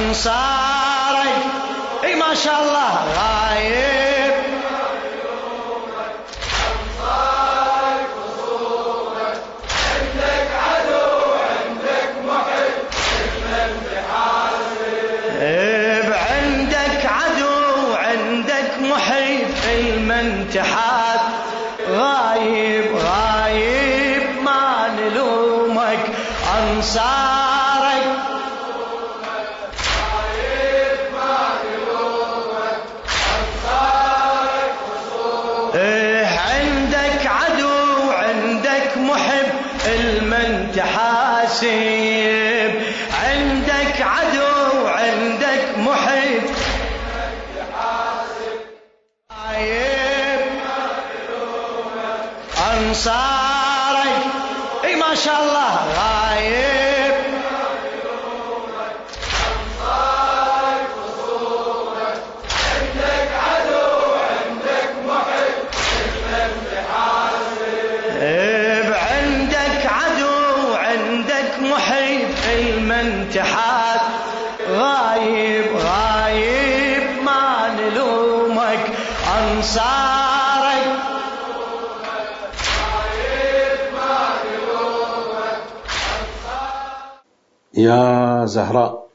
أنصارك اي ما شاء الله غايب يا زهراء.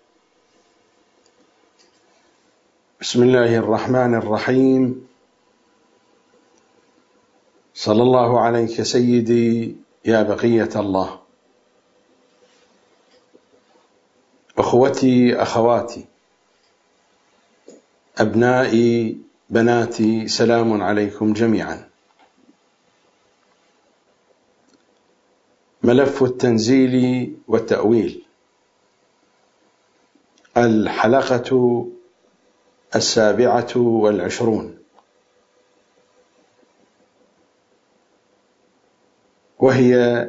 بسم الله الرحمن الرحيم. صلى الله عليك سيدي يا بقية الله. أخوتي أخواتي. أبنائي بناتي سلام عليكم جميعا. ملف التنزيل والتأويل. الحلقة السابعة والعشرون. وهي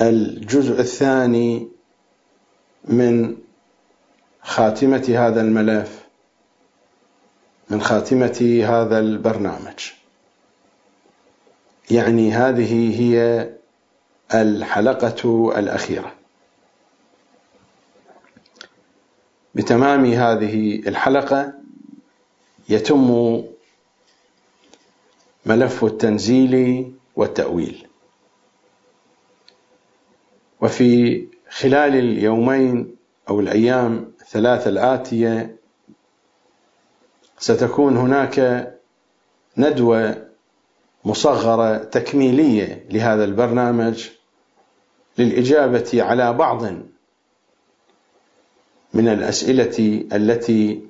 الجزء الثاني من خاتمة هذا الملف من خاتمة هذا البرنامج. يعني هذه هي الحلقة الأخيرة. بتمام هذه الحلقة يتم ملف التنزيل والتأويل. وفي خلال اليومين أو الأيام الثلاثة الآتية ستكون هناك ندوة مصغرة تكميلية لهذا البرنامج للإجابة على بعض من الأسئلة التي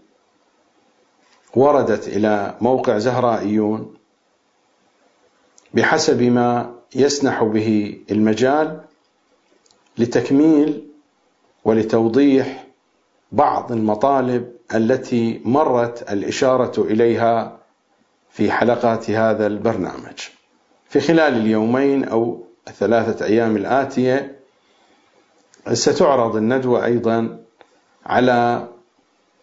وردت إلى موقع زهرائيون بحسب ما يسنح به المجال لتكميل ولتوضيح بعض المطالب التي مرت الإشارة إليها في حلقات هذا البرنامج. في خلال اليومين أو الثلاثة أيام الآتية ستعرض الندوة أيضا على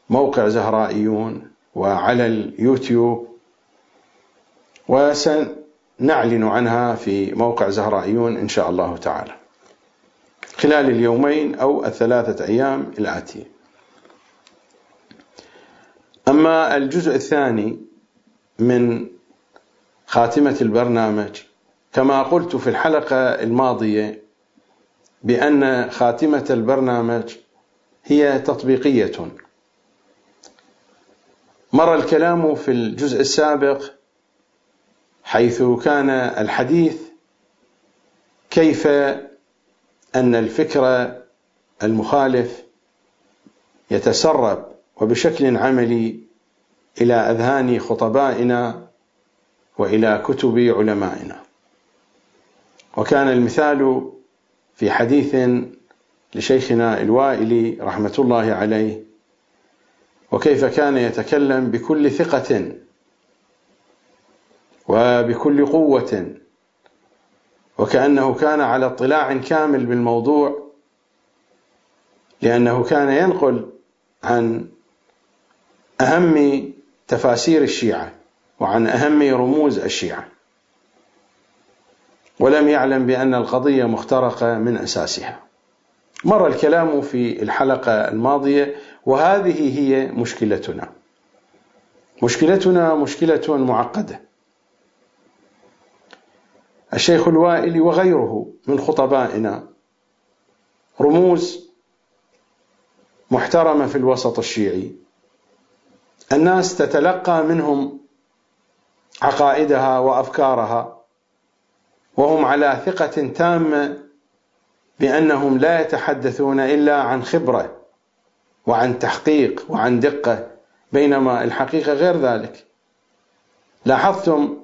موقع زهرائيون وعلى اليوتيوب وسنعلن عنها في موقع زهرائيون إن شاء الله تعالى. خلال اليومين أو الثلاثة أيام الآتية أما الجزء الثاني من خاتمة البرنامج كما قلت في الحلقة الماضية بأن خاتمة البرنامج هي تطبيقية. مر الكلام في الجزء السابق حيث كان الحديث كيف أن الفكر المخالف يتسرب وبشكل عملي إلى أذهان خطبائنا وإلى كتب علمائنا. وكان المثال في حديث لشيخنا الوائلي رحمة الله عليه وكيف كان يتكلم بكل ثقة وبكل قوة وكأنه كان على اطلاع كامل بالموضوع لأنه كان ينقل عن أهم تفاسير الشيعة وعن أهم رموز الشيعة. ولم يعلم بأن القضية مخترقة من أساسها. مر الكلام في الحلقة الماضية وهذه هي مشكلتنا. مشكلتنا مشكلة معقدة. الشيخ الوائلي وغيره من خطبائنا رموز محترمة في الوسط الشيعي. الناس تتلقى منهم عقائدها وأفكارها وهم على ثقة تامة بأنهم لا يتحدثون إلا عن خبرة وعن تحقيق وعن دقة بينما الحقيقة غير ذلك. لاحظتم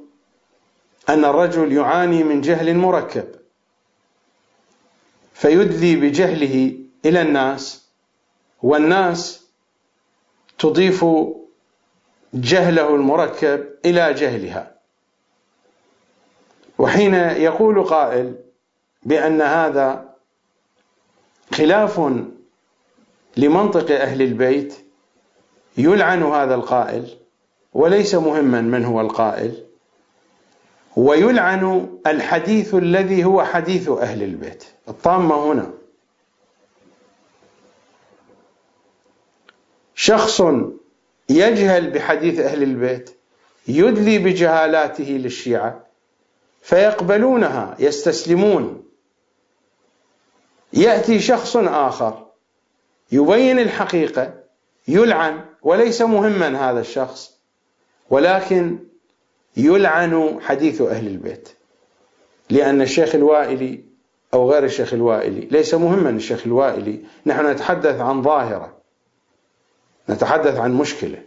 أن الرجل يعاني من جهل مركب فيدلي بجهله إلى الناس والناس تضيف جهله المركب إلى جهلها. وحين يقول قائل بأن هذا خلاف لمنطق أهل البيت يلعن هذا القائل وليس مهما من هو القائل ويلعن الحديث الذي هو حديث أهل البيت الطامة هنا. شخص يجهل بحديث أهل البيت يدلي بجهالاته للشيعة فيقبلونها يستسلمون. يأتي شخص آخر يبين الحقيقة يلعن وليس مهما هذا الشخص ولكن يلعن حديث أهل البيت لأن الشيخ الوائلي أو غير الشيخ الوائلي ليس مهما الشيخ الوائلي نحن نتحدث عن ظاهرة نتحدث عن مشكلة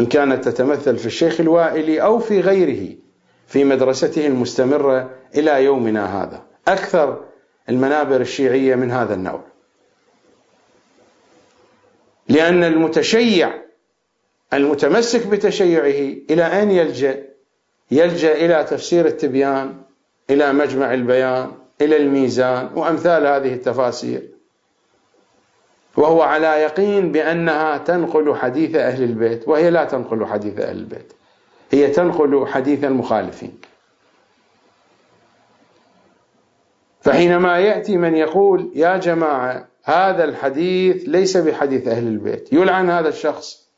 إن كانت تتمثل في الشيخ الوائلي أو في غيره في مدرسته المستمرة إلى يومنا هذا. أكثر المنابر الشيعية من هذا النوع. لأن المتشيع المتمسك بتشيعه إلى أين يلجأ؟ يلجأ إلى تفسير التبيان إلى مجمع البيان إلى الميزان وأمثال هذه التفاسير. وهو على يقين بأنها تنقل حديث أهل البيت وهي لا تنقل حديث أهل البيت هي تنقل حديث المخالفين. فحينما يأتي من يقول يا جماعة هذا الحديث ليس بحديث أهل البيت. يلعن هذا الشخص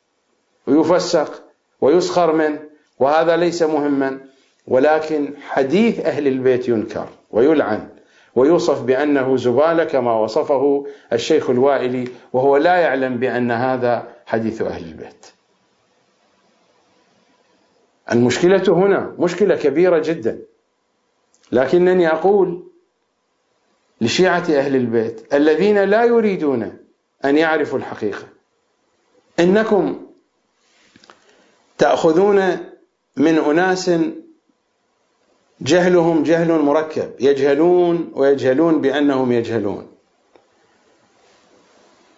ويفسق ويسخر منه وهذا ليس مهما ولكن حديث أهل البيت ينكر ويلعن ويوصف بأنه زبالة كما وصفه الشيخ الوائلي وهو لا يعلم بأن هذا حديث أهل البيت. المشكلة هنا مشكلة كبيرة جدا لكنني أقول لشيعة أهل البيت الذين لا يريدون أن يعرفوا الحقيقة. إنكم تأخذون من أناس جهلهم جهل مركب يجهلون ويجهلون بأنهم يجهلون.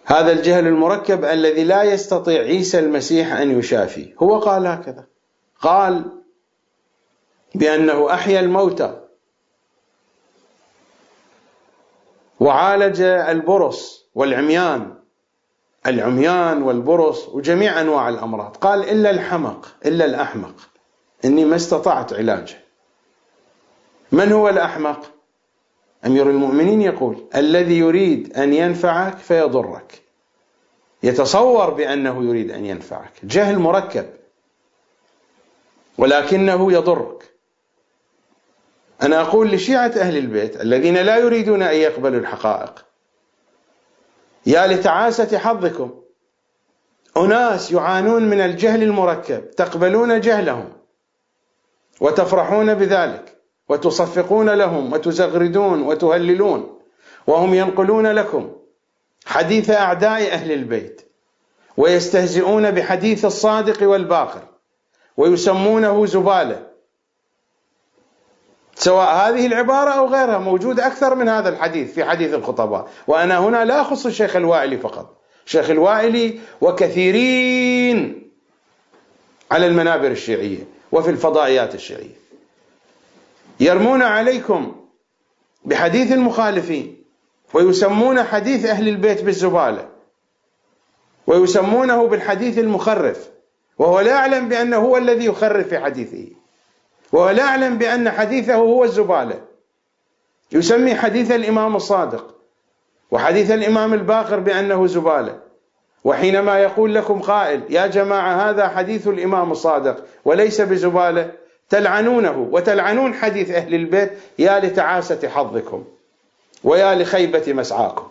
هذا الجهل المركب الذي لا يستطيع عيسى المسيح أن يشافي هو قال هكذا. قال بأنه أحيا الموتى. وعالج البرص والعميان. العميان والبرص وجميع أنواع الأمراض. قال إلا الحمق إلا الأحمق. إني ما استطعت علاجه. من هو الأحمق؟ أمير المؤمنين يقول الذي يريد أن ينفعك فيضرك. يتصور بأنه يريد أن ينفعك. جهل مركب. ولكنه يضرك. أنا أقول لشيعة أهل البيت الذين لا يريدون أن يقبلوا الحقائق يا لتعاسة حظكم. أناس يعانون من الجهل المركب تقبلون جهلهم وتفرحون بذلك وتصفقون لهم وتزغردون وتهللون وهم ينقلون لكم حديث أعداء أهل البيت ويستهزئون بحديث الصادق والباقر ويسمونه زبالة. سواء هذه العبارة أو غيرها موجود أكثر من هذا الحديث في حديث الخطباء. وأنا هنا لا أخص الشيخ الوائلي فقط. الشيخ الوائلي وكثيرين على المنابر الشيعية وفي الفضائيات الشيعية. يرمون عليكم بحديث المخالفين ويسمون حديث أهل البيت بالزبالة ويسمونه بالحديث المخرف وهو لا يعلم بأنه هو الذي يخرف في حديثه. وهو لا يعلم بأن حديثه هو الزبالة. يسمي حديث الإمام الصادق وحديث الإمام الباقر بأنه زبالة. وحينما يقول لكم قائل يا جماعة هذا حديث الإمام الصادق وليس بزبالة تلعنونه وتلعنون حديث أهل البيت يا لتعاسة حظكم ويا لخيبة مسعاكم.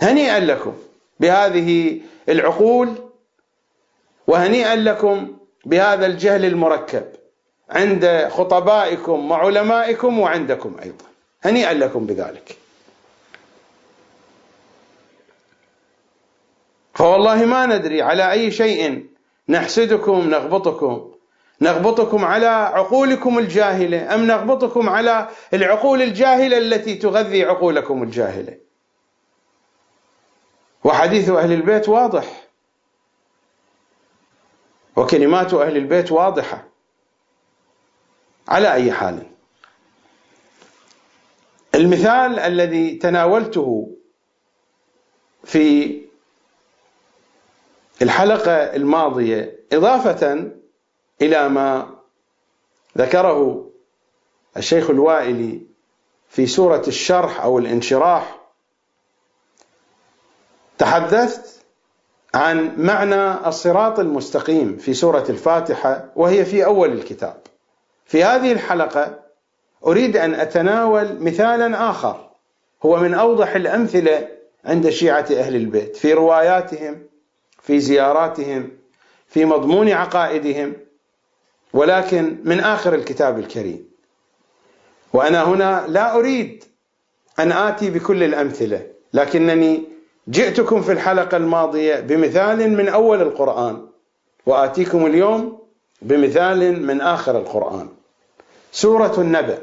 هنيئا لكم بهذه العقول وهنيئا لكم بهذا الجهل المركب. عند خطبائكم وعلمائكم وعندكم أيضا. هنيئا لكم بذلك. فوالله ما ندري على أي شيء نحسدكم نغبطكم. نغبطكم على عقولكم الجاهلة أم نغبطكم على العقول الجاهلة التي تغذي عقولكم الجاهلة؟ وحديث أهل البيت واضح. وكلمات أهل البيت واضحة. على أي حال. المثال الذي تناولته في الحلقة الماضية إضافة إلى ما ذكره الشيخ الوائلي في سورة الشرح أو الانشراح. تحدثت عن معنى الصراط المستقيم في سورة الفاتحة وهي في أول الكتاب. في هذه الحلقة أريد أن أتناول مثالا آخر هو من أوضح الأمثلة عند شيعة أهل البيت في رواياتهم في زياراتهم في مضمون عقائدهم ولكن من آخر الكتاب الكريم. وأنا هنا لا أريد أن آتي بكل الأمثلة لكنني جئتكم في الحلقة الماضية بمثال من أول القرآن وآتيكم اليوم بمثال من آخر القرآن. سورة النبأ.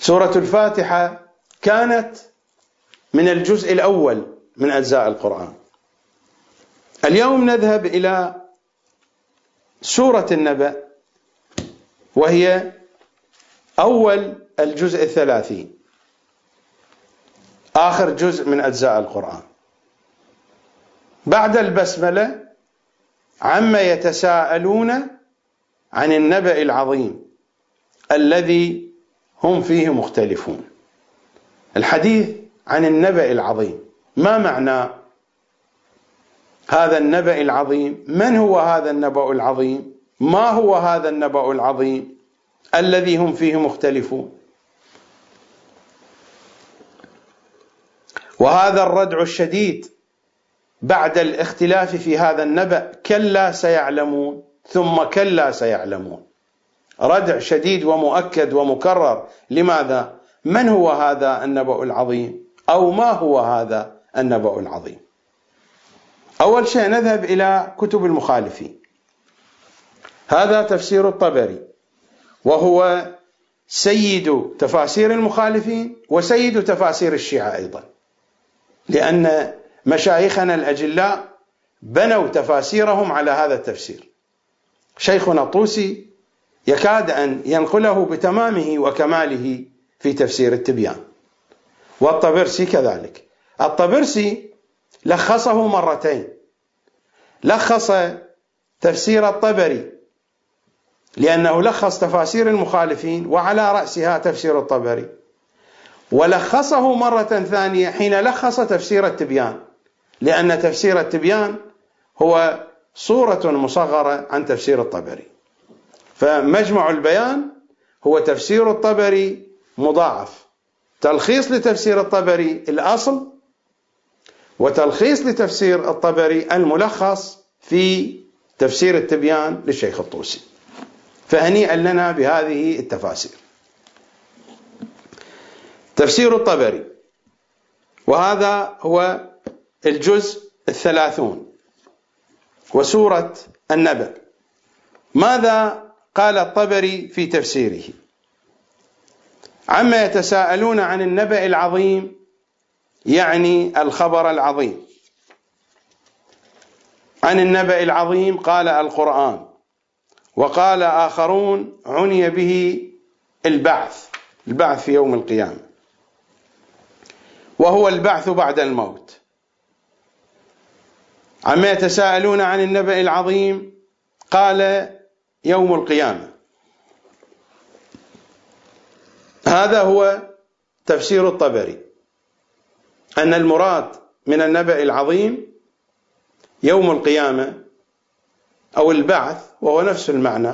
سورة الفاتحة كانت من الجزء الأول من أجزاء القرآن. اليوم نذهب إلى سورة النبأ وهي أول الجزء الثلاثين. آخر جزء من أجزاء القرآن. بعد البسملة عما يتساءلون عن النبأ العظيم الذي هم فيه مختلفون. الحديث عن النبأ العظيم. ما معنى هذا النبأ العظيم؟ من هو هذا النبأ العظيم؟ ما هو هذا النبأ العظيم الذي هم فيه مختلفون؟ وهذا الردع الشديد بعد الاختلاف في هذا النبأ كلا سيعلمون. ثم كلا سيعلمون. ردع شديد ومؤكد ومكرر. لماذا؟ من هو هذا النبأ العظيم؟ أو ما هو هذا النبأ العظيم؟ أول شيء نذهب إلى كتب المخالفين. هذا تفسير الطبري وهو سيد تفاسير المخالفين وسيد تفاسير الشيعة أيضا. لأن مشايخنا الأجلاء بنوا تفاسيرهم على هذا التفسير. شيخنا الطوسي يكاد أن ينقله بتمامه وكماله في تفسير التبيان. والطبرسي كذلك. الطبرسي لخصه مرتين. لخص تفسير الطبري لأنه لخص تفاسير المخالفين وعلى رأسها تفسير الطبري. ولخصه مرة ثانية حين لخص تفسير التبيان. لأن تفسير التبيان هو صورة مصغرة عن تفسير الطبري. فمجمع البيان هو تفسير الطبري مضاعف. تلخيص لتفسير الطبري الأصل وتلخيص لتفسير الطبري الملخص في تفسير التبيان للشيخ الطوسي. فهنيئا لنا بهذه التفاسير. تفسير الطبري وهذا هو الجزء الثلاثون. وسورة النبأ. ماذا قال الطبري في تفسيره؟ عما يتساءلون عن النبأ العظيم يعني الخبر العظيم. عن النبأ العظيم قال القرآن وقال آخرون عني به البعث البعث في يوم القيامة. وهو البعث بعد الموت. عما يتساءلون عن النبأ العظيم قال يوم القيامة. هذا هو تفسير الطبري. أن المراد من النبأ العظيم يوم القيامة أو البعث وهو نفس المعنى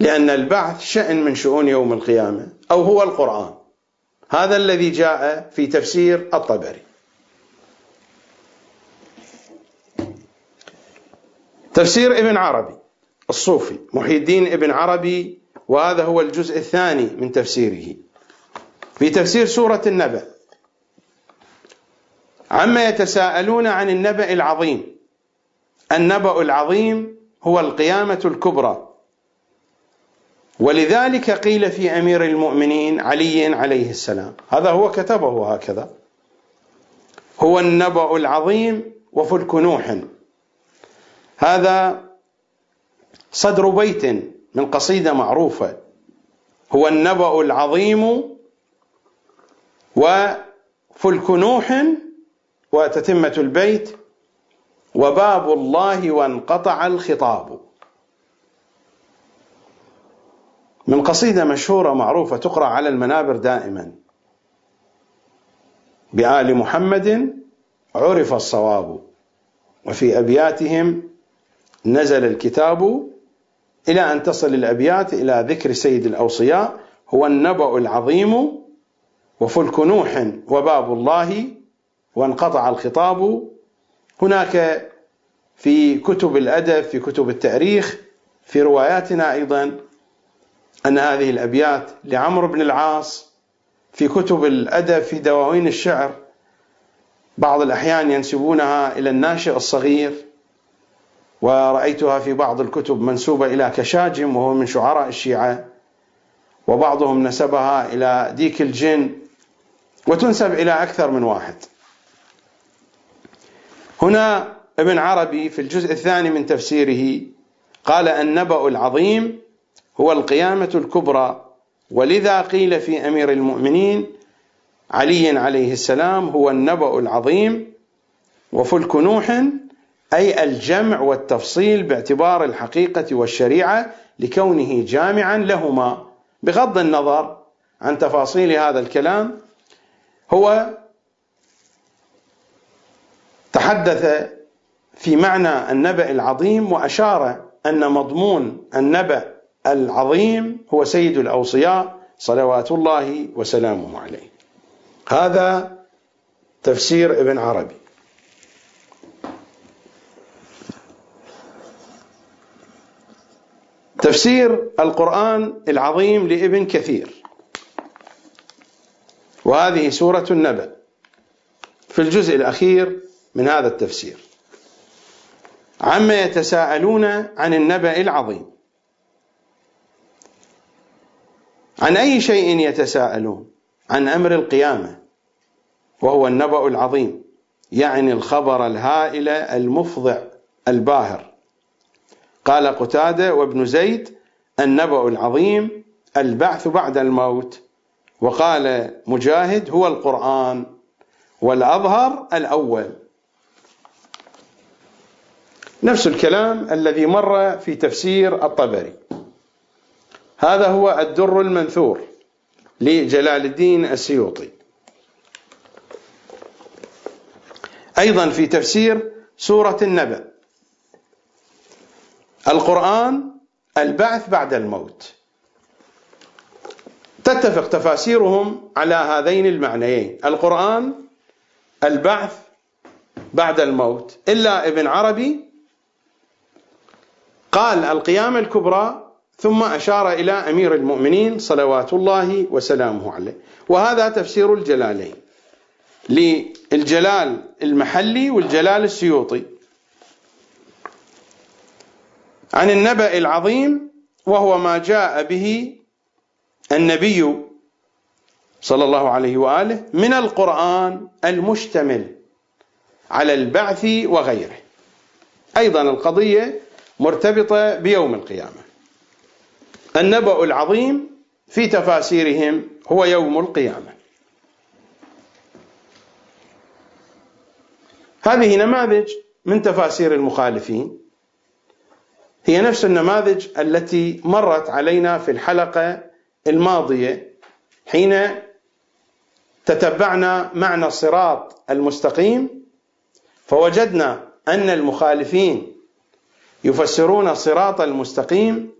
لأن البعث شأن من شؤون يوم القيامة أو هو القرآن. هذا الذي جاء في تفسير الطبري. تفسير ابن عربي الصوفي محي الدين ابن عربي وهذا هو الجزء الثاني من تفسيره. في تفسير سورة النبأ عما يتساءلون عن النبأ العظيم النبأ العظيم هو القيامة الكبرى. ولذلك قيل في أمير المؤمنين علي عليه السلام هذا هو كتبه هكذا هو النبأ العظيم وفلك نوح. هذا صدر بيت من قصيدة معروفة. هو النبأ العظيم وفلك نوح وتتمة البيت وباب الله وانقطع الخطاب. من قصيدة مشهورة معروفة تقرأ على المنابر دائما. بآل محمد عرف الصواب وفي أبياتهم نزل الكتاب إلى أن تصل الأبيات إلى ذكر سيد الأوصياء هو النبأ العظيم وفلك نوح وباب الله وانقطع الخطاب. هناك في كتب الأدب في كتب التأريخ في رواياتنا أيضا أن هذه الأبيات لعمرو بن العاص في كتب الأدب في دواوين الشعر بعض الأحيان ينسبونها إلى الناشئ الصغير. ورأيتها في بعض الكتب منسوبة إلى كشاجم وهو من شعراء الشيعة وبعضهم نسبها إلى ديك الجن وتنسب إلى أكثر من واحد. هنا ابن عربي في الجزء الثاني من تفسيره قال النبأ العظيم هو القيامة الكبرى ولذا قيل في أمير المؤمنين علي عليه السلام هو النبأ العظيم وفلك نوح أي الجمع والتفصيل باعتبار الحقيقة والشريعة لكونه جامعا لهما. بغض النظر عن تفاصيل هذا الكلام هو تحدث في معنى النبأ العظيم وأشار أن مضمون النبأ العظيم هو سيد الأوصياء صلوات الله وسلامه عليه. هذا تفسير ابن عربي. تفسير القرآن العظيم لابن كثير. وهذه سورة النبأ. في الجزء الأخير من هذا التفسير. عما يتساءلون عن النبأ العظيم. عن أي شيء يتساءلون؟ عن أمر القيامة. وهو النبأ العظيم. يعني الخبر الهائل المفضع الباهر. قال قتادة وابن زيد النبأ العظيم البعث بعد الموت. وقال مجاهد هو القرآن والأظهر الأول. نفس الكلام الذي مر في تفسير الطبري. هذا هو الدر المنثور لجلال الدين السيوطي. أيضا في تفسير سورة النبأ. القرآن البعث بعد الموت. تتفق تفاسيرهم على هذين المعنيين. القرآن البعث بعد الموت. إلا ابن عربي قال القيامة الكبرى ثم أشار إلى أمير المؤمنين صلوات الله وسلامه عليه. وهذا تفسير الجلالين. للجلال المحلي والجلال السيوطي. عن النبأ العظيم وهو ما جاء به النبي صلى الله عليه وآله من القرآن المشتمل على البعث وغيره. أيضا القضية مرتبطة بيوم القيامة. النبأ العظيم في تفاسيرهم هو يوم القيامة. هذه نماذج من تفاسير المخالفين. هي نفس النماذج التي مرت علينا في الحلقة الماضية حين تتبعنا معنى الصراط المستقيم فوجدنا أن المخالفين يفسرون الصراط المستقيم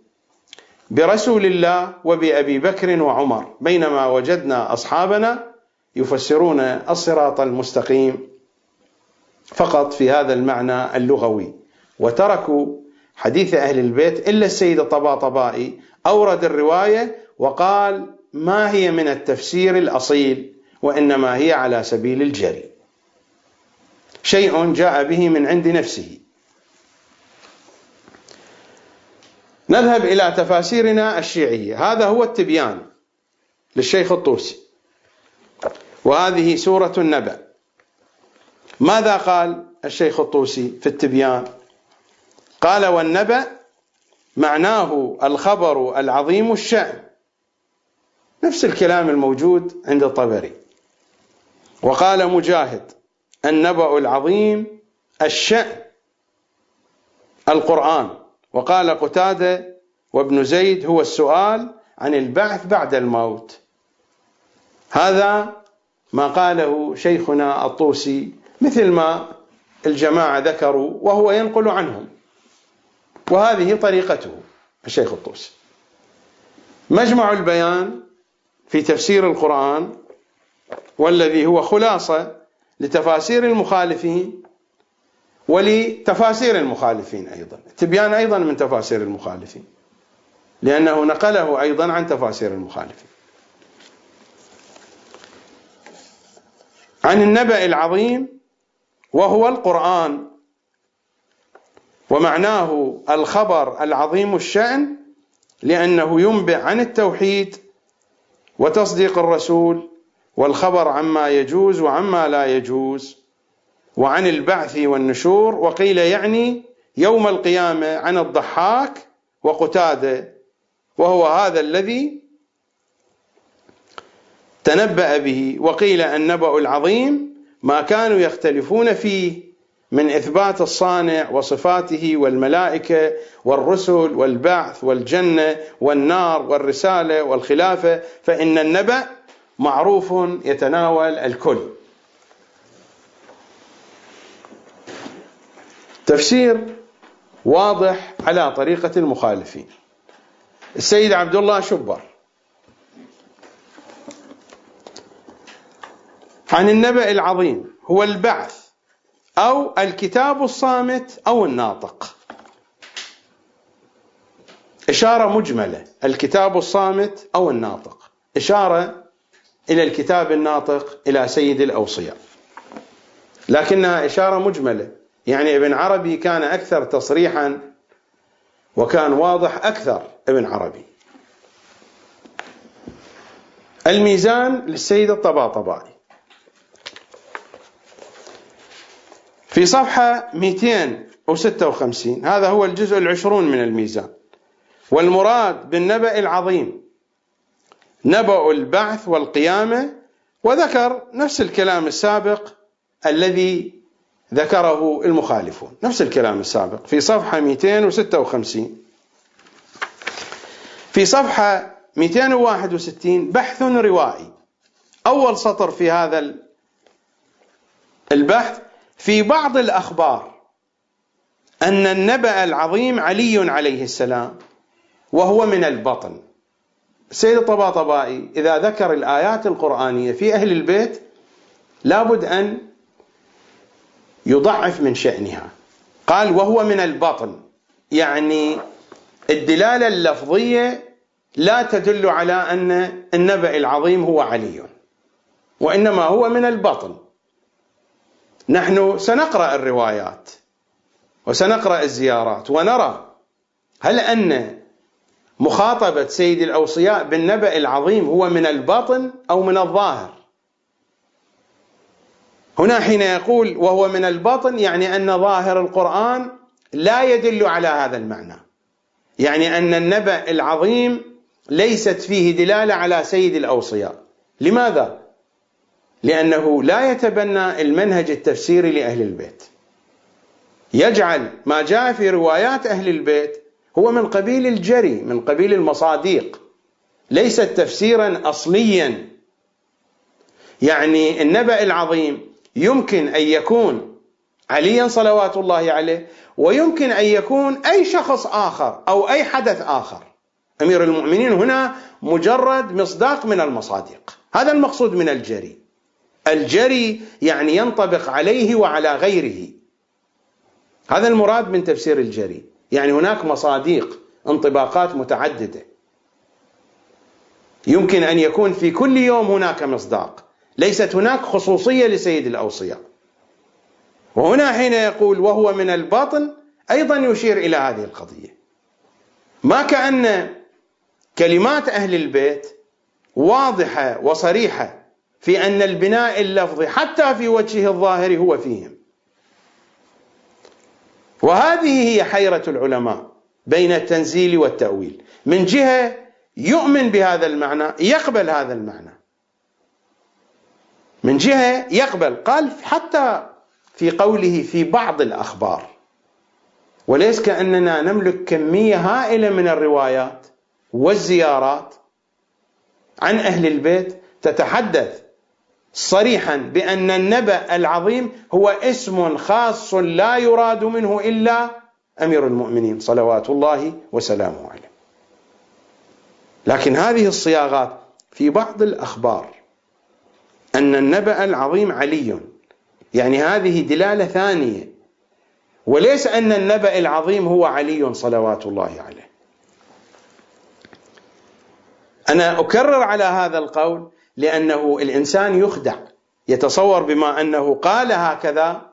برسول الله وبأبي بكر وعمر. بينما وجدنا أصحابنا يفسرون الصراط المستقيم فقط في هذا المعنى اللغوي وتركوا حديث أهل البيت إلا السيد الطباطبائي أورد الرواية وقال ما هي من التفسير الأصيل وإنما هي على سبيل الجري. شيء جاء به من عند نفسه. نذهب إلى تفاسيرنا الشيعية. هذا هو التبيان للشيخ الطوسي. وهذه سورة النبأ. ماذا قال الشيخ الطوسي في التبيان؟ قال والنبأ معناه الخبر العظيم الشأن. نفس الكلام الموجود عند الطبري. وقال مجاهد النبأ العظيم الشأن. القرآن. وقال قتادة وابن زيد هو السؤال عن البعث بعد الموت. هذا ما قاله شيخنا الطوسي مثل ما الجماعة ذكروا وهو ينقل عنهم. وهذه طريقته الشيخ الطوسي مجمع البيان في تفسير القرآن والذي هو خلاصة لتفاسير المخالفين ولتفاسير المخالفين أيضا. التبيان أيضا من تفاسير المخالفين لأنه نقله أيضا عن تفاسير المخالفين. عن النبأ العظيم وهو القرآن. ومعناه الخبر العظيم الشأن لأنه ينبئ عن التوحيد وتصديق الرسول والخبر عما يجوز وعما لا يجوز وعن البعث والنشور وقيل يعني يوم القيامة عن الضحاك وقتادة وهو هذا الذي تنبأ به وقيل النبأ العظيم ما كانوا يختلفون فيه من إثبات الصانع وصفاته والملائكة والرسل والبعث والجنة والنار والرسالة والخلافة فإن النبأ معروف يتناول الكل. تفسير واضح على طريقة المخالفين. السيد عبد الله شبر عن النبأ العظيم هو البعث أو الكتاب الصامت أو الناطق. إشارة مجملة الكتاب الصامت أو الناطق. إشارة إلى الكتاب الناطق إلى سيد الأوصياء. لكنها إشارة مجملة. يعني ابن عربي كان أكثر تصريحا وكان واضح أكثر ابن عربي. الميزان للسيد الطباطبائي. في صفحة 256 هذا هو الجزء العشرون من الميزان. والمراد بالنبأ العظيم نبأ البعث والقيامة وذكر نفس الكلام السابق الذي ذكره المخالفون. نفس الكلام السابق في صفحة 256 في صفحة 261 بحث روائي. أول سطر في هذا البحث في بعض الأخبار أن النبأ العظيم علي عليه السلام وهو من البطن. سيد الطباطبائي إذا ذكر الآيات القرآنية في أهل البيت لابد أن يضعف من شأنها. قال وهو من البطن يعني الدلالة اللفظية لا تدل على أن النبأ العظيم هو علي وإنما هو من البطن. نحن سنقرأ الروايات وسنقرأ الزيارات ونرى هل أن مخاطبة سيد الأوصياء بالنبأ العظيم هو من الباطن أو من الظاهر؟ هنا حين يقول وهو من الباطن يعني أن ظاهر القرآن لا يدل على هذا المعنى. يعني أن النبأ العظيم ليست فيه دلالة على سيد الأوصياء. لماذا؟ لأنه لا يتبنى المنهج التفسيري لأهل البيت. يجعل ما جاء في روايات أهل البيت هو من قبيل الجري من قبيل المصاديق ليس تفسيرا أصليا. يعني النبأ العظيم يمكن أن يكون عليا صلوات الله عليه ويمكن أن يكون أي شخص آخر أو أي حدث آخر. أمير المؤمنين هنا مجرد مصداق من المصادق هذا المقصود من الجري. الجري يعني ينطبق عليه وعلى غيره. هذا المراد من تفسير الجري. يعني هناك مصاديق انطباقات متعددة. يمكن أن يكون في كل يوم هناك مصداق. ليست هناك خصوصية لسيد الأوصياء. وهنا حين يقول وهو من الباطن أيضا يشير إلى هذه القضية. ما كأن كلمات أهل البيت واضحة وصريحة في أن البناء اللفظي حتى في وجهه الظاهر هو فيهم. وهذه هي حيرة العلماء بين التنزيل والتأويل. من جهة يؤمن بهذا المعنى يقبل هذا المعنى. من جهة يقبل قال حتى في قوله في بعض الأخبار. وليس كأننا نملك كمية هائلة من الروايات والزيارات عن أهل البيت تتحدث صريحا بأن النبأ العظيم هو اسم خاص لا يراد منه إلا أمير المؤمنين صلوات الله وسلامه عليه. لكن هذه الصياغات في بعض الأخبار أن النبأ العظيم علي يعني هذه دلالة ثانية وليس أن النبأ العظيم هو علي صلوات الله عليه. أنا أكرر على هذا القول لأنه الإنسان يخدع. يتصور بما أنه قال هكذا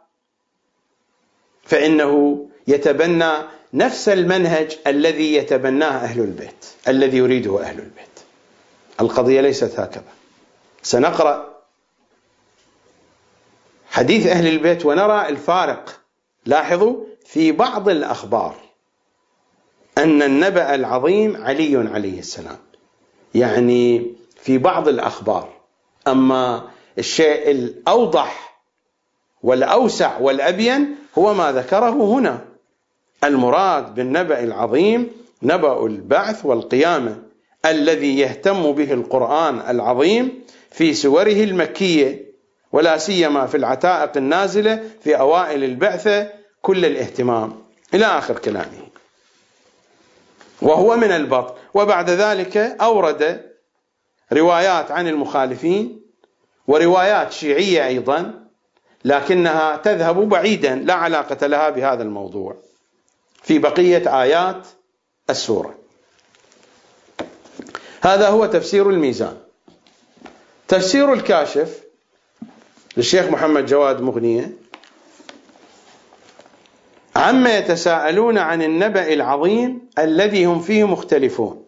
فإنه يتبنى نفس المنهج الذي يتبناه أهل البيت الذي يريده أهل البيت. القضية ليست هكذا. سنقرأ حديث أهل البيت ونرى الفارق. لاحظوا في بعض الأخبار أن النبأ العظيم علي عليه السلام. يعني في بعض الأخبار. أما الشيء الأوضح والأوسع والأبين هو ما ذكره هنا. المراد بالنبأ العظيم نبأ البعث والقيامة الذي يهتم به القرآن العظيم في سوره المكية ولا سيما في العتائق النازلة في أوائل البعثة كل الاهتمام. إلى آخر كلامه. وهو من البطن. وبعد ذلك أورد روايات عن المخالفين وروايات شيعية أيضا لكنها تذهب بعيدا لا علاقة لها بهذا الموضوع في بقية آيات السورة. هذا هو تفسير الميزان. تفسير الكاشف للشيخ محمد جواد مغنية عما يتساءلون عن النبأ العظيم الذي هم فيه مختلفون.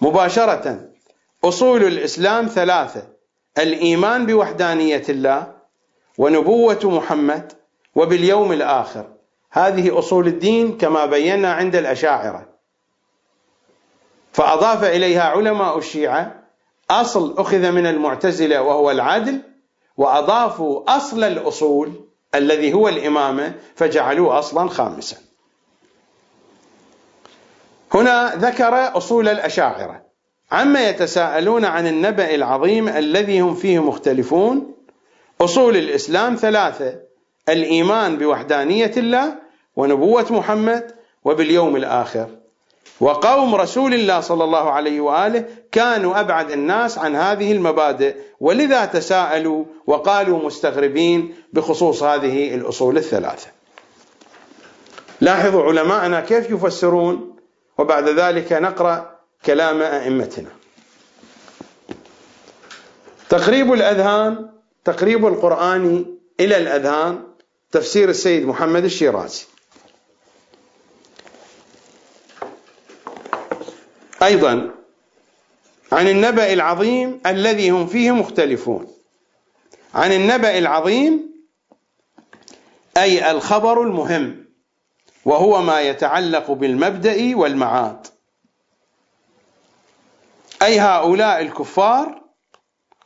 مباشرة أصول الإسلام ثلاثة الإيمان بوحدانية الله ونبوة محمد وباليوم الآخر. هذه أصول الدين كما بينا عند الأشاعرة. فأضاف إليها علماء الشيعة أصل أخذ من المعتزلة وهو العدل وأضافوا أصل الأصول الذي هو الإمامة فجعلوه أصلا خامسا. هنا ذكر أصول الأشاعرة. عما يتساءلون عن النبأ العظيم الذي هم فيه مختلفون أصول الإسلام ثلاثة الإيمان بوحدانية الله ونبوة محمد وباليوم الآخر وقوم رسول الله صلى الله عليه وآله كانوا أبعد الناس عن هذه المبادئ ولذا تساءلوا وقالوا مستغربين بخصوص هذه الأصول الثلاثة. لاحظوا علماءنا كيف يفسرون وبعد ذلك نقرأ كلام أئمتنا. تقريب الأذهان تقريب القرآن إلى الأذهان تفسير السيد محمد الشيرازي. أيضا عن النبأ العظيم الذي هم فيه مختلفون. عن النبأ العظيم أي الخبر المهم وهو ما يتعلق بالمبدأ والمعاد. أي هؤلاء الكفار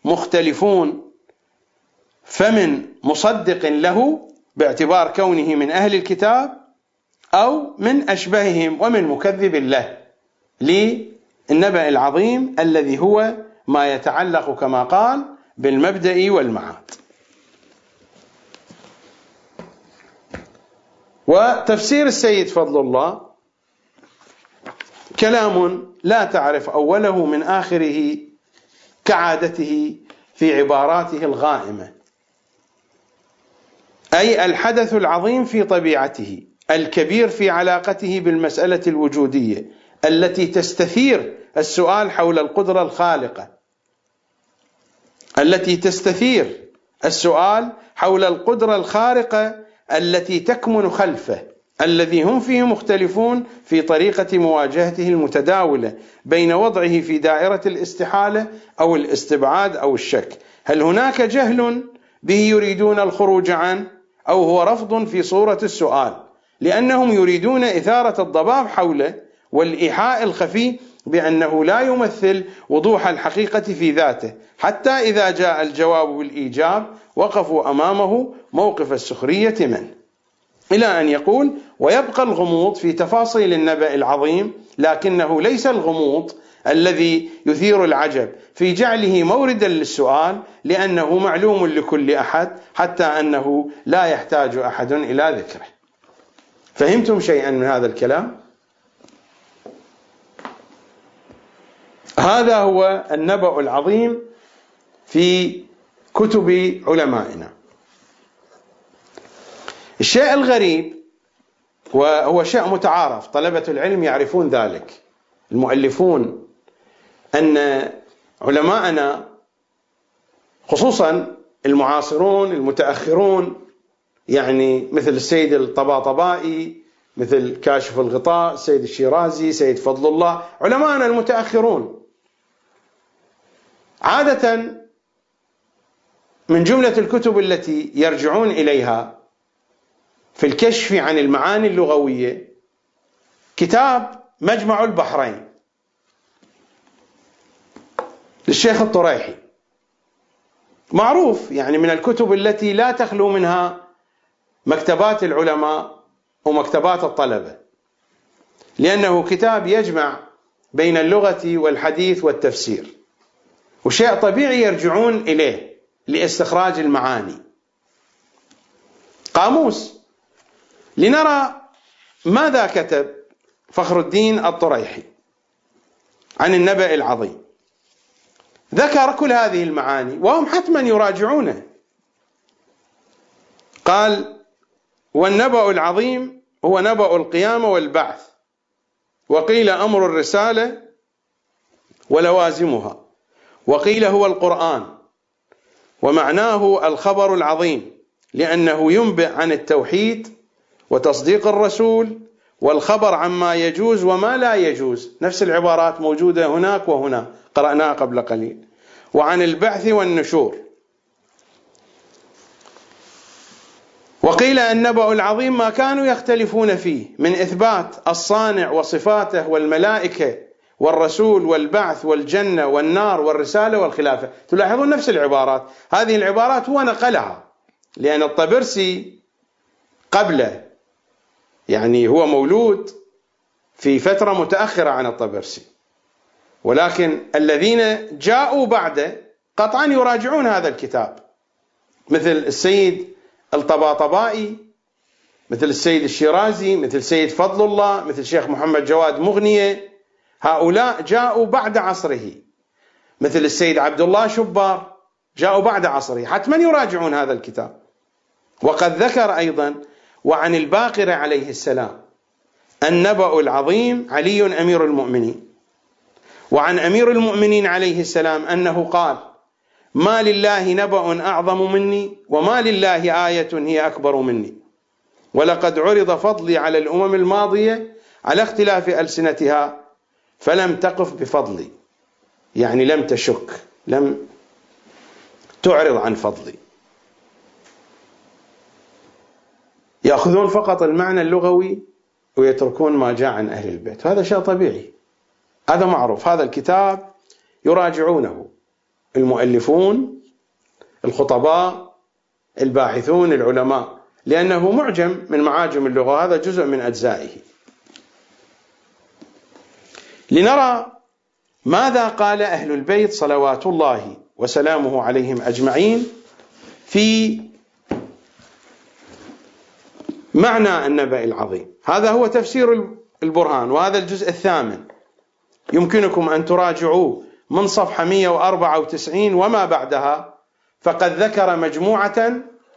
مختلفون فمن مصدق له باعتبار كونه من أهل الكتاب أو من أشبههم ومن مكذب له للنبأ العظيم الذي هو ما يتعلق كما قال بالمبدأ والمعاد. وتفسير السيد فضل الله كلام لا تعرف أوله من آخره كعادته في عباراته الغائمة. أي الحدث العظيم في طبيعته الكبير في علاقته بالمسألة الوجودية التي تستثير السؤال حول القدرة الخالقة. التي تستثير السؤال حول القدرة الخارقة التي تكمن خلفه. الذي هم فيه مختلفون في طريقة مواجهته المتداولة بين وضعه في دائرة الاستحالة أو الاستبعاد أو الشك. هل هناك جهل به يريدون الخروج عنه أو هو رفض في صورة السؤال؟ لأنهم يريدون إثارة الضباب حوله والإيحاء الخفي بأنه لا يمثل وضوح الحقيقة في ذاته حتى إذا جاء الجواب بالإيجاب وقفوا أمامه موقف السخرية منه إلى أن يقول ويبقى الغموض في تفاصيل النبأ العظيم لكنه ليس الغموض الذي يثير العجب. في جعله موردا للسؤال لأنه معلوم لكل أحد حتى أنه لا يحتاج أحد إلى ذكره. فهمتم شيئا من هذا الكلام؟ هذا هو النبأ العظيم في كتب علمائنا. الشيء الغريب وهو شيء متعارف. طلبة العلم يعرفون ذلك. المؤلفون أن علماءنا خصوصا المعاصرون المتأخرون يعني مثل السيد الطباطبائي مثل كاشف الغطاء السيد الشيرازي سيد فضل الله علماءنا المتأخرون. عادة من جملة الكتب التي يرجعون إليها في الكشف عن المعاني اللغوية كتاب مجمع البحرين. للشيخ الطريحي. معروف يعني من الكتب التي لا تخلو منها مكتبات العلماء ومكتبات الطلبة. لأنه كتاب يجمع بين اللغة والحديث والتفسير. وشيء طبيعي يرجعون إليه لإستخراج المعاني. قاموس. لنرى ماذا كتب فخر الدين الطريحي عن النبأ العظيم. ذكر كل هذه المعاني وهم حتما يراجعونه. قال والنبأ العظيم هو نبأ القيامة والبعث وقيل أمر الرسالة ولوازمها وقيل هو القرآن ومعناه الخبر العظيم لأنه ينبئ عن التوحيد وتصديق الرسول والخبر عما يجوز وما لا يجوز. نفس العبارات موجودة هناك وهنا قرأناها قبل قليل. وعن البعث والنشور. وقيل النبأ العظيم ما كانوا يختلفون فيه من إثبات الصانع وصفاته والملائكة والرسول والبعث والجنة والنار والرسالة والخلافة. تلاحظون نفس العبارات. هذه العبارات هو نقلها لأن الطبرسي قبله يعني هو مولود في فترة متأخرة عن الطبرسي. ولكن الذين جاءوا بعده قطعا يراجعون هذا الكتاب. مثل السيد الطباطبائي مثل السيد الشيرازي مثل السيد فضل الله مثل الشيخ محمد جواد مغنية. هؤلاء جاءوا بعد عصره. مثل السيد عبد الله شبار جاءوا بعد عصره. حتما يراجعون هذا الكتاب. وقد ذكر أيضا وعن الباقر عليه السلام. النبأ العظيم علي أمير المؤمنين. وعن أمير المؤمنين عليه السلام أنه قال ما لله نبأ أعظم مني وما لله آية هي أكبر مني. ولقد عرض فضلي على الأمم الماضية على اختلاف ألسنتها فلم تقف بفضلي. يعني لم تشك لم تعرض عن فضلي. يأخذون فقط المعنى اللغوي ويتركون ما جاء عن أهل البيت. هذا شيء طبيعي. هذا معروف. هذا الكتاب يراجعونه. المؤلفون الخطباء الباحثون العلماء. لأنه معجم من معاجم اللغة. هذا جزء من أجزائه. لنرى ماذا قال أهل البيت صلوات الله وسلامه عليهم أجمعين في معنى النبأ العظيم. هذا هو تفسير البرهان وهذا الجزء الثامن. يمكنكم أن تراجعوه من صفحة 194 وما بعدها فقد ذكر مجموعة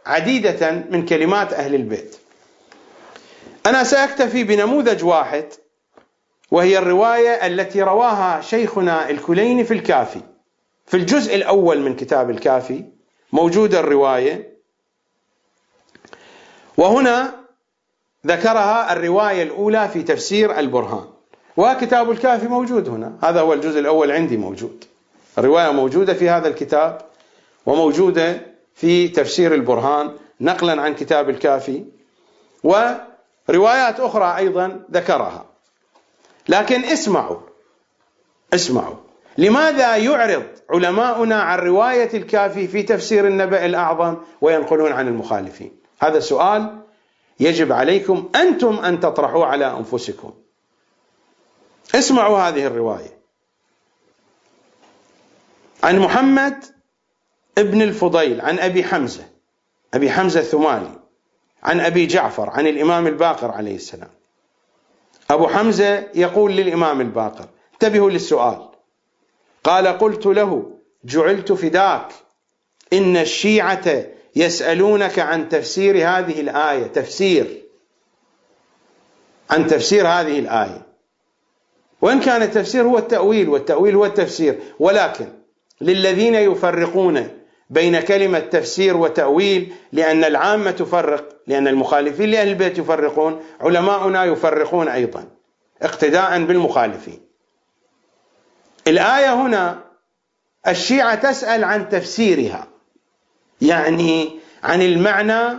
عديدة من كلمات أهل البيت. أنا سأكتفي بنموذج واحد وهي الرواية التي رواها شيخنا الكليني في الكافي. في الجزء الأول من كتاب الكافي موجودة الرواية. وهنا ذكرها الرواية الأولى في تفسير البرهان. وكتاب الكافي موجود هنا. هذا هو الجزء الأول عندي موجود. الرواية موجودة في هذا الكتاب وموجودة في تفسير البرهان نقلا عن كتاب الكافي. وروايات أخرى أيضا ذكرها. لكن اسمعوا. اسمعوا. لماذا يعرض علماؤنا عن رواية الكافي في تفسير النبأ الأعظم وينقلون عن المخالفين؟ هذا سؤال يجب عليكم أنتم أن تطرحوه على أنفسكم. اسمعوا هذه الرواية. عن محمد ابن الفضيل عن أبي حمزة أبي حمزة الثمالي عن أبي جعفر عن الإمام الباقر عليه السلام. أبو حمزة يقول للإمام الباقر انتبهوا للسؤال. قال قلت له جعلت فداك إن الشيعة يسألونك عن تفسير هذه الآية. تفسير. عن تفسير هذه الآية. وإن كان التفسير هو التأويل والتأويل هو التفسير. ولكن للذين يفرقون بين كلمة تفسير وتأويل لأن العامة تفرق لأن المخالفين لأهل البيت يفرقون علماؤنا يفرقون أيضا اقتداء بالمخالفين. الآية هنا الشيعة تسأل عن تفسيرها. يعني عن المعنى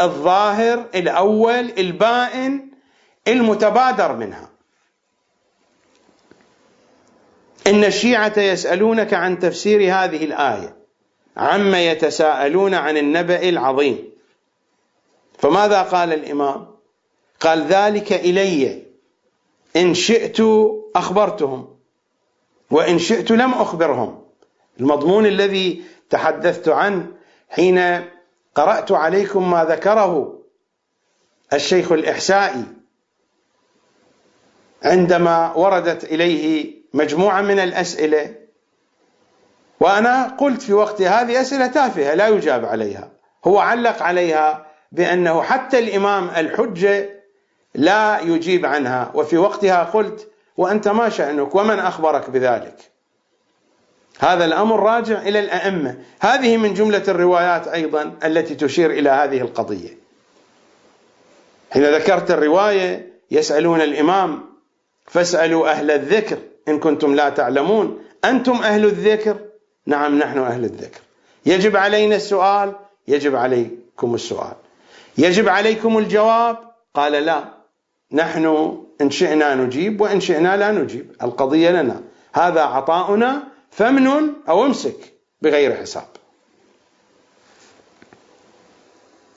الظاهر الأول البائن المتبادر منها. إن الشيعة يسألونك عن تفسير هذه الآية عما يتساءلون عن النبأ العظيم. فماذا قال الإمام؟ قال ذلك إلي. إن شئت أخبرتهم وإن شئت لم أخبرهم. المضمون الذي تحدثت عنه حين قرأت عليكم ما ذكره الشيخ الإحسائي عندما وردت إليه مجموعة من الأسئلة وأنا قلت في وقت هذه أسئلة تافهة لا يجاب عليها هو علق عليها بأنه حتى الإمام الحجة لا يجيب عنها وفي وقتها قلت وأنت ما شأنك ومن أخبرك بذلك؟ هذا الأمر راجع إلى الأئمة. هذه من جملة الروايات أيضا التي تشير إلى هذه القضية. حين ذكرت الرواية يسألون الإمام فاسألوا أهل الذكر إن كنتم لا تعلمون. أنتم أهل الذكر؟ نعم نحن أهل الذكر. يجب علينا السؤال؟ يجب عليكم السؤال. يجب عليكم الجواب؟ قال لا. نحن إن شئنا نجيب وإن شئنا لا نجيب. القضية لنا. هذا عطاؤنا فمن أو امسك بغير حساب.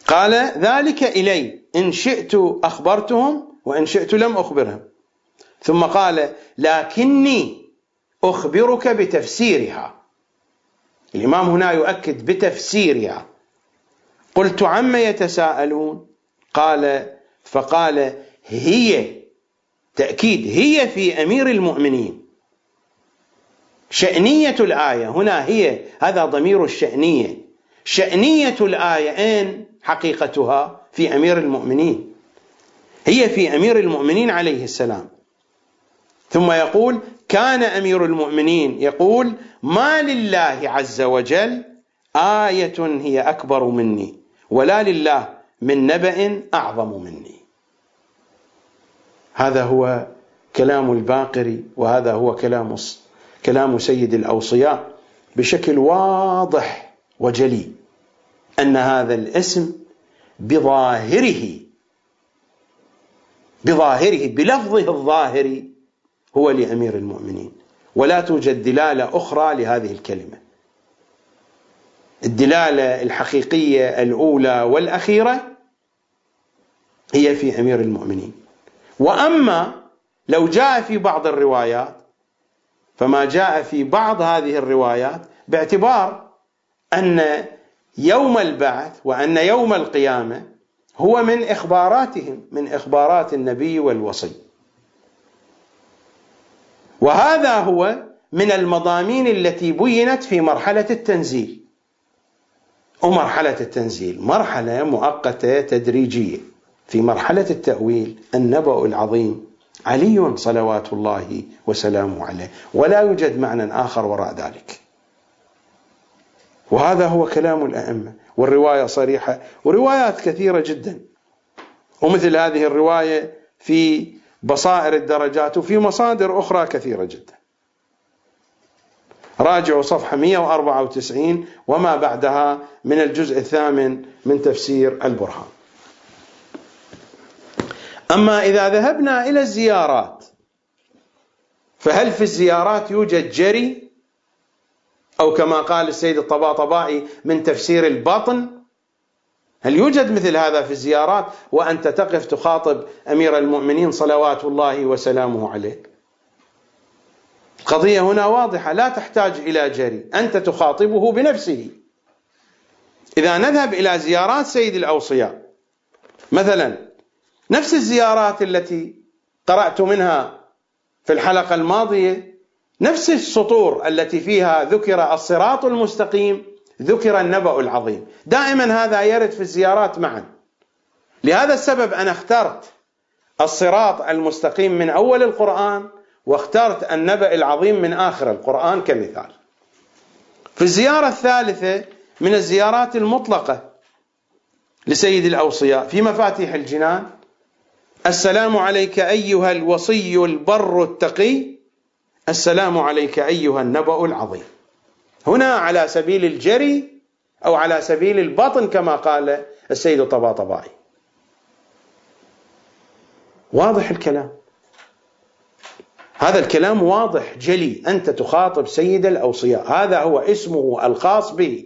قال ذلك إلي. إن شئت أخبرتهم وإن شئت لم أخبرهم. ثم قال لكني أخبرك بتفسيرها. الإمام هنا يؤكد بتفسيرها. قلت عما يتساءلون؟ قال فقال هي تأكيد هي في أمير المؤمنين. شأنية الآية. هنا هي هذا ضمير الشأنية. شأنية الآية أين حقيقتها؟ في أمير المؤمنين. هي في أمير المؤمنين عليه السلام. ثم يقول كان أمير المؤمنين يقول ما لله عز وجل آية هي أكبر مني ولا لله من نبأ أعظم مني. هذا هو كلام الباقري وهذا هو كلام كلام سيد الأوصياء بشكل واضح وجلي أن هذا الاسم بظاهره بظاهره بلفظه الظاهري هو لأمير المؤمنين. ولا توجد دلالة أخرى لهذه الكلمة. الدلالة الحقيقية الأولى والأخيرة هي في أمير المؤمنين. وأما لو جاء في بعض الروايات فما جاء في بعض هذه الروايات باعتبار أن يوم البعث وأن يوم القيامة هو من إخباراتهم من إخبارات النبي والوصي. وهذا هو من المضامين التي بينت في مرحلة التنزيل. ومرحلة التنزيل مرحلة مؤقتة تدريجية في مرحلة التأويل النبأ العظيم. علي صلوات الله وسلامه عليه ولا يوجد معنى آخر وراء ذلك. وهذا هو كلام الأئمة والرواية صريحة وروايات كثيرة جدا. ومثل هذه الرواية في بصائر الدرجات وفي مصادر أخرى كثيرة جدا. راجعوا صفحة 194 وما بعدها من الجزء الثامن من تفسير البرهان. أما إذا ذهبنا إلى الزيارات فهل في الزيارات يوجد جري؟ أو كما قال السيد الطباطبائي من تفسير البطن هل يوجد مثل هذا في الزيارات وأنت تقف تخاطب أمير المؤمنين صلوات الله وسلامه عليه؟ القضية هنا واضحة لا تحتاج إلى جري أنت تخاطبه بنفسه. إذا نذهب إلى زيارات سيد الأوصياء مثلا نفس الزيارات التي قرأت منها في الحلقة الماضية نفس السطور التي فيها ذكر الصراط المستقيم ذكر النبأ العظيم. دائما هذا يرد في الزيارات معا. لهذا السبب أنا اخترت الصراط المستقيم من أول القرآن واخترت النبأ العظيم من آخر القرآن كمثال. في الزيارة الثالثة من الزيارات المطلقة لسيد الأوصياء في مفاتيح الجنان السلام عليك أيها الوصي البر التقي. السلام عليك أيها النبأ العظيم. هنا على سبيل الجري أو على سبيل البطن كما قال السيد الطباطبائي واضح الكلام؟ هذا الكلام واضح جلي. أنت تخاطب سيد الأوصياء. هذا هو اسمه الخاص به.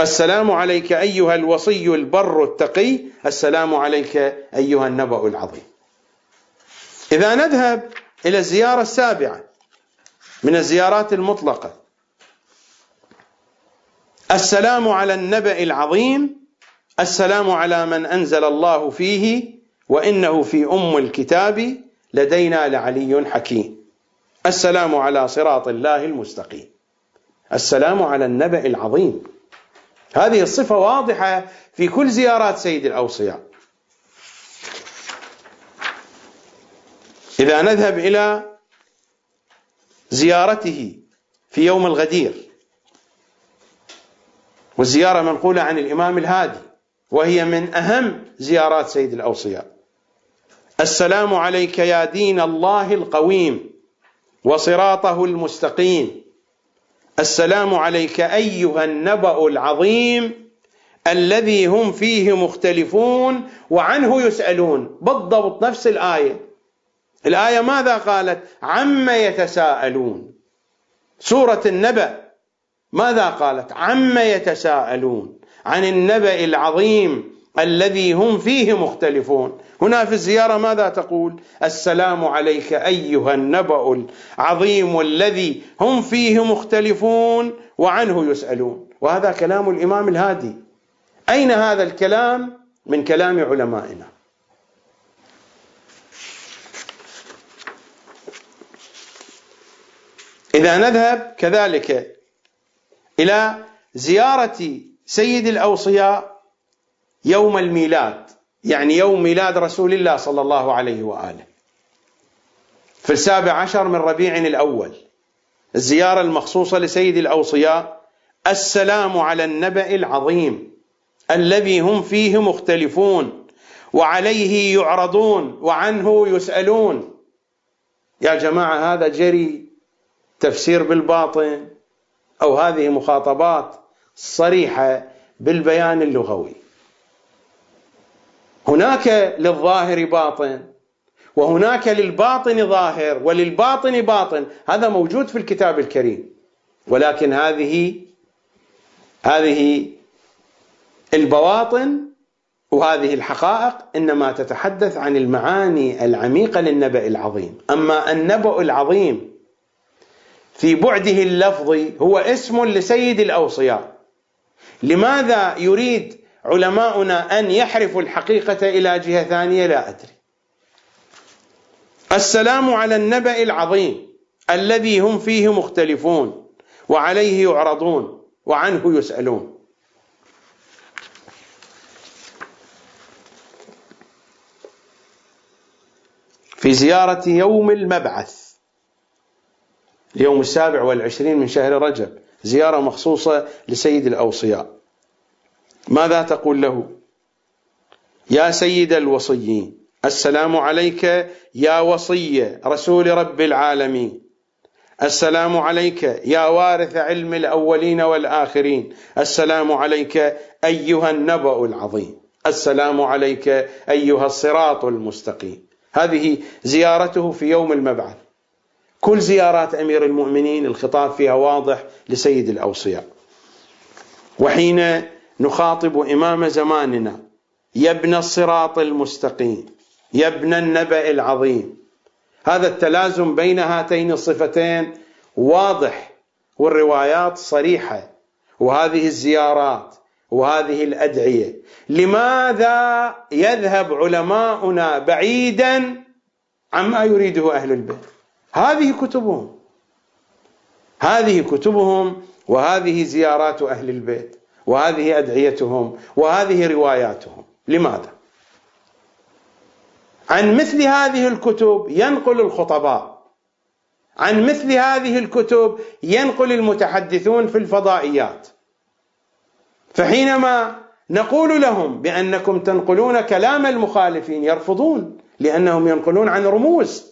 السلام عليك أيها الوصي البر التقي السلام عليك أيها النبأ العظيم. إذا نذهب إلى الزيارة السابعة من الزيارات المطلقة. السلام على النبأ العظيم السلام على من أنزل الله فيه وإنه في أم الكتاب لدينا لعلي حكيم. السلام على صراط الله المستقيم. السلام على النبأ العظيم. هذه الصفة واضحة في كل زيارات سيد الأوصياء. إذا نذهب إلى زيارته في يوم الغدير والزيارة منقولة عن الإمام الهادي وهي من أهم زيارات سيد الأوصياء. السلام عليك يا دين الله القويم وصراطه المستقيم. السلام عليك أيها النبأ العظيم الذي هم فيه مختلفون وعنه يسألون. بالضبط نفس الآية. الآية ماذا قالت؟ عما يتساءلون. سورة النبأ ماذا قالت؟ عما يتساءلون عن النبأ العظيم الذي هم فيه مختلفون. هنا في الزيارة ماذا تقول؟ السلام عليك أيها النبأ العظيم الذي هم فيه مختلفون وعنه يسألون. وهذا كلام الإمام الهادي. أين هذا الكلام؟ من كلام علمائنا. إذا نذهب كذلك إلى زيارة سيد الأوصياء يوم الميلاد. يعني يوم ميلاد رسول الله صلى الله عليه وآله. في السابع عشر من ربيع الأول الزيارة المخصوصة لسيد الأوصياء السلام على النبأ العظيم الذي هم فيه مختلفون وعليه يعرضون وعنه يسألون. يا جماعة هذا جري تفسير بالباطن أو هذه مخاطبات صريحة بالبيان اللغوي. هناك للظاهر باطن وهناك للباطن ظاهر وللباطن باطن. هذا موجود في الكتاب الكريم. ولكن هذه هذه البواطن وهذه الحقائق إنما تتحدث عن المعاني العميقة للنبأ العظيم، أما النبأ العظيم في بعده اللفظي هو اسم لسيد الأوصياء. لماذا يريد علماؤنا أن يحرفوا الحقيقة إلى جهة ثانية لا أدري. السلام على النبأ العظيم الذي هم فيه مختلفون وعليه يعرضون وعنه يسألون. في زيارة يوم المبعث اليوم السابع والعشرين من شهر رجب زيارة مخصوصة لسيد الأوصياء. ماذا تقول له؟ يا سيد الوصيين السلام عليك يا وصي رسول رب العالمين. السلام عليك يا وارث علم الأولين والآخرين. السلام عليك أيها النبأ العظيم. السلام عليك أيها الصراط المستقيم. هذه زيارته في يوم المبعث. كل زيارات أمير المؤمنين الخطاب فيها واضح لسيد الأوصياء. وحين نخاطب إمام زماننا. يا ابن الصراط المستقيم. يا ابن النبأ العظيم. هذا التلازم بين هاتين الصفتين واضح والروايات صريحة. وهذه الزيارات وهذه الأدعية. لماذا يذهب علماؤنا بعيدا عما يريده أهل البيت؟ هذه كتبهم. هذه كتبهم وهذه زيارات أهل البيت. وهذه أدعيتهم وهذه رواياتهم. لماذا؟ عن مثل هذه الكتب ينقل الخطباء. عن مثل هذه الكتب ينقل المتحدثون في الفضائيات. فحينما نقول لهم بأنكم تنقلون كلام المخالفين يرفضون لأنهم ينقلون عن رموز.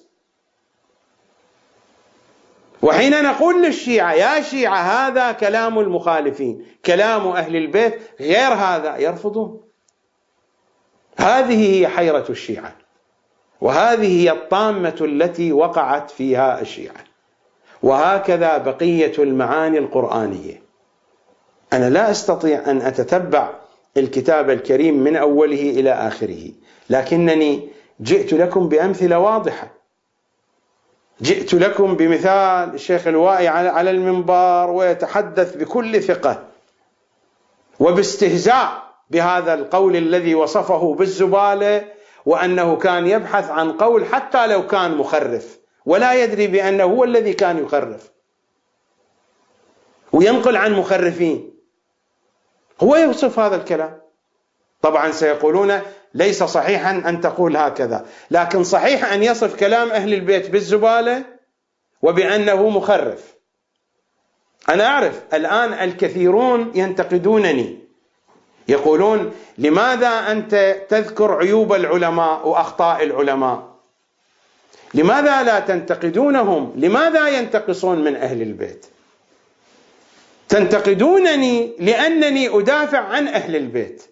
وحين نقول للشيعة يا شيعة هذا كلام المخالفين كلام أهل البيت غير هذا يرفضون. هذه هي حيرة الشيعة وهذه هي الطامة التي وقعت فيها الشيعة. وهكذا بقية المعاني القرآنية. أنا لا أستطيع أن أتتبع الكتاب الكريم من أوله إلى آخره لكنني جئت لكم بأمثلة واضحة. جئت لكم بمثال الشيخ الوائي على المنبر ويتحدث بكل ثقة وباستهزاء بهذا القول الذي وصفه بالزبالة وأنه كان يبحث عن قول حتى لو كان مخرف ولا يدري بأنه هو الذي كان يخرف وينقل عن مخرفين. هو يوصف هذا الكلام. طبعا سيقولون ليس صحيحا أن تقول هكذا. لكن صحيح أن يصف كلام أهل البيت بالزبالة وبأنه مخرف. أنا أعرف الآن الكثيرون ينتقدونني. يقولون لماذا أنت تذكر عيوب العلماء وأخطاء العلماء؟ لماذا لا تنتقدونهم؟ لماذا ينتقصون من أهل البيت? تنتقدونني لأنني أدافع عن أهل البيت.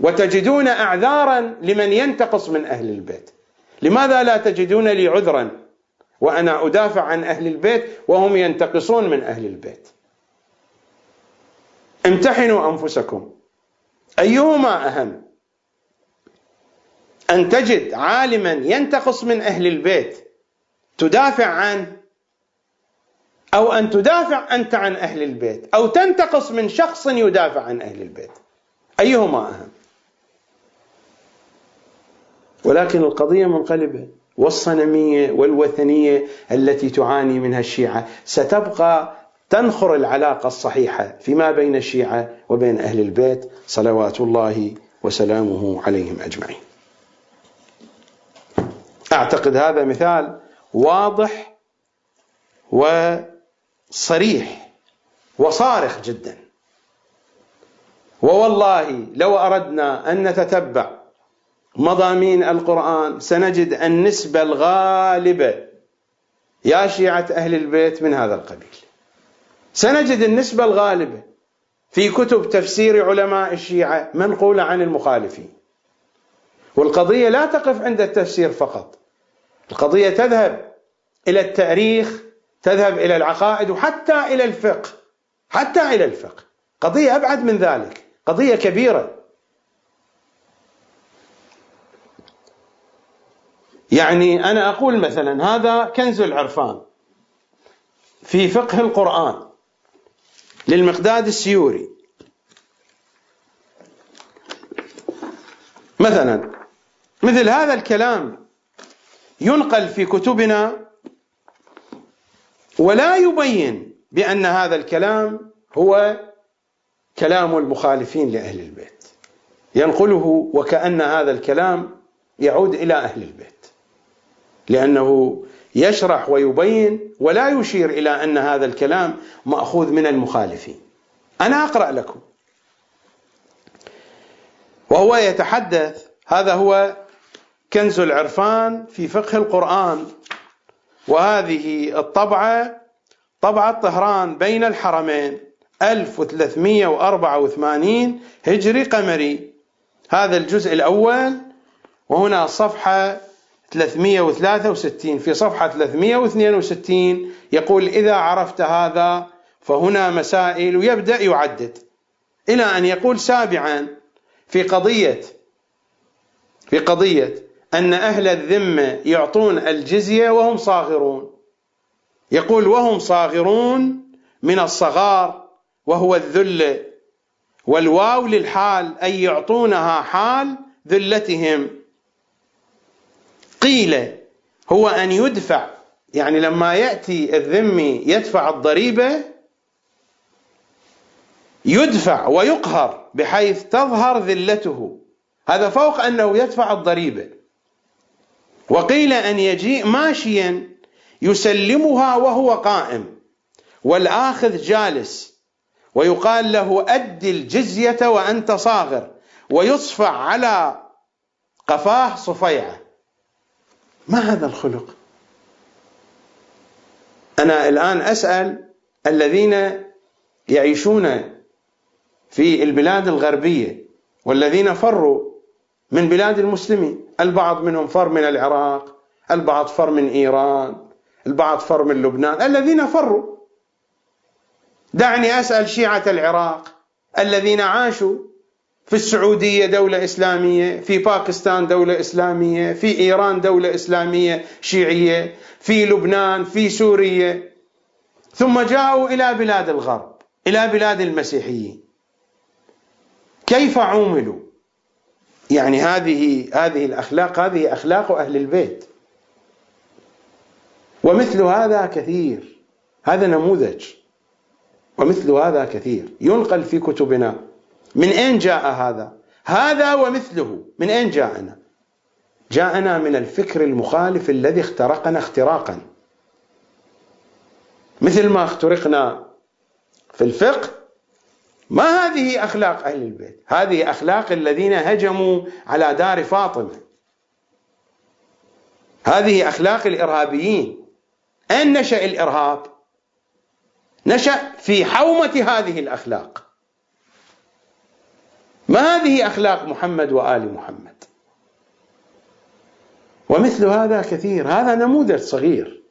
وتجدون أعذارا لمن ينتقص من أهل البيت. لماذا لا تجدون لي عذرا وأنا أدافع عن أهل البيت وهم ينتقصون من أهل البيت؟ امتحنوا أنفسكم. أيهما أهم؟ أن تجد عالما ينتقص من أهل البيت تدافع عنه أو أن تدافع أنت عن أهل البيت أو تنتقص من شخص يدافع عن أهل البيت. أيهما أهم؟ ولكن القضية منقلبة والصنمية والوثنية التي تعاني منها الشيعة ستبقى تنخر العلاقة الصحيحة فيما بين الشيعة وبين أهل البيت صلوات الله وسلامه عليهم أجمعين. أعتقد هذا مثال واضح وصريح وصارخ جدا. ووالله لو أردنا أن نتتبع مضامين القرآن سنجد النسبة الغالبه يا شيعة أهل البيت من هذا القبيل. سنجد النسبة الغالبة في كتب تفسير علماء الشيعة منقولة عن المخالفين. والقضية لا تقف عند التفسير فقط. القضية تذهب إلى التاريخ تذهب إلى العقائد وحتى إلى الفقه حتى إلى الفقه. قضية أبعد من ذلك قضية كبيرة. يعني أنا أقول مثلا هذا كنز العرفان في فقه القرآن للمقداد السيوري. مثلا مثل هذا الكلام ينقل في كتبنا ولا يبين بأن هذا الكلام هو كلام المخالفين لأهل البيت. ينقله وكأن هذا الكلام يعود إلى أهل البيت. لأنه يشرح ويبين ولا يشير إلى أن هذا الكلام مأخوذ من المخالفين. أنا أقرأ لكم. وهو يتحدث هذا هو كنز العرفان في فقه القرآن. وهذه الطبعة طبعة طهران بين الحرمين 1384 هجري قمري. هذا الجزء الأول وهنا صفحة 363 في صفحة 362 يقول إذا عرفت هذا فهنا مسائل ويبدأ يعدد. إلى أن يقول سابعا في قضية في قضية أن أهل الذمة يعطون الجزية وهم صاغرون. يقول وهم صاغرون من الصغار وهو الذل والواو للحال أي يعطونها حال ذلتهم. قيل هو أن يدفع يعني لما يأتي الذمي يدفع الضريبة يدفع ويقهر بحيث تظهر ذلته. هذا فوق أنه يدفع الضريبة. وقيل أن يجيء ماشيا يسلمها وهو قائم والآخذ جالس ويقال له أد الجزية وأنت صاغر ويصفع على قفاه صفيعة. ما هذا الخلق؟ أنا الآن أسأل الذين يعيشون في البلاد الغربية والذين فروا من بلاد المسلمين البعض منهم فر من العراق البعض فر من إيران البعض فر من لبنان الذين فروا. دعني أسأل شيعة العراق الذين عاشوا في السعودية دولة إسلامية في باكستان دولة إسلامية في إيران دولة إسلامية شيعية في لبنان في سوريا ثم جاءوا إلى بلاد الغرب إلى بلاد المسيحيين. كيف عوملوا؟ يعني هذه هذه الأخلاق هذه أخلاق أهل البيت. ومثل هذا كثير هذا نموذج. ومثل هذا كثير. ينقل في كتبنا من أين جاء هذا؟ هذا ومثله. من أين جاءنا؟ جاءنا من الفكر المخالف الذي اخترقنا اختراقا. مثل ما اخترقنا في الفقه ما هذه أخلاق أهل البيت؟ هذه أخلاق الذين هجموا على دار فاطمة. هذه أخلاق الإرهابيين. أين نشأ الإرهاب؟ نشأ في حومة هذه الأخلاق. ما هذه أخلاق محمد وآل محمد؟ ومثل هذا كثير. هذا نموذج صغير.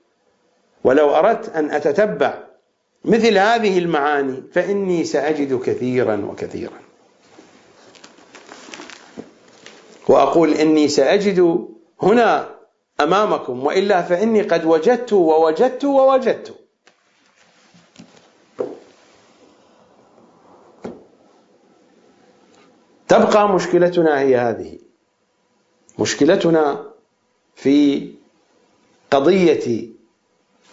ولو أردت أن أتتبع مثل هذه المعاني فإني سأجد كثيرا وكثيرا. وأقول إني سأجد هنا أمامكم وإلا فإني قد وجدت ووجدت ووجدت. تبقى مشكلتنا هي هذه. مشكلتنا في قضية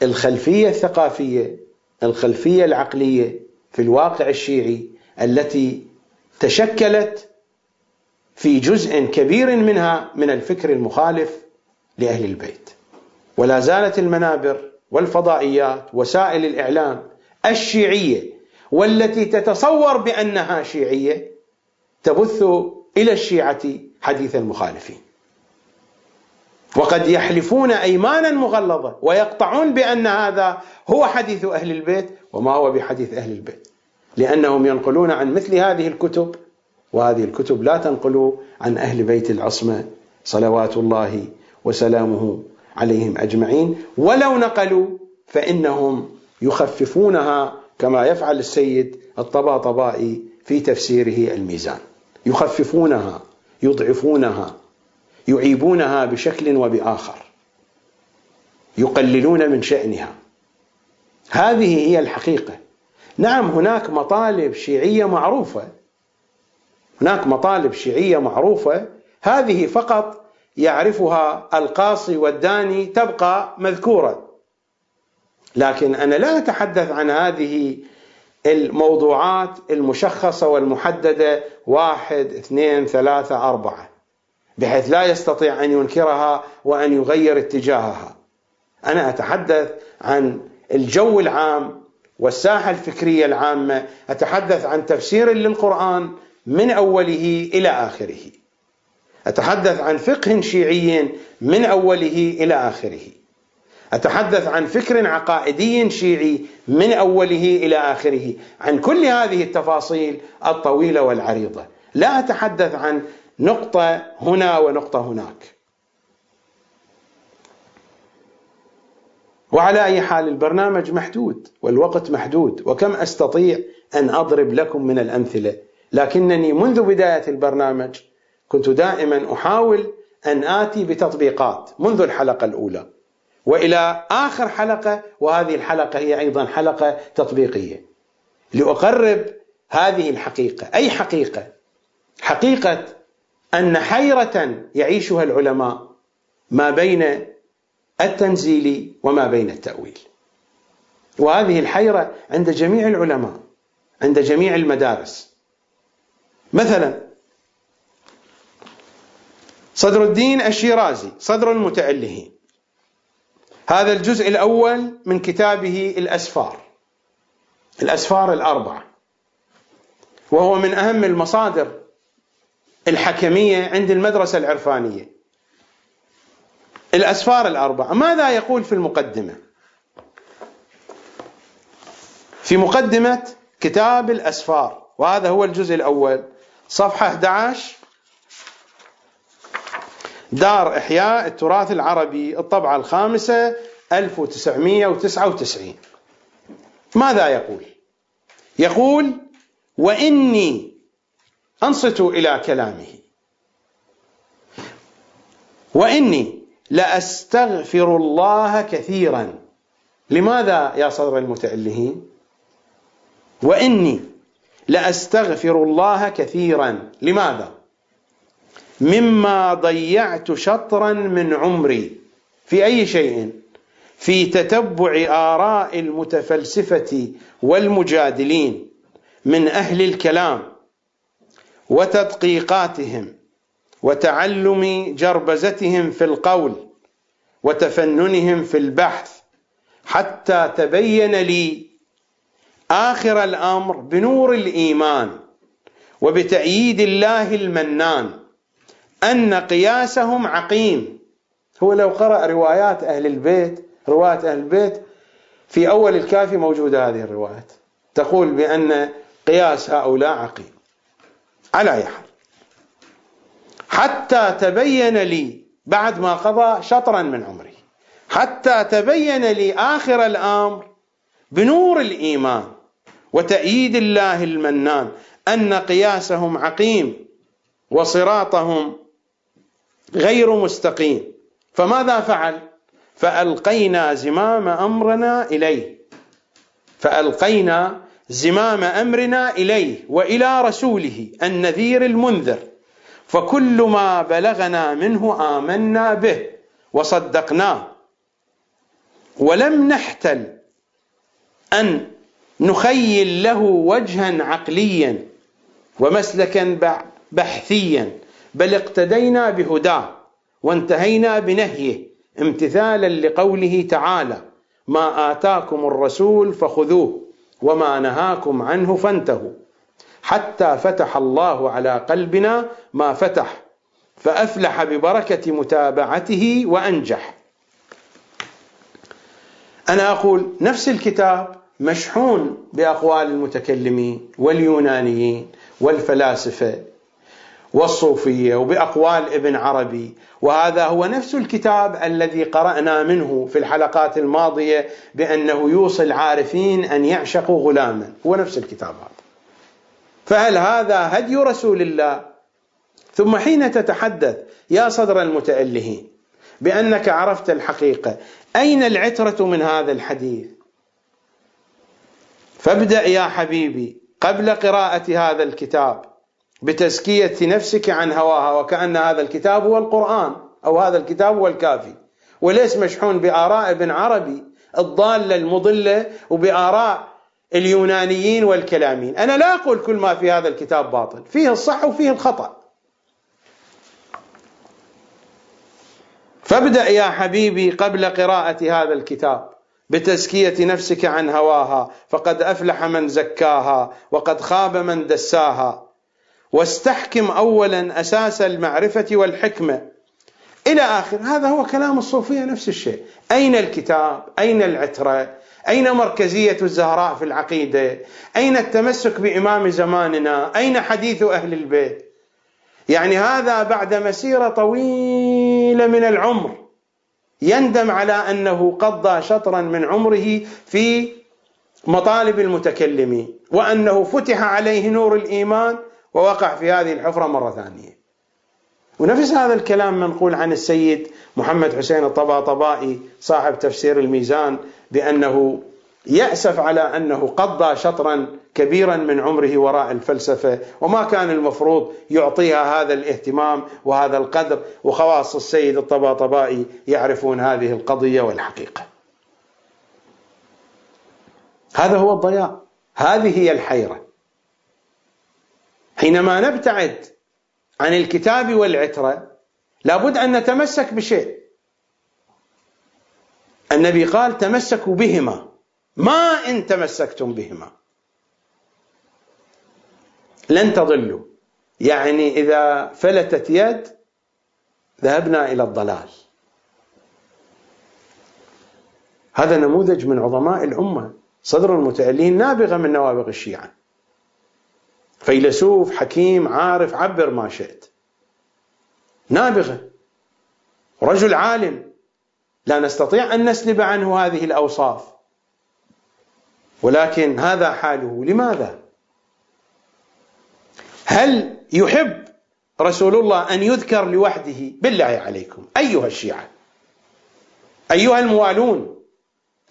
الخلفية الثقافية الخلفية العقلية في الواقع الشيعي التي تشكلت في جزء كبير منها من الفكر المخالف لأهل البيت. ولا زالت المنابر والفضائيات وسائل الإعلام الشيعية والتي تتصور بأنها شيعية تبث إلى الشيعة حديث المخالفين. وقد يحلفون أيمانا مغلظة ويقطعون بأن هذا هو حديث أهل البيت وما هو بحديث أهل البيت لأنهم ينقلون عن مثل هذه الكتب وهذه الكتب لا تنقل عن أهل بيت العصمة صلوات الله وسلامه عليهم أجمعين. ولو نقلوا فإنهم يخففونها كما يفعل السيد الطباطبائي في تفسيره الميزان. يخففونها يضعفونها يعيبونها بشكل وبآخر. يقللون من شأنها. هذه هي الحقيقة. نعم هناك مطالب شيعية معروفة. هناك مطالب شيعية معروفة. هذه فقط يعرفها القاصي والداني تبقى مذكورة. لكن أنا لا أتحدث عن هذه الموضوعات المشخصة والمحددة. واحد اثنين ثلاثة أربعة. بحيث لا يستطيع أن ينكرها وأن يغير اتجاهها. أنا أتحدث عن الجو العام والساحة الفكرية العامة. أتحدث عن تفسير للقرآن من أوله إلى آخره. أتحدث عن فقه شيعي من أوله إلى آخره. أتحدث عن فكر عقائدي شيعي من أوله إلى آخره عن كل هذه التفاصيل الطويلة والعريضة. لا أتحدث عن نقطة هنا ونقطة هناك. وعلى أي حال البرنامج محدود والوقت محدود وكم أستطيع أن أضرب لكم من الأمثلة؟ لكنني منذ بداية البرنامج كنت دائما أحاول أن آتي بتطبيقات منذ الحلقة الأولى. وإلى آخر حلقة وهذه الحلقة هي أيضا حلقة تطبيقية. لأقرب هذه الحقيقة أي حقيقة؟ حقيقة أن حيرة يعيشها العلماء ما بين التنزيل وما بين التأويل. وهذه الحيرة عند جميع العلماء عند جميع المدارس. مثلا صدر الدين الشيرازي صدر المتألهين هذا الجزء الأول من كتابه الأسفار الأسفار الأربعة وهو من أهم المصادر الحكمية عند المدرسة العرفانية. الأسفار الأربعة ماذا يقول في المقدمة؟ في مقدمة كتاب الأسفار وهذا هو الجزء الأول صفحة 11 دار إحياء التراث العربي الطبعة الخامسة 1999 ماذا يقول؟ يقول وإني أنصتوا إلى كلامه وإني لأستغفر الله كثيرا لماذا يا صدر المتألهين؟ وإني لأستغفر الله كثيرا لماذا؟ مما ضيعت شطرا من عمري. في أي شيء؟ في تتبع آراء المتفلسفة والمجادلين من أهل الكلام وتدقيقاتهم وتعلم جربزتهم في القول وتفننهم في البحث حتى تبين لي آخر الأمر بنور الإيمان وبتأييد الله المنان. أن قياسهم عقيم. هو لو قرأ روايات أهل البيت روايات أهل البيت في أول الكافي موجودة هذه الروايات. تقول بأن قياس هؤلاء عقيم. على أي حال. حتى تبين لي بعد ما قضى شطرا من عمري حتى تبين لي آخر الأمر بنور الإيمان وتأييد الله المنان أن قياسهم عقيم وصراطهم غير مستقيم. فماذا فعل؟ فألقينا زمام أمرنا إليه. فألقينا زمام أمرنا إليه وإلى رسوله النذير المنذر. فكل ما بلغنا منه آمنا به وصدقناه. ولم نحتل أن نخيل له وجها عقليا ومسلكا بحثيا. بل اقتدينا بهداه وانتهينا بنهيه امتثالا لقوله تعالى ما آتاكم الرسول فخذوه وما نهاكم عنه فانتهوا. حتى فتح الله على قلبنا ما فتح فأفلح ببركة متابعته وأنجح. أنا أقول نفس الكتاب مشحون بأقوال المتكلمين واليونانيين والفلاسفة. والصوفية وبأقوال ابن عربي. وهذا هو نفس الكتاب الذي قرأنا منه في الحلقات الماضية بأنه يوصي العارفين أن يعشقوا غلاما. هو نفس الكتاب هذا. فهل هذا هدي رسول الله؟ ثم حين تتحدث يا صدر فابدأ يا حبيبي قبل قراءة هذا الكتاب. بتزكية نفسك عن هواها وكأن هذا الكتاب هو القرآن أو هذا الكتاب هو الكافي. وليس مشحون بآراء ابن عربي الضالة المضلة وبآراء اليونانيين والكلامين أنا لا أقول كل ما في هذا الكتاب باطل فيه الصح وفيه الخطأ. فابدأ يا حبيبي قبل قراءة هذا الكتاب بتزكية نفسك عن هواها فقد أفلح من زكاها وقد خاب من دساها. واستحكم أولا أساس المعرفة والحكمة. إلى آخر هذا هو كلام الصوفية نفس الشيء. أين الكتاب؟ أين العترة؟ أين مركزية الزهراء في العقيدة؟ أين التمسك بإمام زماننا؟ أين حديث أهل البيت؟ يعني هذا بعد مسيرة طويلة من العمر. يندم على أنه قضى شطرا من عمره في مطالب المتكلمين وأنه فتح عليه نور الإيمان ووقع في هذه الحفرة مرة ثانية. ونفس هذا الكلام منقول عن السيد محمد حسين الطباطبائي صاحب تفسير الميزان بأنه يأسف على أنه قضى شطرا كبيرا من عمره وراء الفلسفة وما كان المفروض يعطيها هذا الاهتمام وهذا القدر وخواص السيد الطباطبائي يعرفون هذه القضية والحقيقة. هذا هو الضياع. هذه هي الحيرة. حينما نبتعد عن الكتاب والعترة لابد أن نتمسك بشيء. النبي قال تمسكوا بهما. ما إن تمسكتم بهما. لن تضلوا. يعني إذا فلتت يد ذهبنا إلى الضلال. هذا نموذج من عظماء الأمة صدر المتألين نابغة من نوابغ الشيعة. فيلسوف حكيم عارف عبر ما شئت. نابغة. رجل عالم. لا نستطيع أن نسلب عنه هذه الأوصاف. ولكن هذا حاله. لماذا؟ هل يحب رسول الله أن يذكر لوحده؟ بالله عليكم. أيها الشيعة. أيها الموالون.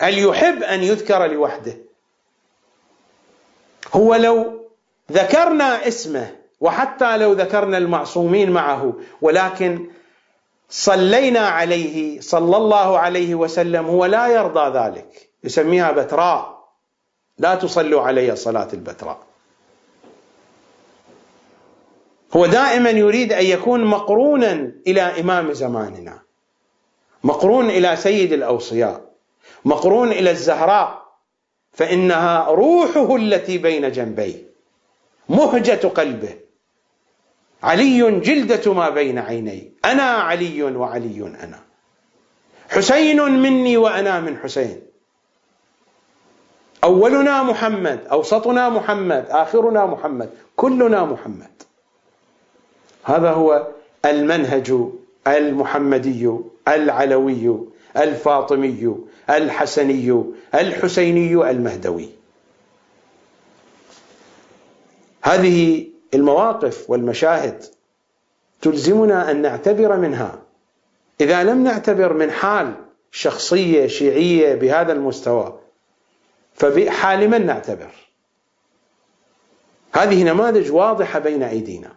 هل يحب أن يذكر لوحده؟ هو لو ذكرنا اسمه وحتى لو ذكرنا المعصومين معه ولكن صلينا عليه صلى الله عليه وسلم هو لا يرضى ذلك. يسميها بتراء. لا تصلوا علي صلاة البتراء. هو دائما يريد أن يكون مقرونا إلى إمام زماننا. مقرون إلى سيد الأوصياء. مقرون إلى الزهراء. فإنها روحه التي بين جنبيه. مهجة قلبه. علي جلدة ما بين عيني. أنا علي وعلي أنا. حسين مني وأنا من حسين. أولنا محمد أوسطنا محمد آخرنا محمد كلنا محمد. هذا هو المنهج المحمدي العلوي الفاطمي الحسني الحسيني المهدوي. هذه المواقف والمشاهد تلزمنا أن نعتبر منها. إذا لم نعتبر من حال شخصية شيعية بهذا المستوى فبحال من نعتبر؟ هذه نماذج واضحة بين أيدينا.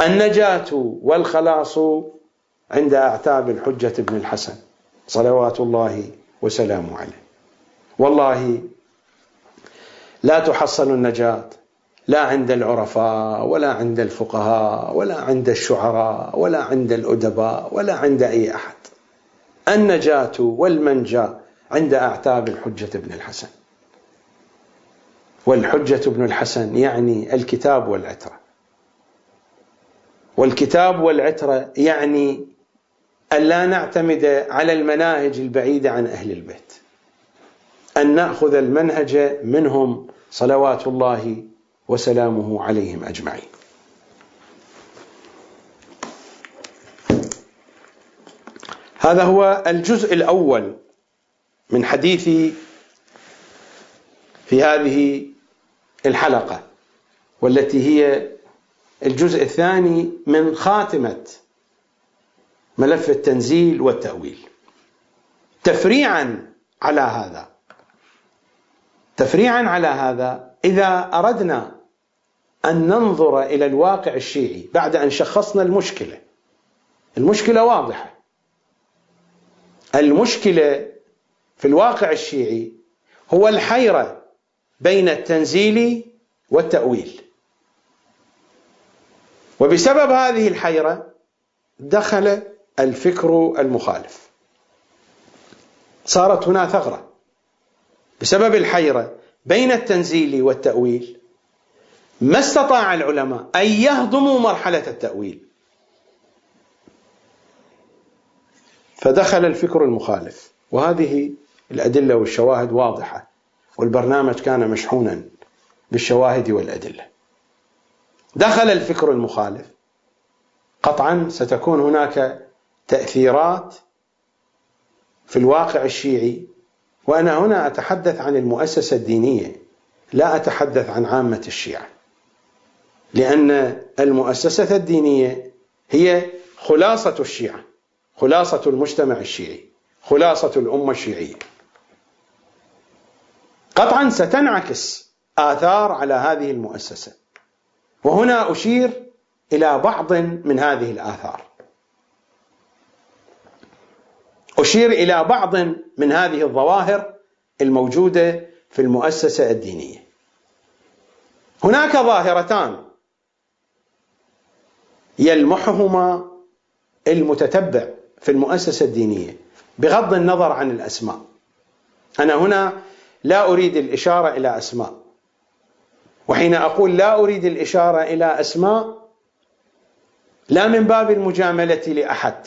النجاة والخلاص عند أعتاب الحجة بن الحسن صلوات الله وسلامه عليه. والله لا تحصل النجاة. لا عند العرفاء ولا عند الفقهاء ولا عند الشعراء ولا عند الأدباء ولا عند أي أحد. النجاة والمنجى عند أعتاب الحجة بن الحسن. والحجة بن الحسن يعني الكتاب والعترة. والكتاب والعترة يعني أن لا نعتمد على المناهج البعيدة عن أهل البيت. أن نأخذ المنهج منهم صلوات الله وسلامه عليهم أجمعين. هذا هو الجزء الأول من حديثي في هذه الحلقة والتي هي الجزء الثاني من خاتمة ملف التنزيل والتأويل. تفريعا على هذا. تفريعا على هذا إذا أردنا أن ننظر إلى الواقع الشيعي بعد أن شخصنا المشكلة المشكلة واضحة. المشكلة في الواقع الشيعي هو الحيرة بين التنزيل والتأويل. وبسبب هذه الحيرة دخل الفكر المخالف. صارت هنا ثغرة. بسبب الحيرة بين التنزيل والتأويل ما استطاع العلماء أن يهضموا مرحلة التأويل. فدخل الفكر المخالف وهذه الأدلة والشواهد واضحة والبرنامج كان مشحونا بالشواهد والأدلة. دخل الفكر المخالف. قطعا ستكون هناك تأثيرات في الواقع الشيعي وأنا هنا أتحدث عن المؤسسة الدينية لا أتحدث عن عامة الشيعة. لأن المؤسسة الدينية هي خلاصة الشيعة خلاصة المجتمع الشيعي خلاصة الأمة الشيعية. قطعا ستنعكس آثار على هذه المؤسسة. وهنا أشير إلى بعض من هذه الآثار. أشير إلى بعض من هذه الظواهر الموجودة في المؤسسة الدينية. هناك ظاهرتان يلمحهما المتتبع في المؤسسة الدينية بغض النظر عن الأسماء. أنا هنا لا أريد الإشارة إلى أسماء. وحين أقول لا أريد الإشارة إلى أسماء لا من باب المجاملة لأحد.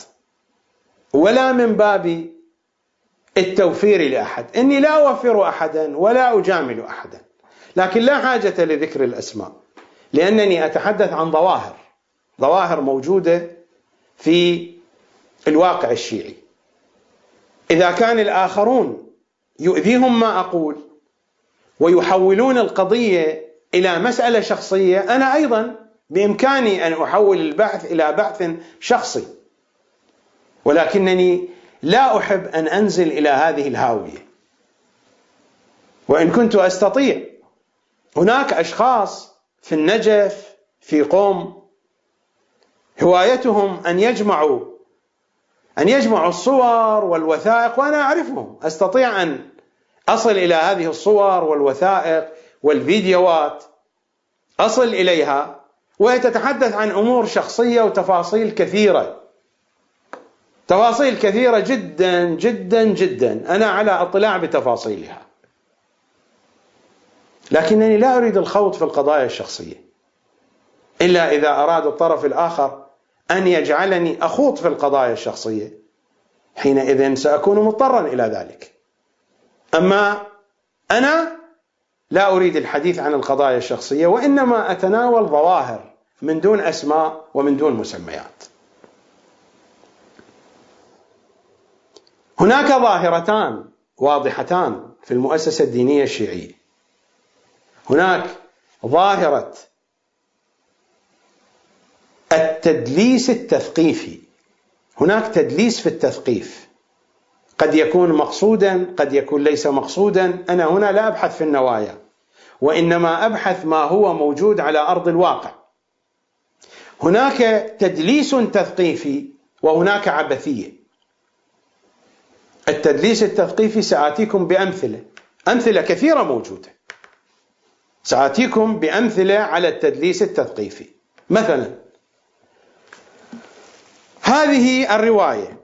ولا من باب التوفير لأحد. إني لا أوفر أحدا ولا أجامل أحدا. لكن لا حاجة لذكر الأسماء لأنني أتحدث عن ظواهر ظواهر موجودة في الواقع الشيعي. إذا كان الآخرون يؤذيهم ما أقول ويحولون القضية إلى مسألة شخصية أنا أيضا بإمكاني أن أحول البحث إلى بحث شخصي. ولكنني لا أحب أن أنزل إلى هذه الهاوية. وإن كنت أستطيع هناك أشخاص في النجف في قوم هوايتهم أن يجمعوا أن يجمعوا الصور والوثائق وأنا أعرفهم. أستطيع أن أصل إلى هذه الصور والوثائق والفيديوهات. أصل إليها وهي تتحدث عن أمور شخصية وتفاصيل كثيرة. تفاصيل كثيرة جدا جدا جدا. أنا على اطلاع بتفاصيلها. لكنني لا أريد الخوض في القضايا الشخصية. إلا إذا أراد الطرف الآخر أن يجعلني أخوض في القضايا الشخصية. حينئذ سأكون مضطرا إلى ذلك. أما أنا لا أريد الحديث عن القضايا الشخصية وإنما أتناول ظواهر من دون أسماء ومن دون مسميات. هناك ظاهرتان واضحتان في المؤسسة الدينية الشيعية. هناك ظاهرة التدليس التثقيفي. هناك تدليس في التثقيف. قد يكون مقصودا قد يكون ليس مقصودا. أنا هنا لا أبحث في النوايا وإنما أبحث ما هو موجود على أرض الواقع. هناك تدليس تثقيفي وهناك عبثية. التدليس التثقيفي ساتيكم بأمثلة. أمثلة كثيرة موجودة. ساتيكم بأمثلة على التدليس التثقيفي. مثلا هذه الرواية.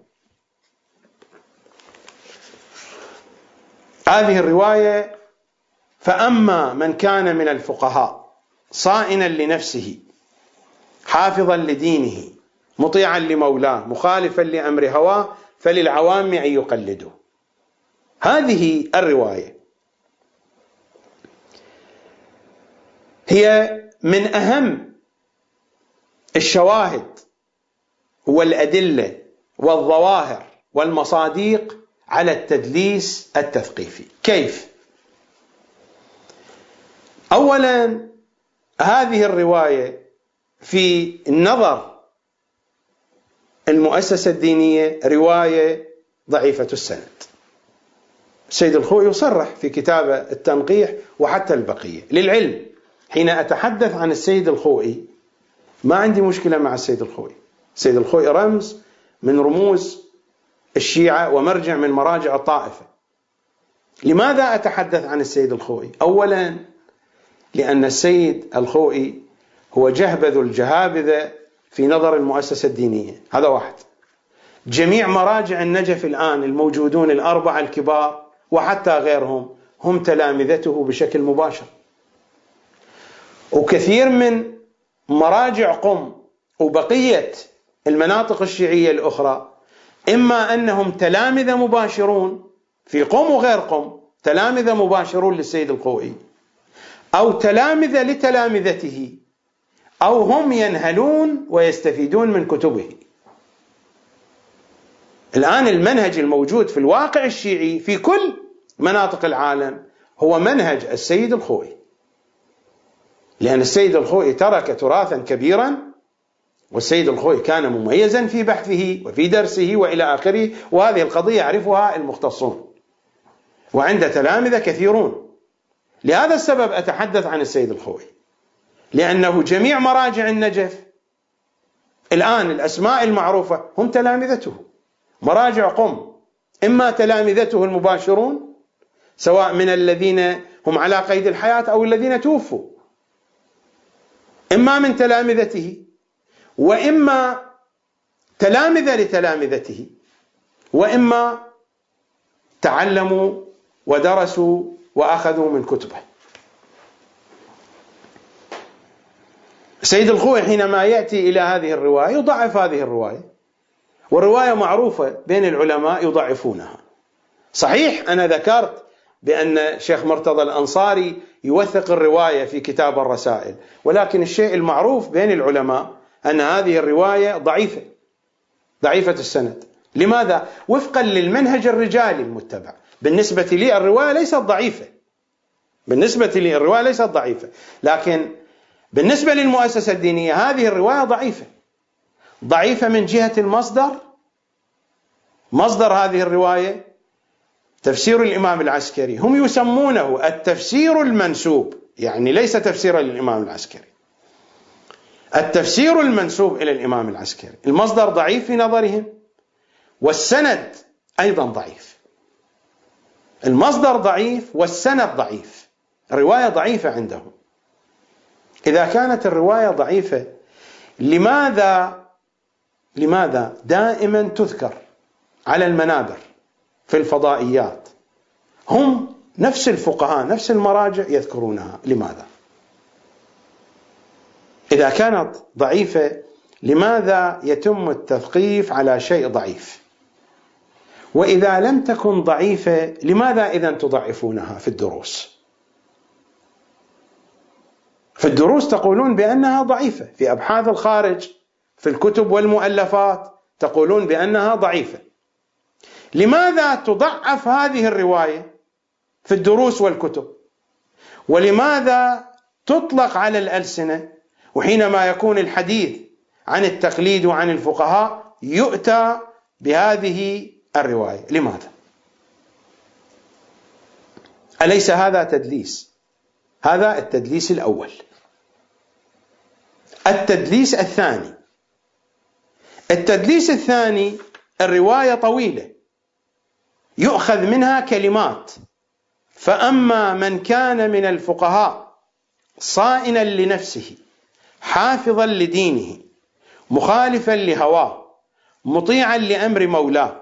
هذه الرواية فأما من كان من الفقهاء صائنا لنفسه حافظا لدينه مطيعا لمولاه مخالفا لأمر هواه فللعوام ان يقلدوا هذه الرواية. هي من أهم الشواهد والأدلة والظواهر والمصاديق على التدليس التثقيفي. كيف؟ اولا هذه الرواية في نظر المؤسسة الدينية رواية ضعيفة السند. السيد الخوئي يصرح في كتابه التنقيح وحتى البقية. للعلم حين أتحدث عن السيد الخوئي ما عندي مشكلة مع السيد الخوئي السيد الخوئي رمز من رموز الشيعة ومرجع من مراجع الطائفة. لماذا أتحدث عن السيد الخوئي أولا لأن السيد الخوئي هو جهبذ الجهابذة في نظر المؤسسة الدينية. هذا واحد. جميع مراجع النجف الآن الموجودون الأربعة الكبار وحتى غيرهم هم تلامذته بشكل مباشر. وكثير من مراجع قم وبقية المناطق الشيعية الأخرى إما أنهم تلامذة مباشرون في قم وغير قم تلامذة مباشرون للسيد القوئي أو تلامذة لتلامذته أو هم ينهلون ويستفيدون من كتبه. الآن المنهج الموجود في الواقع الشيعي في كل مناطق العالم هو منهج السيد الخوئي. لأن السيد الخوئي ترك تراثا كبيرا والسيد الخوئي كان مميزا في بحثه وفي درسه وإلى آخره وهذه القضية يعرفها المختصون. وعند تلامذة كثيرون. لهذا السبب أتحدث عن السيد الخوئي. لأنه جميع مراجع النجف الآن الأسماء المعروفة هم تلامذته. مراجع قم. إما تلامذته المباشرون سواء من الذين هم على قيد الحياة أو الذين توفوا. إما من تلامذته وإما تلامذة لتلامذته وإما تعلموا ودرسوا وأخذوا من كتبه. سيد الخوي حينما يأتي إلى هذه الرواية يضعف هذه الرواية. والرواية معروفة بين العلماء يضعفونها. صحيح أنا ذكرت بأن شيخ مرتضى الأنصاري يوثق الرواية في كتاب الرسائل، ولكن الشيء المعروف بين العلماء أن هذه الرواية ضعيفة ضعيفة السند. لماذا؟ وفقا للمنهج الرجالي المتبع. بالنسبة لي الرواية ليست ضعيفة. بالنسبة لي الرواية ليست ضعيفة. لكن بالنسبة للمؤسسة الدينية هذه الرواية ضعيفة. ضعيفة من جهة المصدر. مصدر هذه الرواية تفسير الإمام العسكري. هم يسمونه التفسير المنسوب يعني ليس تفسيرا للإمام العسكري. التفسير المنسوب إلى الإمام العسكري. المصدر ضعيف في نظرهم والسند أيضا ضعيف. المصدر ضعيف والسند ضعيف. الروايه ضعيفة عندهم. إذا كانت الرواية ضعيفة لماذا لماذا دائما تذكر على المنابر في الفضائيات؟ هم نفس الفقهاء نفس المراجع يذكرونها لماذا؟ إذا كانت ضعيفة لماذا يتم التثقيف على شيء ضعيف؟ وإذا لم تكن ضعيفة لماذا إذا تضعفونها في الدروس؟ في الدروس تقولون بأنها ضعيفة في أبحاث الخارج في الكتب والمؤلفات تقولون بأنها ضعيفة لماذا تضعف هذه الرواية في الدروس والكتب ولماذا تطلق على الألسنة وحينما يكون الحديث عن التقليد وعن الفقهاء يؤتى بهذه الرواية، لماذا؟ أليس هذا تدليس؟ هذا التدليس الأول. التدليس الثاني. التدليس الثاني الرواية طويلة. يؤخذ منها كلمات. فأما من كان من الفقهاء صائنا لنفسه حافظا لدينه مخالفا لهواه مطيعا لأمر مولاه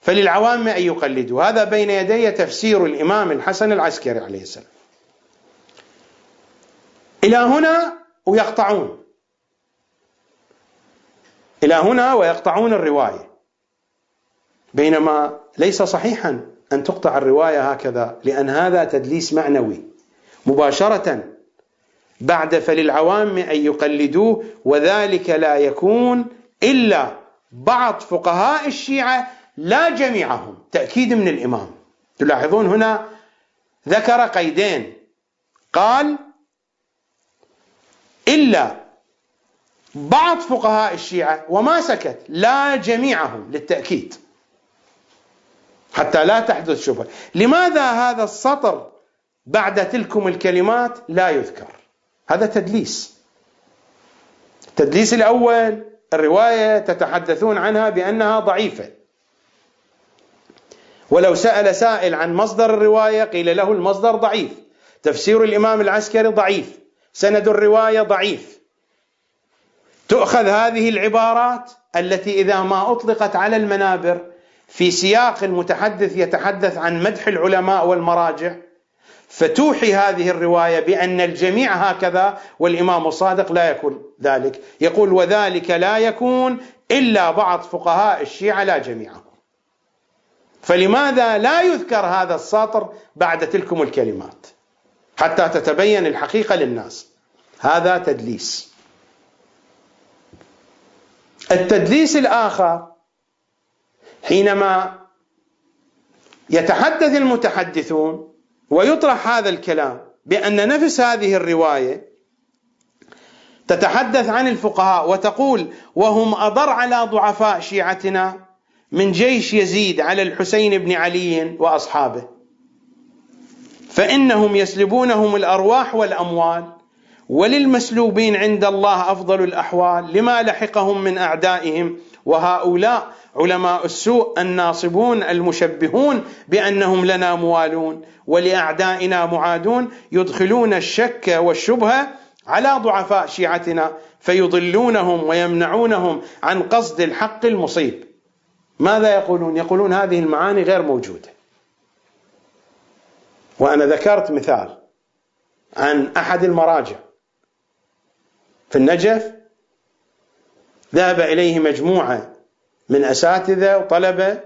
فللعوام أن يقلدوا هذا بين يدي تفسير الإمام الحسن العسكري عليه السلام. إلى هنا ويقطعون. إلى هنا ويقطعون الرواية. بينما ليس صحيحا أن تقطع الرواية هكذا لأن هذا تدليس معنوي. مباشرة بعد فللعوام أن يقلدوه وذلك لا يكون إلا بعض فقهاء الشيعة لا جميعهم. تأكيد من الإمام. تلاحظون هنا ذكر قيدين. قال إلا بعض فقهاء الشيعة وما سكت لا جميعهم للتأكيد. حتى لا تحدث شبهة. لماذا هذا السطر بعد تلكم الكلمات لا يذكر؟ هذا تدليس. التدليس الأول الرواية تتحدثون عنها بأنها ضعيفة. ولو سأل سائل عن مصدر الرواية قيل له المصدر ضعيف. تفسير الإمام العسكري ضعيف. سند الرواية ضعيف. تؤخذ هذه العبارات التي إذا ما أطلقت على المنابر في سياق المتحدث يتحدث عن مدح العلماء والمراجع فتوحي هذه الرواية بأن الجميع هكذا والإمام الصادق لا يكون ذلك. يقول وذلك لا يكون إلا بعض فقهاء الشيعة لا جميعهم. فلماذا لا يذكر هذا السطر بعد تلكم الكلمات؟ حتى تتبين الحقيقة للناس. هذا تدليس. التدليس الآخر حينما يتحدث المتحدثون ويطرح هذا الكلام بأن نفس هذه الرواية تتحدث عن الفقهاء وتقول وهم أضر على ضعفاء شيعتنا من جيش يزيد على الحسين بن علي وأصحابه. فإنهم يسلبونهم الأرواح والأموال. وللمسلوبين عند الله أفضل الأحوال لما لحقهم من أعدائهم. وهؤلاء علماء السوء الناصبون المشبهون بأنهم لنا موالون. ولأعدائنا معادون يدخلون الشك والشبهه على ضعفاء شيعتنا فيضلونهم ويمنعونهم عن قصد الحق المصيب. ماذا يقولون؟ يقولون هذه المعاني غير موجودة. وأنا ذكرت مثال عن أحد المراجع في النجف ذهب إليه مجموعة من أساتذة وطلبه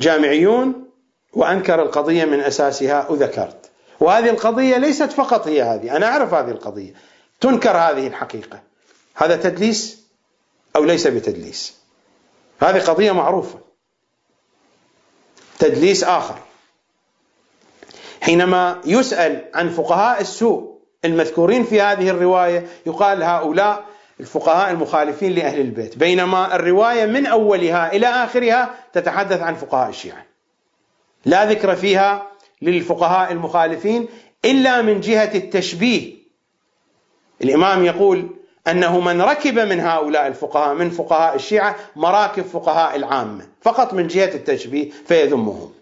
جامعيون وأنكر القضية من أساسها وذكرت. وهذه القضية ليست فقط هي هذه أنا أعرف هذه القضية. تنكر هذه الحقيقة. هذا تدليس أو ليس بتدليس؟ هذه قضية معروفة. تدليس آخر. حينما يسأل عن فقهاء السوء المذكورين في هذه الرواية يقال هؤلاء الفقهاء المخالفين لأهل البيت. بينما الرواية من أولها إلى آخرها تتحدث عن فقهاء الشيعة. لا ذكر فيها للفقهاء المخالفين إلا من جهة التشبيه. الإمام يقول أنه من ركب من هؤلاء الفقهاء من فقهاء الشيعة مراكب فقهاء العامة فقط من جهة التشبيه فيذمهم.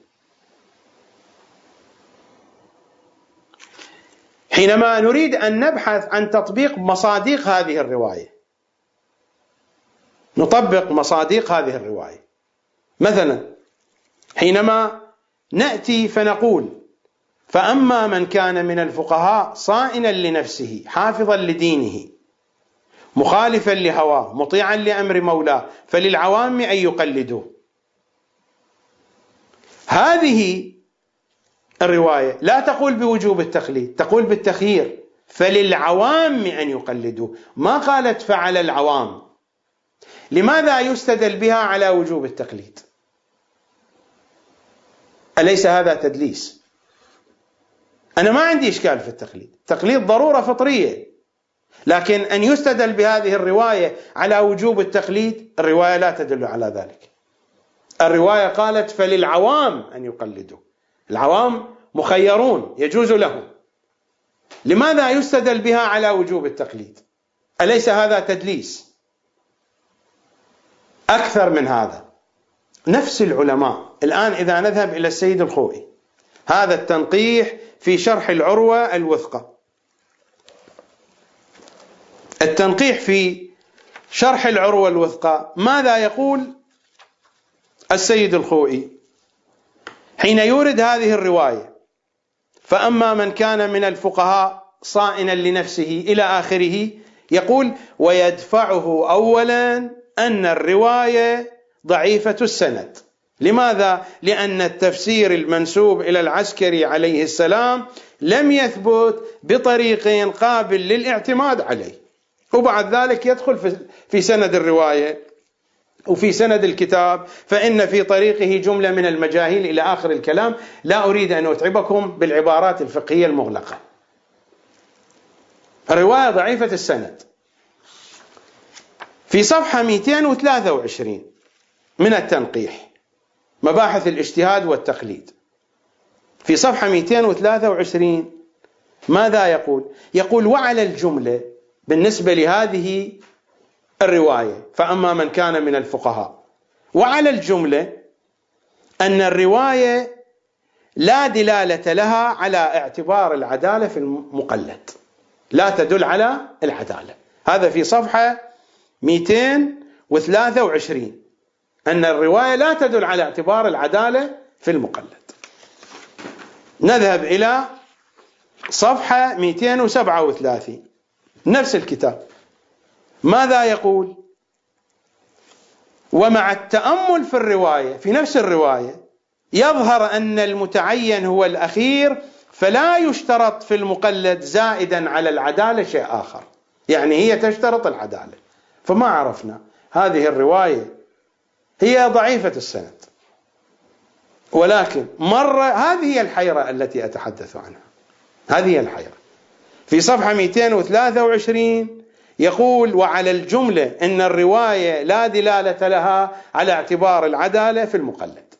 حينما نريد أن نبحث عن تطبيق مصادق هذه الرواية. نطبق مصادق هذه الرواية. مثلا حينما نأتي فنقول فأما من كان من الفقهاء صائنا لنفسه حافظا لدينه مخالفا لهواه مطيعا لأمر مولاه فللعوام أن يقلدوه هذه الرواية. لا تقول بوجوب التقليد تقول بالتخيير. فللعوام أن يقلدوه ما قالت فعل العوام. لماذا يستدل بها على وجوب التقليد؟ أليس هذا تدليس؟ أنا ما عندي إشكال في التقليد. التقليد ضرورة فطرية. لكن أن يستدل بهذه الرواية على وجوب التقليد الرواية لا تدل على ذلك. الرواية قالت فللعوام أن يقلدوا. العوام مخيرون يجوز لهم. لماذا يستدل بها على وجوب التقليد؟ أليس هذا تدليس؟ أكثر من هذا. نفس العلماء الآن إذا نذهب إلى السيد الخوئي هذا التنقيح في شرح العروة الوثقة. التنقيح في شرح العروة الوثقى ماذا يقول السيد الخوئي؟ حين يورد هذه الرواية فأما من كان من الفقهاء صائنا لنفسه إلى آخره يقول ويدفعه اولا أن الرواية ضعيفة السند. لماذا؟ لأن التفسير المنسوب إلى العسكري عليه السلام لم يثبت بطريق قابل للاعتماد عليه. وبعد ذلك يدخل في سند الرواية. وفي سند الكتاب فإن في طريقه جملة من المجاهيل إلى آخر الكلام لا أريد أن أتعبكم بالعبارات الفقهية المغلقة. الرواية ضعيفة السند. في صفحة 223 من التنقيح مباحث الاجتهاد والتقليد. في صفحة 223 ماذا يقول؟ يقول وعلى الجملة بالنسبة لهذه الرواية. فأما من كان من الفقهاء. وعلى الجملة أن الرواية لا دلالة لها على اعتبار العدالة في المقلد. لا تدل على العدالة. هذا في صفحة 223 أن الرواية لا تدل على اعتبار العدالة في المقلد. نذهب إلى صفحة 237 نفس الكتاب. ماذا يقول؟ ومع التأمل في الرواية في نفس الرواية يظهر أن المتعين هو الأخير فلا يشترط في المقلد زائدا على العدالة شيء آخر. يعني هي تشترط العدالة. فما عرفنا. هذه الرواية هي ضعيفة السند. ولكن مرة هذه هي الحيرة التي أتحدث عنها. هذه هي الحيرة. في صفحة 223 يقول وعلى الجملة أن الرواية لا دلالة لها على اعتبار العدالة في المقلد.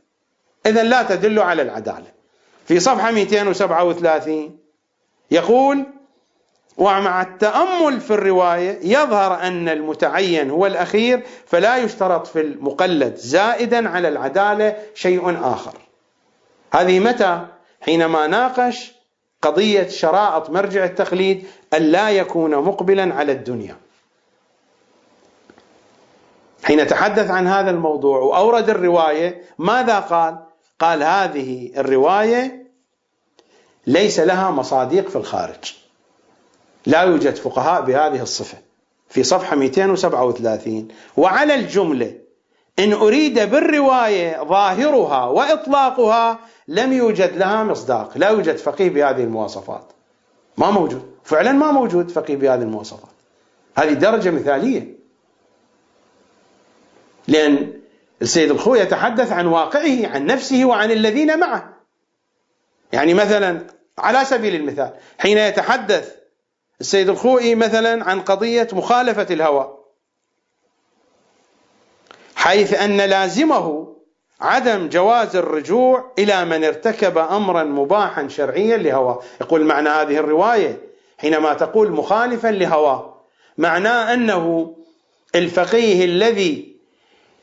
إذا لا تدل على العدالة. في صفحة 237 يقول ومع التأمل في الرواية يظهر أن المتعين هو الأخير فلا يشترط في المقلد زائدا على العدالة شيء آخر. هذه متى؟ حينما ناقش قضية شرائط مرجع التقليد أن لا يكون مقبلا على الدنيا. حين تحدث عن هذا الموضوع وأورد الرواية ماذا قال؟ قال هذه الرواية ليس لها مصاديق في الخارج. لا يوجد فقهاء بهذه الصفة. في صفحة 237 وعلى الجملة إن أريد بالرواية ظاهرها وإطلاقها لم يوجد لها مصداق. لا يوجد فقيه بهذه المواصفات. ما موجود. فعلا ما موجود فقيه بهذه المواصفات. هذه درجة مثالية. لأن السيد الخوي يتحدث عن واقعه عن نفسه وعن الذين معه. يعني مثلا على سبيل المثال حين يتحدث السيد الخوئي مثلا عن قضية مخالفة الهوى حيث أن لازمه عدم جواز الرجوع إلى من ارتكب أمرا مباحا شرعيا لهواه يقول معنى هذه الرواية حينما تقول مخالفا لهواه معناه أنه الفقيه الذي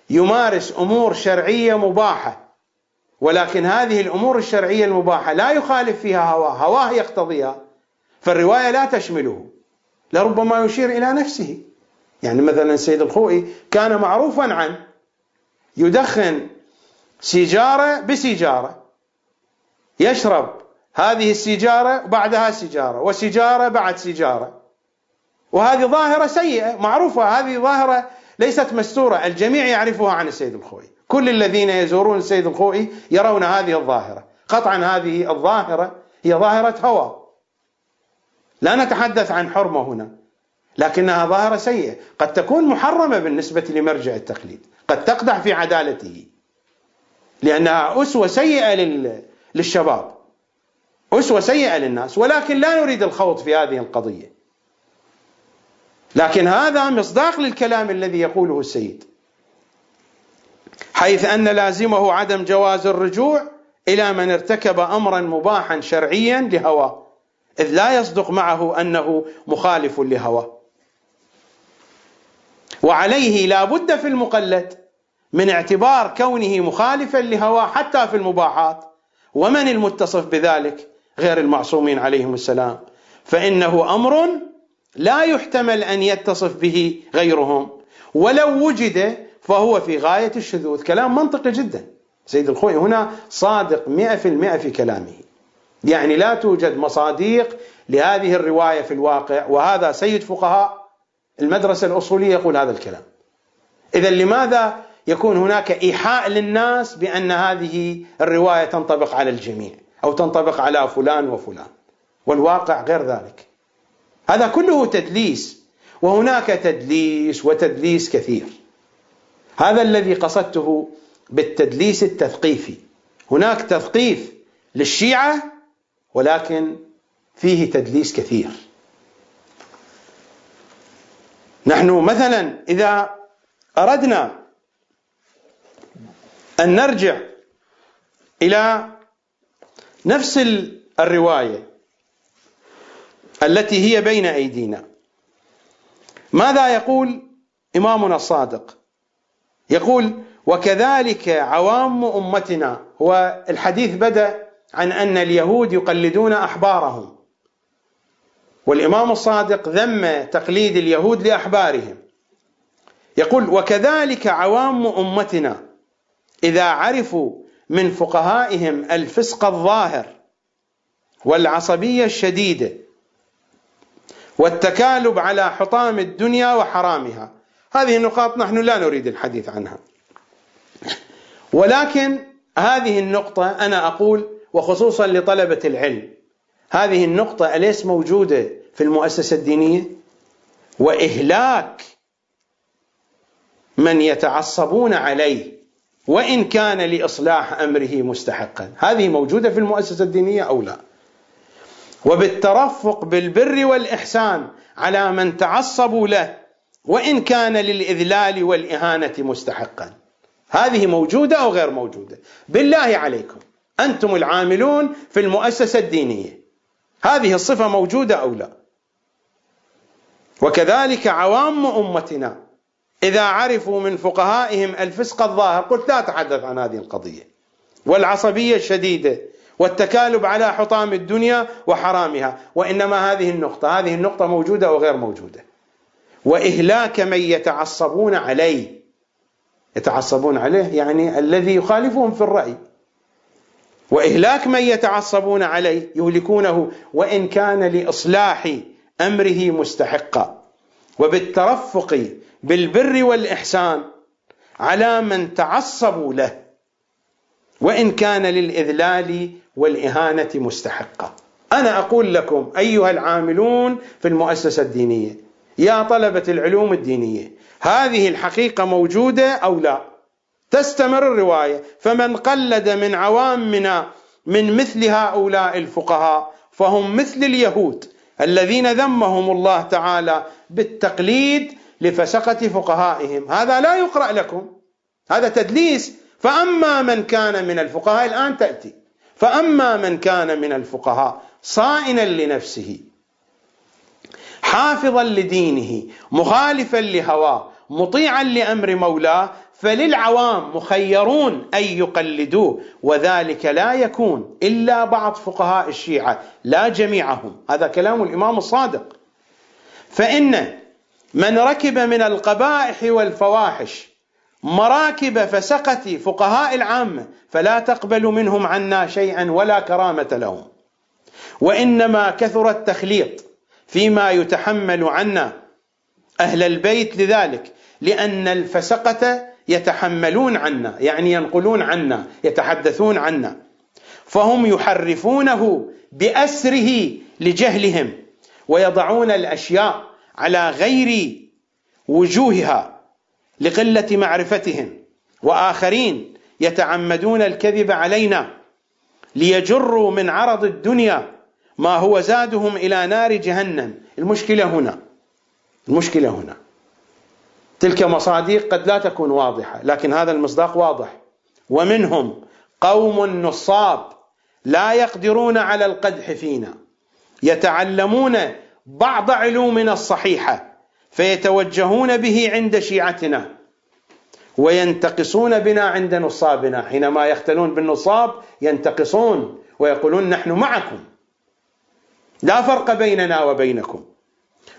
يمارس أمور شرعية مباحة ولكن هذه الأمور الشرعية المباحة لا يخالف فيها هواه هواه يقتضيها فالرواية لا تشمله لربما يشير إلى نفسه. يعني مثلا السيد الخوئي كان معروفا عن يدخن سيجارة بسيجارة يشرب هذه السيجارة بعدها سيجارة وسيجارة بعد سيجارة. وهذه ظاهرة سيئة معروفة. هذه ظاهرة ليست مستورة الجميع يعرفها عن السيد الخوئي كل الذين يزورون السيد الخوئي يرون هذه الظاهرة. قطعا هذه الظاهرة هي ظاهرة هوى. لا نتحدث عن حرمة هنا لكنها ظاهرة سيئة. قد تكون محرمة بالنسبة لمرجع التقليد. قد تقدح في عدالته لأنها أسوة سيئة للشباب. أسوة سيئة للناس ولكن لا نريد الخوض في هذه القضية. لكن هذا مصداق للكلام الذي يقوله السيد. حيث أن لازمه عدم جواز الرجوع إلى من ارتكب أمرا مباحا شرعيا لهواه إذ لا يصدق معه أنه مخالف لهواه. وعليه لا بد في المقلد من اعتبار كونه مخالفا لهواه حتى في المباحات ومن المتصف بذلك غير المعصومين عليهم السلام. فإنه أمر لا يحتمل أن يتصف به غيرهم. ولو وجد فهو في غاية الشذوذ. كلام منطقي جدا. سيد الخوي هنا صادق مئة في المئة في كلامه. يعني لا توجد مصاديق لهذه الرواية في الواقع. وهذا سيد فقهاء المدرسة الأصولية يقول هذا الكلام. إذا لماذا يكون هناك إيحاء للناس بأن هذه الرواية تنطبق على الجميع؟ أو تنطبق على فلان وفلان. والواقع غير ذلك. هذا كله تدليس. وهناك تدليس وتدليس كثير. هذا الذي قصدته بالتدليس التثقيفي. هناك تثقيف للشيعة ولكن فيه تدليس كثير. نحن مثلا إذا أردنا أن نرجع إلى نفس الرواية التي هي بين أيدينا. ماذا يقول إمامنا الصادق؟ يقول وكذلك عوام أمتنا هو الحديث بدأ عن أن اليهود يقلدون أحبارهم. والإمام الصادق ذم تقليد اليهود لأحبارهم. يقول وكذلك عوام أمتنا إذا عرفوا من فقهائهم الفسق الظاهر والعصبية الشديدة والتكالب على حطام الدنيا وحرامها. هذه النقاط نحن لا نريد الحديث عنها. ولكن هذه النقطة أنا أقول وخصوصا لطلبة العلم هذه النقطة أليس موجودة في المؤسسة الدينية؟ وإهلاك من يتعصبون عليه وإن كان لإصلاح أمره مستحقا. هذه موجودة في المؤسسة الدينية أو لا؟ وبالترفق بالبر والإحسان على من تعصبوا له وإن كان للإذلال والإهانة مستحقا. هذه موجودة أو غير موجودة؟ بالله عليكم أنتم العاملون في المؤسسة الدينية. هذه الصفة موجودة أو لا؟ وكذلك عوام أمتنا إذا عرفوا من فقهائهم الفسق الظاهر قلت لا أتحدث عن هذه القضية. والعصبية الشديدة والتكالب على حطام الدنيا وحرامها وإنما هذه النقطة هذه النقطة موجودة أو غير موجودة. وإهلاك من يتعصبون عليه. يتعصبون عليه يعني الذي يخالفهم في الرأي. وإهلاك من يتعصبون عليه يهلكونه وإن كان لإصلاح أمره مستحقا. وبالترفق بالبر والإحسان على من تعصبوا له وإن كان للإذلال والإهانة مستحقا أنا أقول لكم أيها العاملون في المؤسسة الدينية يا طلبة العلوم الدينية هذه الحقيقة موجودة أو لا؟ تستمر الرواية. فمن قلد من عوامنا من مثل هؤلاء الفقهاء فهم مثل اليهود الذين ذمهم الله تعالى بالتقليد لفسقة فقهائهم. هذا لا يقرأ لكم. هذا تدليس. فأما من كان من الفقهاء الآن تأتي. فأما من كان من الفقهاء صائنا لنفسه حافظا لدينه مخالفا لهواه مطيعا لأمر مولاه فللعوام مخيرون أن يقلدوه. وذلك لا يكون إلا بعض فقهاء الشيعة لا جميعهم. هذا كلام الإمام الصادق. فإن من ركب من القبائح والفواحش مراكب فسقة فقهاء العامة فلا تقبل منهم عنا شيئا ولا كرامة لهم. وإنما كثر التخليط فيما يتحمل عنا أهل البيت لذلك لأن الفسقة يتحملون عنا يعني ينقلون عنا يتحدثون عنا. فهم يحرفونه بأسره لجهلهم ويضعون الأشياء على غير وجوهها لقلة معرفتهم وآخرين يتعمدون الكذب علينا ليجروا من عرض الدنيا ما هو زادهم إلى نار جهنم. المشكلة هنا المشكلة هنا. تلك مصادق قد لا تكون واضحة لكن هذا المصداق واضح. ومنهم قوم نصاب لا يقدرون على القدح فينا يتعلمون بعض علومنا الصحيحة فيتوجهون به عند شيعتنا وينتقصون بنا عند نصابنا. حينما يختلون بالنصاب ينتقصون ويقولون نحن معكم. لا فرق بيننا وبينكم.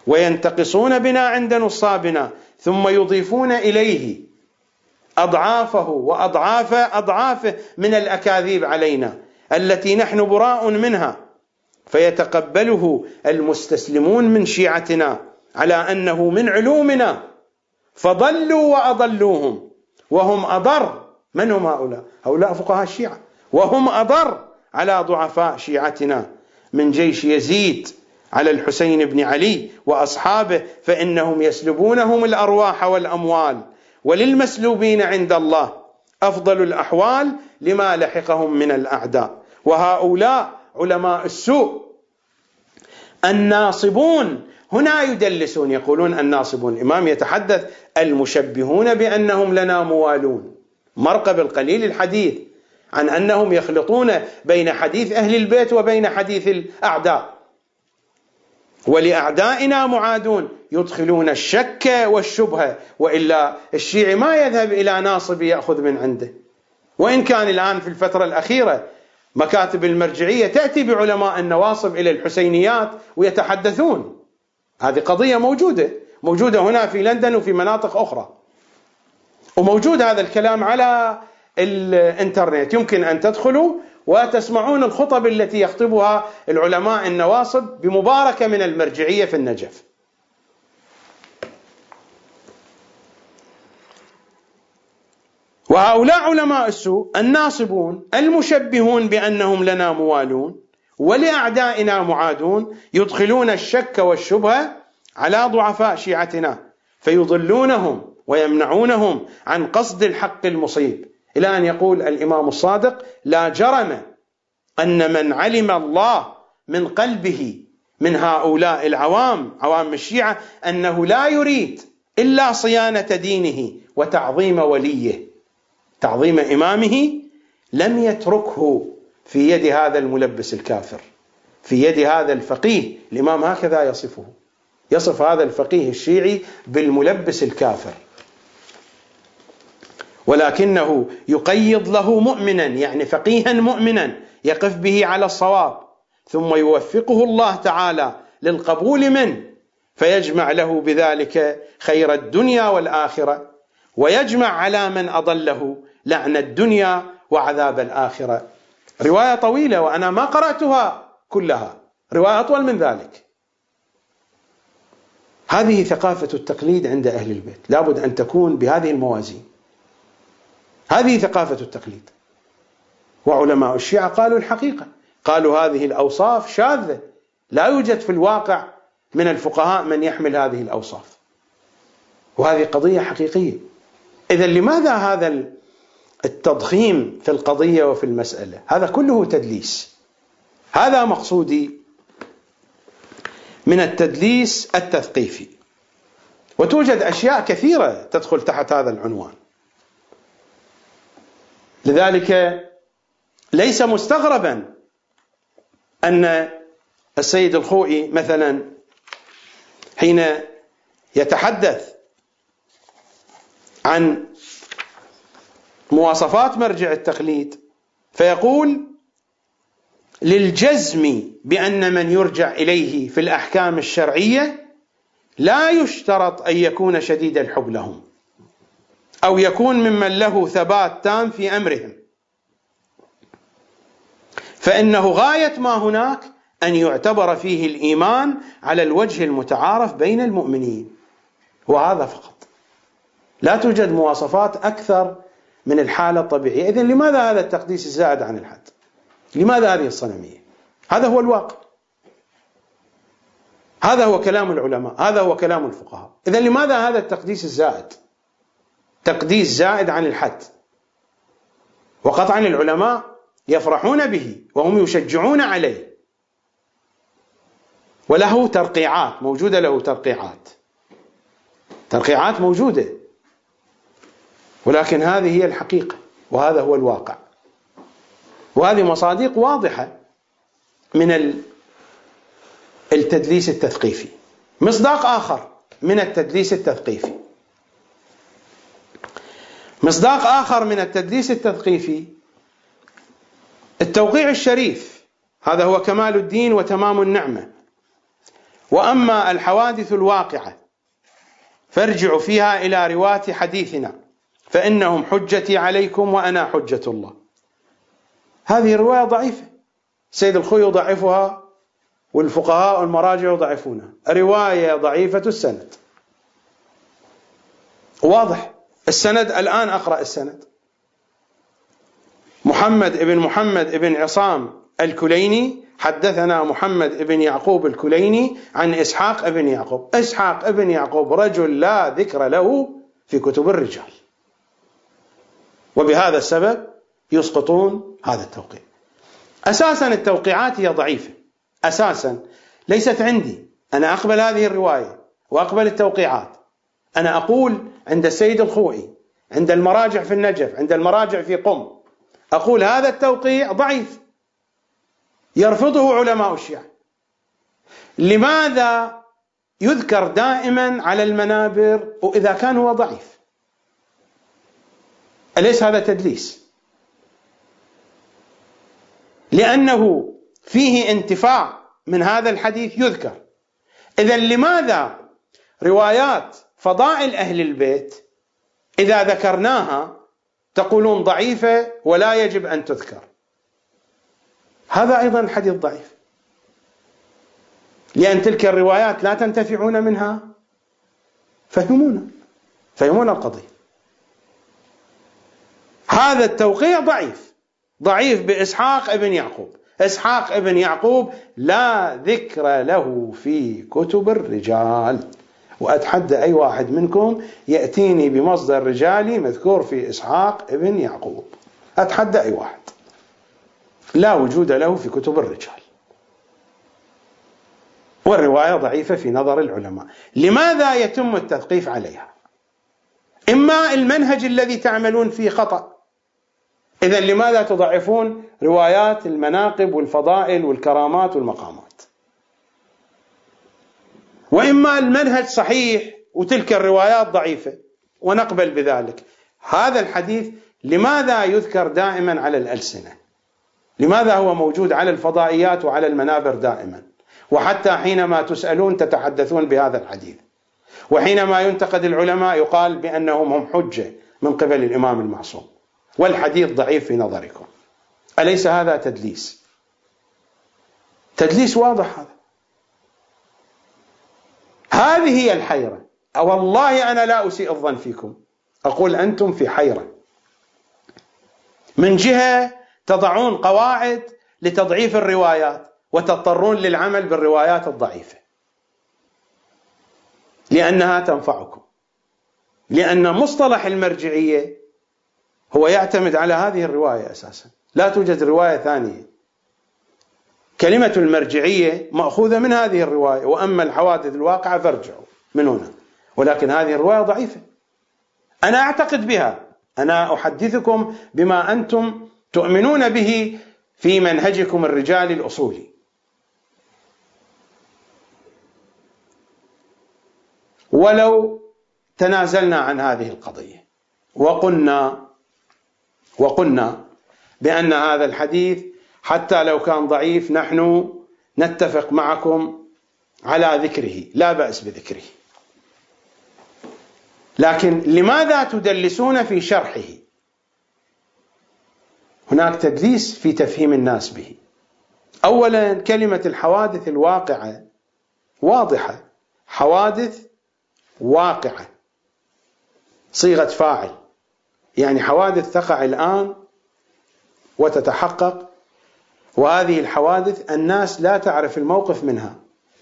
وينتقصون بنا عند نصابنا ثم يضيفون إليه أضعافه وأضعاف أضعافه من الأكاذيب علينا التي نحن براء منها. فيتقبله المستسلمون من شيعتنا على أنه من علومنا. فضلوا وأضلوهم. وهم أضر. من هم هؤلاء؟ هؤلاء فقهاء الشيعة. وهم أضر على ضعفاء شيعتنا. من جيش يزيد على الحسين بن علي وأصحابه فإنهم يسلبونهم الأرواح والأموال. وللمسلوبين عند الله أفضل الأحوال لما لحقهم من الأعداء. وهؤلاء علماء السوء. الناصبون هنا يدلسون يقولون الناصبون. الإمام يتحدث المشبهون بأنهم لنا موالون. مرقب القليل الحديث عن أنهم يخلطون بين حديث أهل البيت وبين حديث الأعداء. ولأعدائنا معادون يدخلون الشك والشبهه وإلا الشيعي ما يذهب إلى ناصب يأخذ من عنده. وإن كان الآن في الفترة الأخيرة مكاتب المرجعية تأتي بعلماء النواصب إلى الحسينيات ويتحدثون. هذه قضية موجودة موجودة هنا في لندن وفي مناطق أخرى. وموجود هذا الكلام على الإنترنت. يمكن أن تدخلوا وتسمعون الخطب التي يخطبها العلماء النواصب بمباركة من المرجعية في النجف. وهؤلاء علماء السوء الناصبون المشبهون بأنهم لنا موالون ولأعدائنا معادون يدخلون الشك والشبهه على ضعفاء شيعتنا فيضلونهم ويمنعونهم عن قصد الحق المصيب. إلى أن يقول الإمام الصادق لا جرم أن من علم الله من قلبه من هؤلاء العوام عوام الشيعة أنه لا يريد إلا صيانة دينه وتعظيم وليه. تعظيم إمامه لم يتركه في يد هذا الملبس الكافر في يد هذا الفقيه. الإمام هكذا يصفه يصف هذا الفقيه الشيعي بالملبس الكافر. ولكنه يقيض له مؤمنا يعني فقيها مؤمنا يقف به على الصواب ثم يوفقه الله تعالى للقبول منه فيجمع له بذلك خير الدنيا والآخرة ويجمع على من أضله لعن الدنيا وعذاب الآخرة. رواية طويلة وأنا ما قرأتها كلها. رواية أطول من ذلك. هذه ثقافة التقليد عند أهل البيت. لابد أن تكون بهذه الموازين. هذه ثقافة التقليد. وعلماء الشيعة قالوا الحقيقة. قالوا هذه الأوصاف شاذة. لا يوجد في الواقع من الفقهاء من يحمل هذه الأوصاف. وهذه قضية حقيقية. إذا لماذا هذا التضخيم في القضية وفي المسألة. هذا كله تدليس. هذا مقصودي من التدليس التثقيفي. وتوجد أشياء كثيرة تدخل تحت هذا العنوان. لذلك ليس مستغربا أن السيد الخوئي مثلا حين يتحدث عن مواصفات مرجع التقليد. فيقول للجزم بأن من يرجع إليه في الأحكام الشرعية لا يشترط أن يكون شديد الحب لهم أو يكون ممن له ثبات تام في أمرهم. فإنه غاية ما هناك أن يعتبر فيه الإيمان على الوجه المتعارف بين المؤمنين وهذا فقط. لا توجد مواصفات أكثر من الحالة الطبيعية. اذا لماذا هذا التقديس الزائد عن الحد؟ لماذا هذه الصنمية؟ هذا هو الواقع. هذا هو كلام العلماء هذا هو كلام الفقهاء. اذا لماذا هذا التقديس الزائد؟ تقديس زائد عن الحد. وقطعا العلماء يفرحون به وهم يشجعون عليه. وله ترقيعات موجودة له ترقيعات. ترقيعات موجودة. ولكن هذه هي الحقيقة وهذا هو الواقع. وهذه مصادق واضحة من التدليس التثقيفي. مصداق آخر من التدليس التثقيفي. مصداق آخر من التدليس التثقيفي التوقيع الشريف. هذا هو كمال الدين وتمام النعمة. وأما الحوادث الواقعة فارجعوا فيها إلى رواة حديثنا. فإنهم حجتي عليكم وأنا حجة الله. هذه الرواية ضعيفة. سيد الخوي يضعفها والفقهاء والمراجع يضعفونها. رواية ضعيفة السند. واضح. السند الآن أقرأ السند. محمد بن محمد بن عصام الكليني حدثنا محمد بن يعقوب الكليني عن إسحاق بن يعقوب. إسحاق بن يعقوب رجل لا ذكر له في كتب الرجال. وبهذا السبب يسقطون هذا التوقيع. أساسا التوقيعات هي ضعيفة. أساسا. ليست عندي. أنا أقبل هذه الرواية وأقبل التوقيعات. أنا أقول عند السيد الخوئي عند المراجع في النجف عند المراجع في قم أقول هذا التوقيع ضعيف. يرفضه علماء الشيعة. لماذا يذكر دائما على المنابر وإذا كان هو ضعيف؟ أليس هذا تدليس؟ لأنه فيه انتفاع من هذا الحديث يذكر. إذا لماذا روايات فضائل أهل البيت إذا ذكرناها تقولون ضعيفة ولا يجب أن تذكر؟ هذا أيضا حديث ضعيف. لأن تلك الروايات لا تنتفعون منها؟ فهمونا. فهمونا القضية. هذا التوقيع ضعيف. ضعيف بإسحاق ابن يعقوب. إسحاق ابن يعقوب لا ذكر له في كتب الرجال. وأتحدى أي واحد منكم يأتيني بمصدر رجالي مذكور في إسحاق ابن يعقوب. أتحدى أي واحد. لا وجود له في كتب الرجال. والرواية ضعيفة في نظر العلماء. لماذا يتم التثقيف عليها؟ إما المنهج الذي تعملون فيه خطأ. إذا لماذا تضعفون روايات المناقب والفضائل والكرامات والمقامات؟ وإما المنهج صحيح وتلك الروايات ضعيفة ونقبل بذلك. هذا الحديث لماذا يذكر دائما على الألسنة؟ لماذا هو موجود على الفضائيات وعلى المنابر دائما؟ وحتى حينما تسألون تتحدثون بهذا الحديث. وحينما ينتقد العلماء يقال بأنهم هم حجة من قبل الإمام المعصوم. والحديث ضعيف في نظركم. أليس هذا تدليس؟ تدليس واضح هذا. هذه هي الحيرة. والله أنا لا أسيء الظن فيكم. أقول أنتم في حيرة. من جهة تضعون قواعد لتضعيف الروايات وتضطرون للعمل بالروايات الضعيفة. لأنها تنفعكم. لأن مصطلح المرجعية هو يعتمد على هذه الرواية أساسا. لا توجد رواية ثانية. كلمة المرجعية مأخوذة من هذه الرواية وأما الحوادث الواقعة فارجعوا من هنا. ولكن هذه الرواية ضعيفة. أنا أعتقد بها. أنا أحدثكم بما أنتم تؤمنون به في منهجكم الرجالي الأصولي. ولو تنازلنا عن هذه القضية وقلنا وقلنا بأن هذا الحديث حتى لو كان ضعيف نحن نتفق معكم على ذكره لا بأس بذكره. لكن لماذا تدلسون في شرحه؟ هناك تدليس في تفهيم الناس به. اولا كلمة الحوادث الواقعة واضحة. حوادث واقعة. صيغة فاعل. يعني حوادث تقع الآن وتتحقق وهذه الحوادث الناس لا تعرف الموقف منها.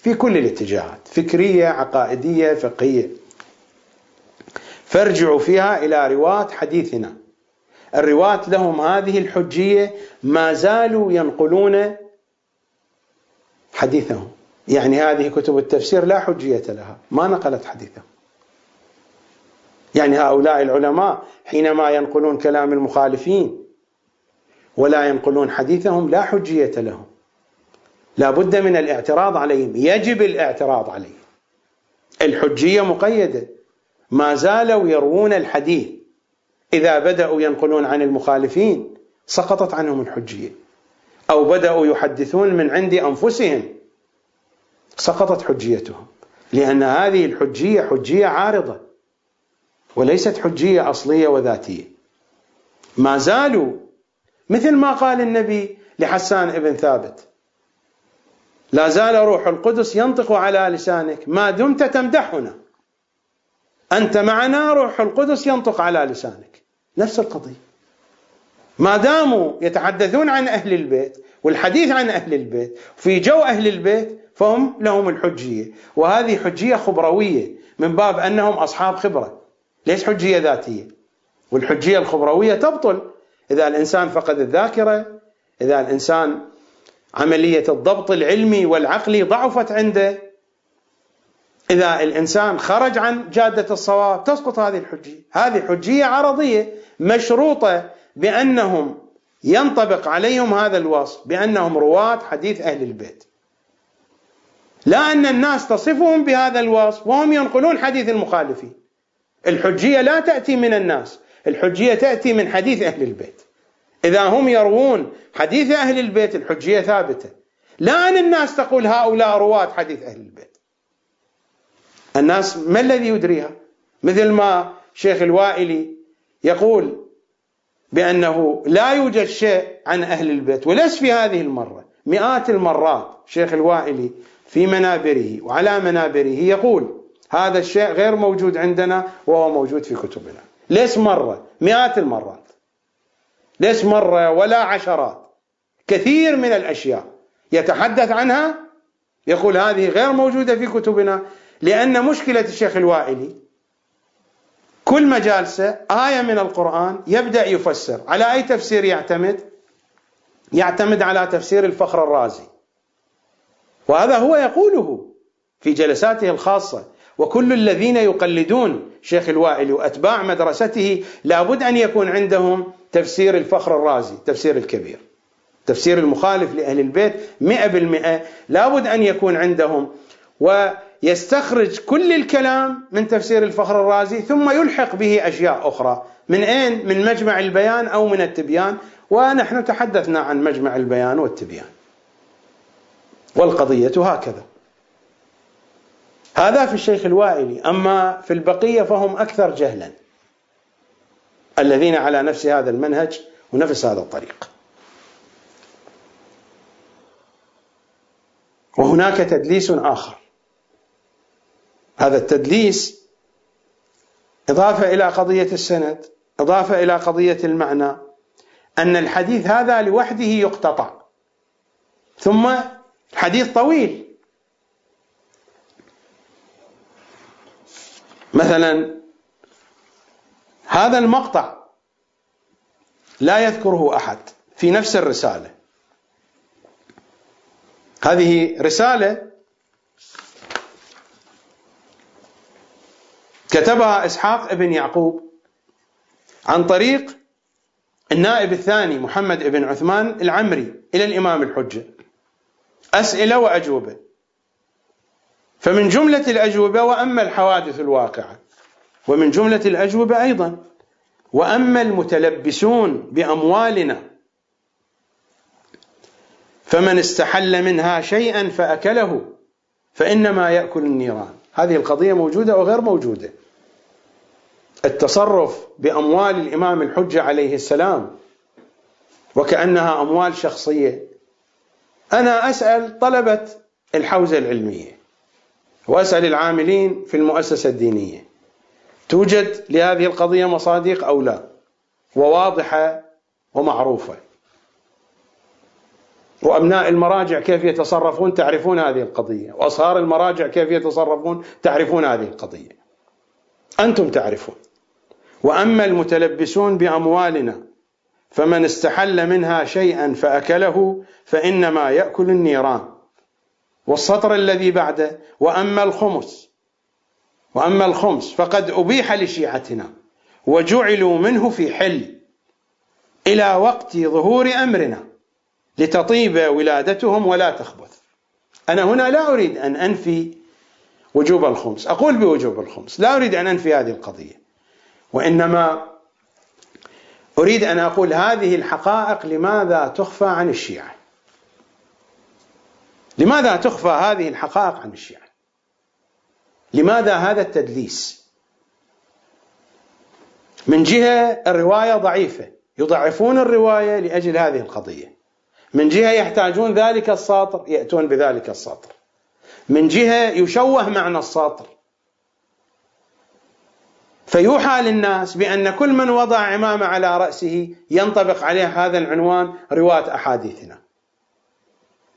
في كل الاتجاهات فكرية عقائدية فقهية. فارجعوا فيها إلى رواة حديثنا. الرواة لهم هذه الحجية ما زالوا ينقلون حديثهم. يعني هذه كتب التفسير لا حجية لها ما نقلت حديثهم. يعني هؤلاء العلماء حينما ينقلون كلام المخالفين ولا ينقلون حديثهم لا حجية لهم. لا بد من الاعتراض عليهم. يجب الاعتراض عليهم. الحجية مقيدة. ما زالوا يروون الحديث. إذا بدأوا ينقلون عن المخالفين سقطت عنهم الحجية. أو بدأوا يحدثون من عند أنفسهم سقطت حجيتهم. لأن هذه الحجية حجية عارضة. وليست حجية أصلية وذاتية. ما زالوا مثل ما قال النبي لحسان ابن ثابت. لا زال روح القدس ينطق على لسانك ما دمت تمدحنا. أنت معنا روح القدس ينطق على لسانك. نفس القضية. ما داموا يتحدثون عن أهل البيت والحديث عن أهل البيت في جو أهل البيت فهم لهم الحجية. وهذه حجية خبروية من باب أنهم أصحاب خبرة. ليش حجية ذاتية؟ والحجية الخبروية تبطل. إذا الإنسان فقد الذاكرة إذا الإنسان عملية الضبط العلمي والعقلي ضعفت عنده إذا الإنسان خرج عن جادة الصواب تسقط هذه الحجية. هذه حجية عرضية مشروطة بأنهم ينطبق عليهم هذا الوصف بأنهم رواة حديث أهل البيت. لا أن الناس تصفهم بهذا الوصف وهم ينقلون حديث المخالفين. الحجية لا تأتي من الناس الحجية تأتي من حديث أهل البيت. إذا هم يروون حديث أهل البيت الحجية ثابتة. لا أن الناس تقول هؤلاء رواة حديث أهل البيت. الناس ما الذي يدريها؟ مثل ما شيخ الوائلي يقول بأنه لا يوجد شيء عن أهل البيت وليس في هذه المرة مئات المرات شيخ الوائلي في منابره وعلى منابره يقول هذا الشيء غير موجود عندنا وهو موجود في كتبنا. ليس مرة؟ مئات المرات. ليس مرة ولا عشرات؟ كثير من الأشياء. يتحدث عنها؟ يقول هذه غير موجودة في كتبنا. لأن مشكلة الشيخ الوائلي كل مجالسة آية من القرآن يبدأ يفسر. على أي تفسير يعتمد؟ يعتمد على تفسير الفخر الرازي. وهذا هو يقوله في جلساته الخاصة. وكل الذين يقلدون شيخ الوائل وأتباع مدرسته لابد أن يكون عندهم تفسير الفخر الرازي تفسير الكبير. تفسير المخالف لأهل البيت مئة بالمئة لابد أن يكون عندهم. ويستخرج كل الكلام من تفسير الفخر الرازي ثم يلحق به أشياء أخرى. من أين؟ من مجمع البيان أو من التبيان؟ ونحن تحدثنا عن مجمع البيان والتبيان. والقضية هكذا. هذا في الشيخ الوائلي أما في البقية فهم أكثر جهلا. الذين على نفس هذا المنهج ونفس هذا الطريق. وهناك تدليس آخر. هذا التدليس إضافة إلى قضية السند إضافة إلى قضية المعنى أن الحديث هذا لوحده يقتطع. ثم حديث طويل. مثلا هذا المقطع لا يذكره أحد في نفس الرسالة. هذه رسالة كتبها إسحاق ابن يعقوب عن طريق النائب الثاني محمد بن عثمان العمري إلى الإمام الحجة. أسئلة وأجوبة. فمن جملة الأجوبة وأما الحوادث الواقعة ومن جملة الأجوبة أيضا وأما المتلبسون بأموالنا فمن استحل منها شيئا فأكله فإنما يأكل النيران. هذه القضية موجودة وغير موجودة؟ التصرف بأموال الإمام الحجة عليه السلام وكأنها أموال شخصية. أنا أسأل طلبة الحوزة العلمية واسأل العاملين في المؤسسة الدينية. توجد لهذه القضية مصادق أو لا؟ وواضحة ومعروفة. وأبناء المراجع كيف يتصرفون؟ تعرفون هذه القضية. وأصهار المراجع كيف يتصرفون؟ تعرفون هذه القضية. أنتم تعرفون. وأما المتلبسون بأموالنا فمن استحل منها شيئا فأكله فإنما يأكل النيران. والسطر الذي بعده وأما الخمس وأما الخمس فقد أبيح لشيعتنا وجعلوا منه في حل إلى وقت ظهور أمرنا لتطيب ولادتهم ولا تخبث. أنا هنا لا أريد أن أنفي وجوب الخمس. أقول بوجوب الخمس. لا أريد أن أنفي هذه القضية. وإنما أريد أن أقول هذه الحقائق لماذا تخفى عن الشيعة. لماذا تخفى هذه الحقائق عن الشيعة؟ لماذا هذا التدليس؟ من جهة الرواية ضعيفة يضعفون الرواية لأجل هذه القضية. من جهة يحتاجون ذلك السطر يأتون بذلك السطر من جهة يشوه معنى السطر فيوحى للناس بأن كل من وضع عمامة على رأسه ينطبق عليه هذا العنوان رواة أحاديثنا.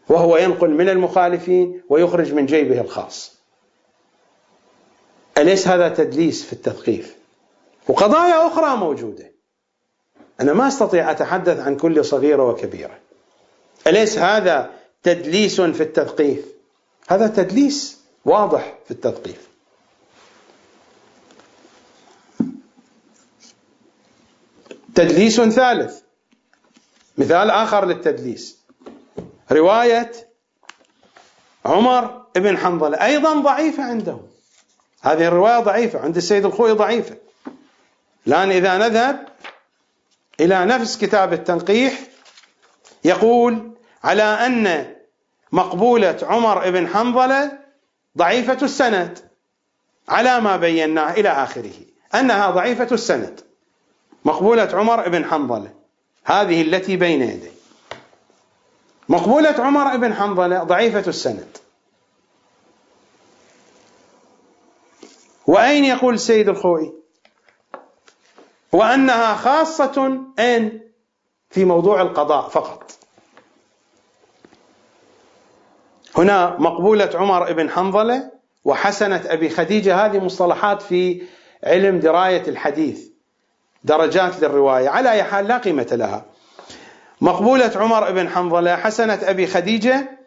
وهو ينقل من المخالفين ويخرج من جيبه الخاص. أليس هذا تدليس في التثقيف؟ وقضايا أخرى موجودة. أنا ما أستطيع أتحدث عن كل صغيرة وكبيرة. أليس هذا تدليس في التثقيف؟ هذا تدليس واضح في التثقيف. تدليس ثالث. مثال آخر للتدليس. رواية عمر بن حنظلة أيضا ضعيفة عنده هذه الرواية ضعيفة عند السيد الخوي ضعيفة. الآن إذا نذهب إلى نفس كتاب التنقيح يقول على أن مقبولة عمر بن حنظلة ضعيفة السند على ما بيناه إلى آخره أنها ضعيفة السند مقبولة عمر بن حنظلة. هذه التي بين يدي. مقبولة عمر بن حنظلة ضعيفة السند. وأين يقول السيد الخوئي؟ وأنها خاصة أين في موضوع القضاء فقط. هنا مقبولة عمر بن حنظلة وحسنة أبي خديجة هذه مصطلحات في علم دراية الحديث درجات للرواية على أي حال لا قيمة لها. مقبولة عمر بن حنظلة حسنة أبي خديجة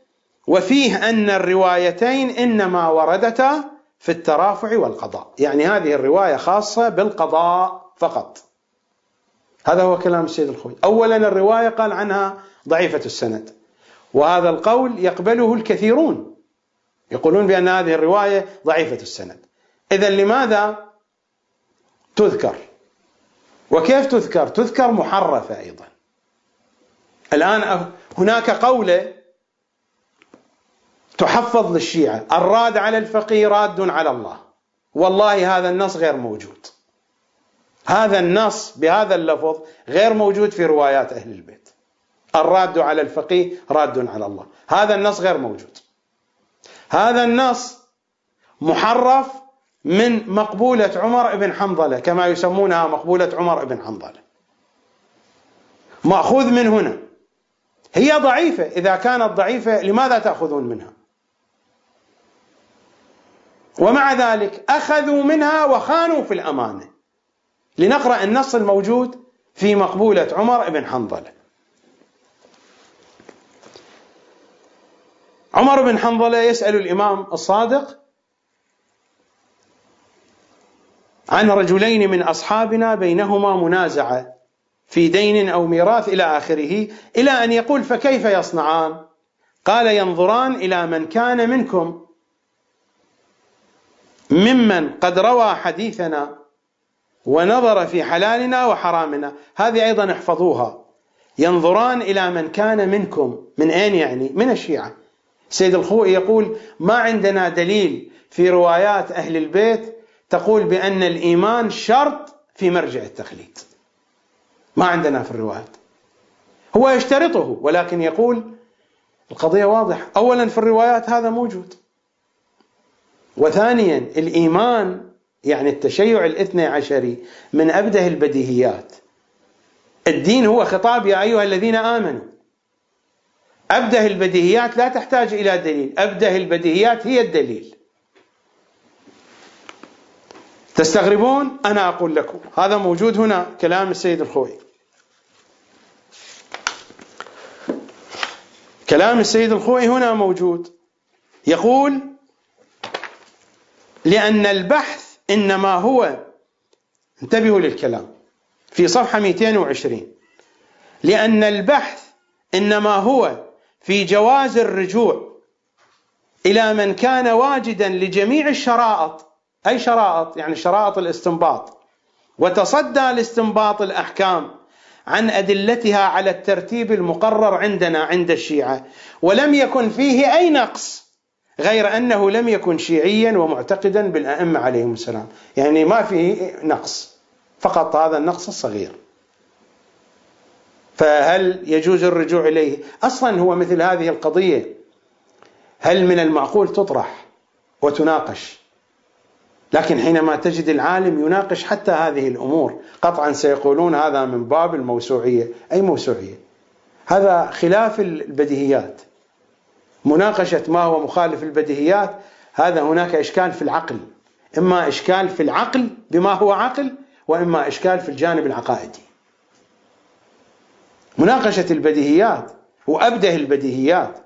وفيه أن الروايتين إنما وردتا في الترافع والقضاء. يعني هذه الرواية خاصة بالقضاء فقط. هذا هو كلام السيد الخوي. أولا الرواية قال عنها ضعيفة السند. وهذا القول يقبله الكثيرون. يقولون بأن هذه الرواية ضعيفة السند. إذا لماذا تذكر؟ وكيف تذكر؟ تذكر محرفة أيضا. الآن هناك قولة تحفظ للشيعة. الراد على الفقيه راد على الله. والله هذا النص غير موجود. هذا النص بهذا اللفظ غير موجود في روايات أهل البيت. الراد على الفقيه راد على الله. هذا النص غير موجود. هذا النص محرف من مقبولة عمر بن حنظلة كما يسمونها مقبولة عمر بن حنظلة. مأخوذ من هنا. هي ضعيفة. إذا كانت ضعيفة لماذا تأخذون منها؟ ومع ذلك أخذوا منها وخانوا في الأمانة. لنقرأ النص الموجود في مقبولة عمر بن حنظلة. عمر بن حنظلة يسأل الإمام الصادق عن رجلين من أصحابنا بينهما منازعة. في دين أو ميراث إلى آخره إلى أن يقول فكيف يصنعان؟ قال ينظران إلى من كان منكم. ممن قد روى حديثنا ونظر في حلالنا وحرامنا. هذه أيضا احفظوها. ينظران إلى من كان منكم. من أين يعني؟ من الشيعة. سيد الخوئي يقول ما عندنا دليل في روايات أهل البيت تقول بأن الإيمان شرط في مرجع التقليد ما عندنا في الروايات هو يشترطه ولكن يقول القضية واضحة. أولا في الروايات هذا موجود. وثانيا الإيمان يعني التشيع الاثني عشري من أبده البديهيات. الدين هو خطاب يا أيها الذين آمنوا. أبده البديهيات لا تحتاج إلى دليل. أبده البديهيات هي الدليل. تستغربون؟ أنا أقول لكم. هذا موجود هنا كلام السيد الخوي. كلام السيد الخوي هنا موجود. يقول لأن البحث إنما هو انتبهوا للكلام في صفحة 220 لأن البحث إنما هو في جواز الرجوع إلى من كان واجدا لجميع الشرائط أي شرائط؟ يعني شرائط الاستنباط. وتصدى لاستنباط الأحكام عن أدلتها على الترتيب المقرر عندنا عند الشيعة. ولم يكن فيه أي نقص غير أنه لم يكن شيعيا ومعتقدا بالأئمة عليهم السلام. يعني ما فيه نقص فقط هذا النقص الصغير. فهل يجوز الرجوع إليه؟ أصلا هو مثل هذه القضية. هل من المعقول تطرح وتناقش؟ لكن حينما تجد العالم يناقش حتى هذه الأمور قطعا سيقولون هذا من باب الموسوعية، أي موسوعية؟ هذا خلاف البديهيات. مناقشة ما هو مخالف البديهيات هذا هناك إشكال في العقل. إما إشكال في العقل بما هو عقل وإما إشكال في الجانب العقائدي. مناقشة البديهيات وأبده البديهيات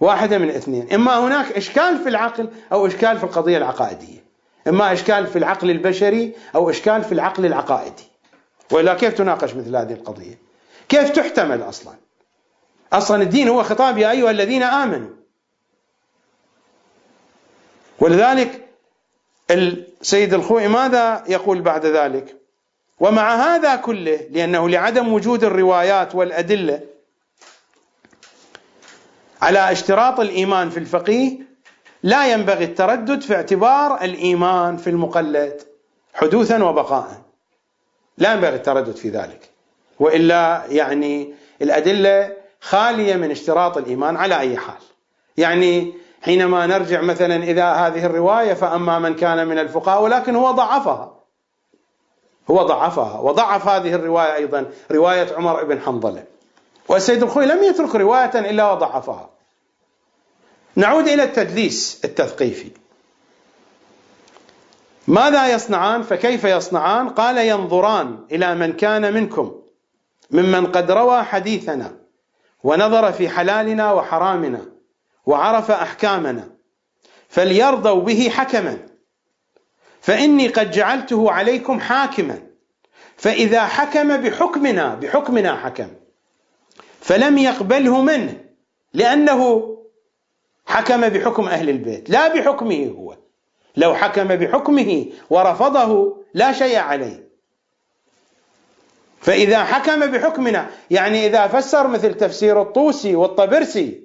واحدة من اثنين، إما هناك إشكال في العقل أو إشكال في القضية العقائدية. إما إشكال في العقل البشري أو إشكال في العقل العقائدي. وإلا كيف تناقش مثل هذه القضية؟ كيف تحتمل أصلا؟ أصلا الدين هو خطاب يا أيها الذين آمنوا. ولذلك السيد الخوئي ماذا يقول بعد ذلك؟ ومع هذا كله لأنه لعدم وجود الروايات والأدلة على اشتراط الإيمان في الفقيه لا ينبغي التردد في اعتبار الإيمان في المقلد حدوثا وبقاء. لا ينبغي التردد في ذلك. وإلا يعني الأدلة خالية من اشتراط الإيمان على أي حال. يعني حينما نرجع مثلا إلى هذه الرواية فأما من كان من الفقهاء ولكن هو ضعفها. هو ضعفها. وضعف هذه الرواية أيضا رواية عمر بن حنظلة. والسيد الخوي لم يترك رواية إلا وضعفها. نعود إلى التدليس التثقيفي. ماذا يصنعان؟ فكيف يصنعان؟ قال ينظران إلى من كان منكم ممن قد روى حديثنا ونظر في حلالنا وحرامنا وعرف أحكامنا فليرضوا به حكما. فإني قد جعلته عليكم حاكما فإذا حكم بحكمنا بحكمنا حكم فلم يقبله منه لأنه حكم بحكم أهل البيت لا بحكمه هو. لو حكم بحكمه ورفضه لا شيء عليه. فإذا حكم بحكمنا يعني إذا فسر مثل تفسير الطوسي والطبرسي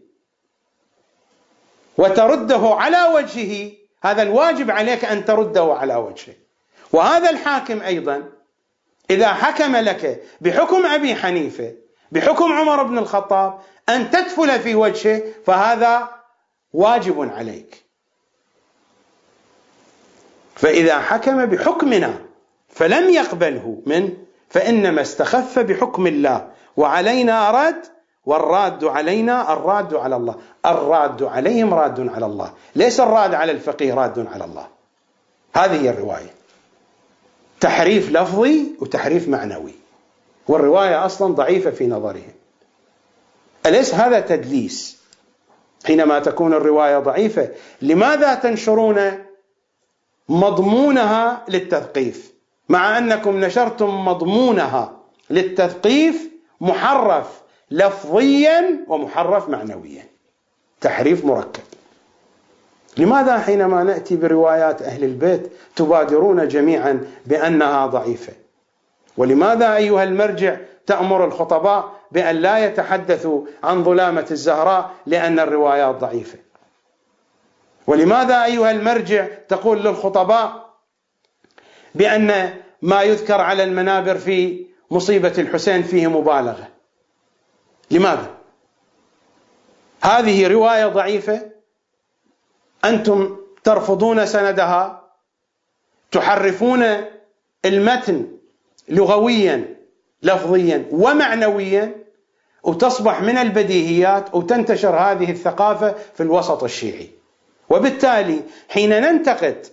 وترده على وجهه هذا الواجب عليك أن ترده على وجهه. وهذا الحاكم أيضا إذا حكم لك بحكم أبي حنيفة بحكم عمر بن الخطاب أن تدفل في وجهه فهذا واجب عليك. فإذا حكم بحكمنا فلم يقبله من فإنما استخف بحكم الله. وعلينا رد والراد علينا الراد على الله. الراد عليهم راد على الله. ليس الراد على الفقيه راد على الله. هذه هي الرواية. تحريف لفظي وتحريف معنوي. والرواية أصلا ضعيفة في نظرهم. أليس هذا تدليس؟ حينما تكون الرواية ضعيفة. لماذا تنشرون مضمونها للتثقيف؟ مع أنكم نشرتم مضمونها للتثقيف محرف لفظيا ومحرف معنويا. تحريف مركب. لماذا حينما نأتي بروايات أهل البيت تبادرون جميعا بأنها ضعيفة؟ ولماذا أيها المرجع تأمر الخطباء بأن لا يتحدثوا عن ظلامة الزهراء لأن الروايات ضعيفة. ولماذا أيها المرجع تقول للخطباء بأن ما يذكر على المنابر في مصيبة الحسين فيه مبالغة؟ لماذا؟ هذه رواية ضعيفة. أنتم ترفضون سندها تحرفون المتن لغويا. لفظيا ومعنويا وتصبح من البديهيات وتنتشر هذه الثقافة في الوسط الشيعي. وبالتالي حين ننتقد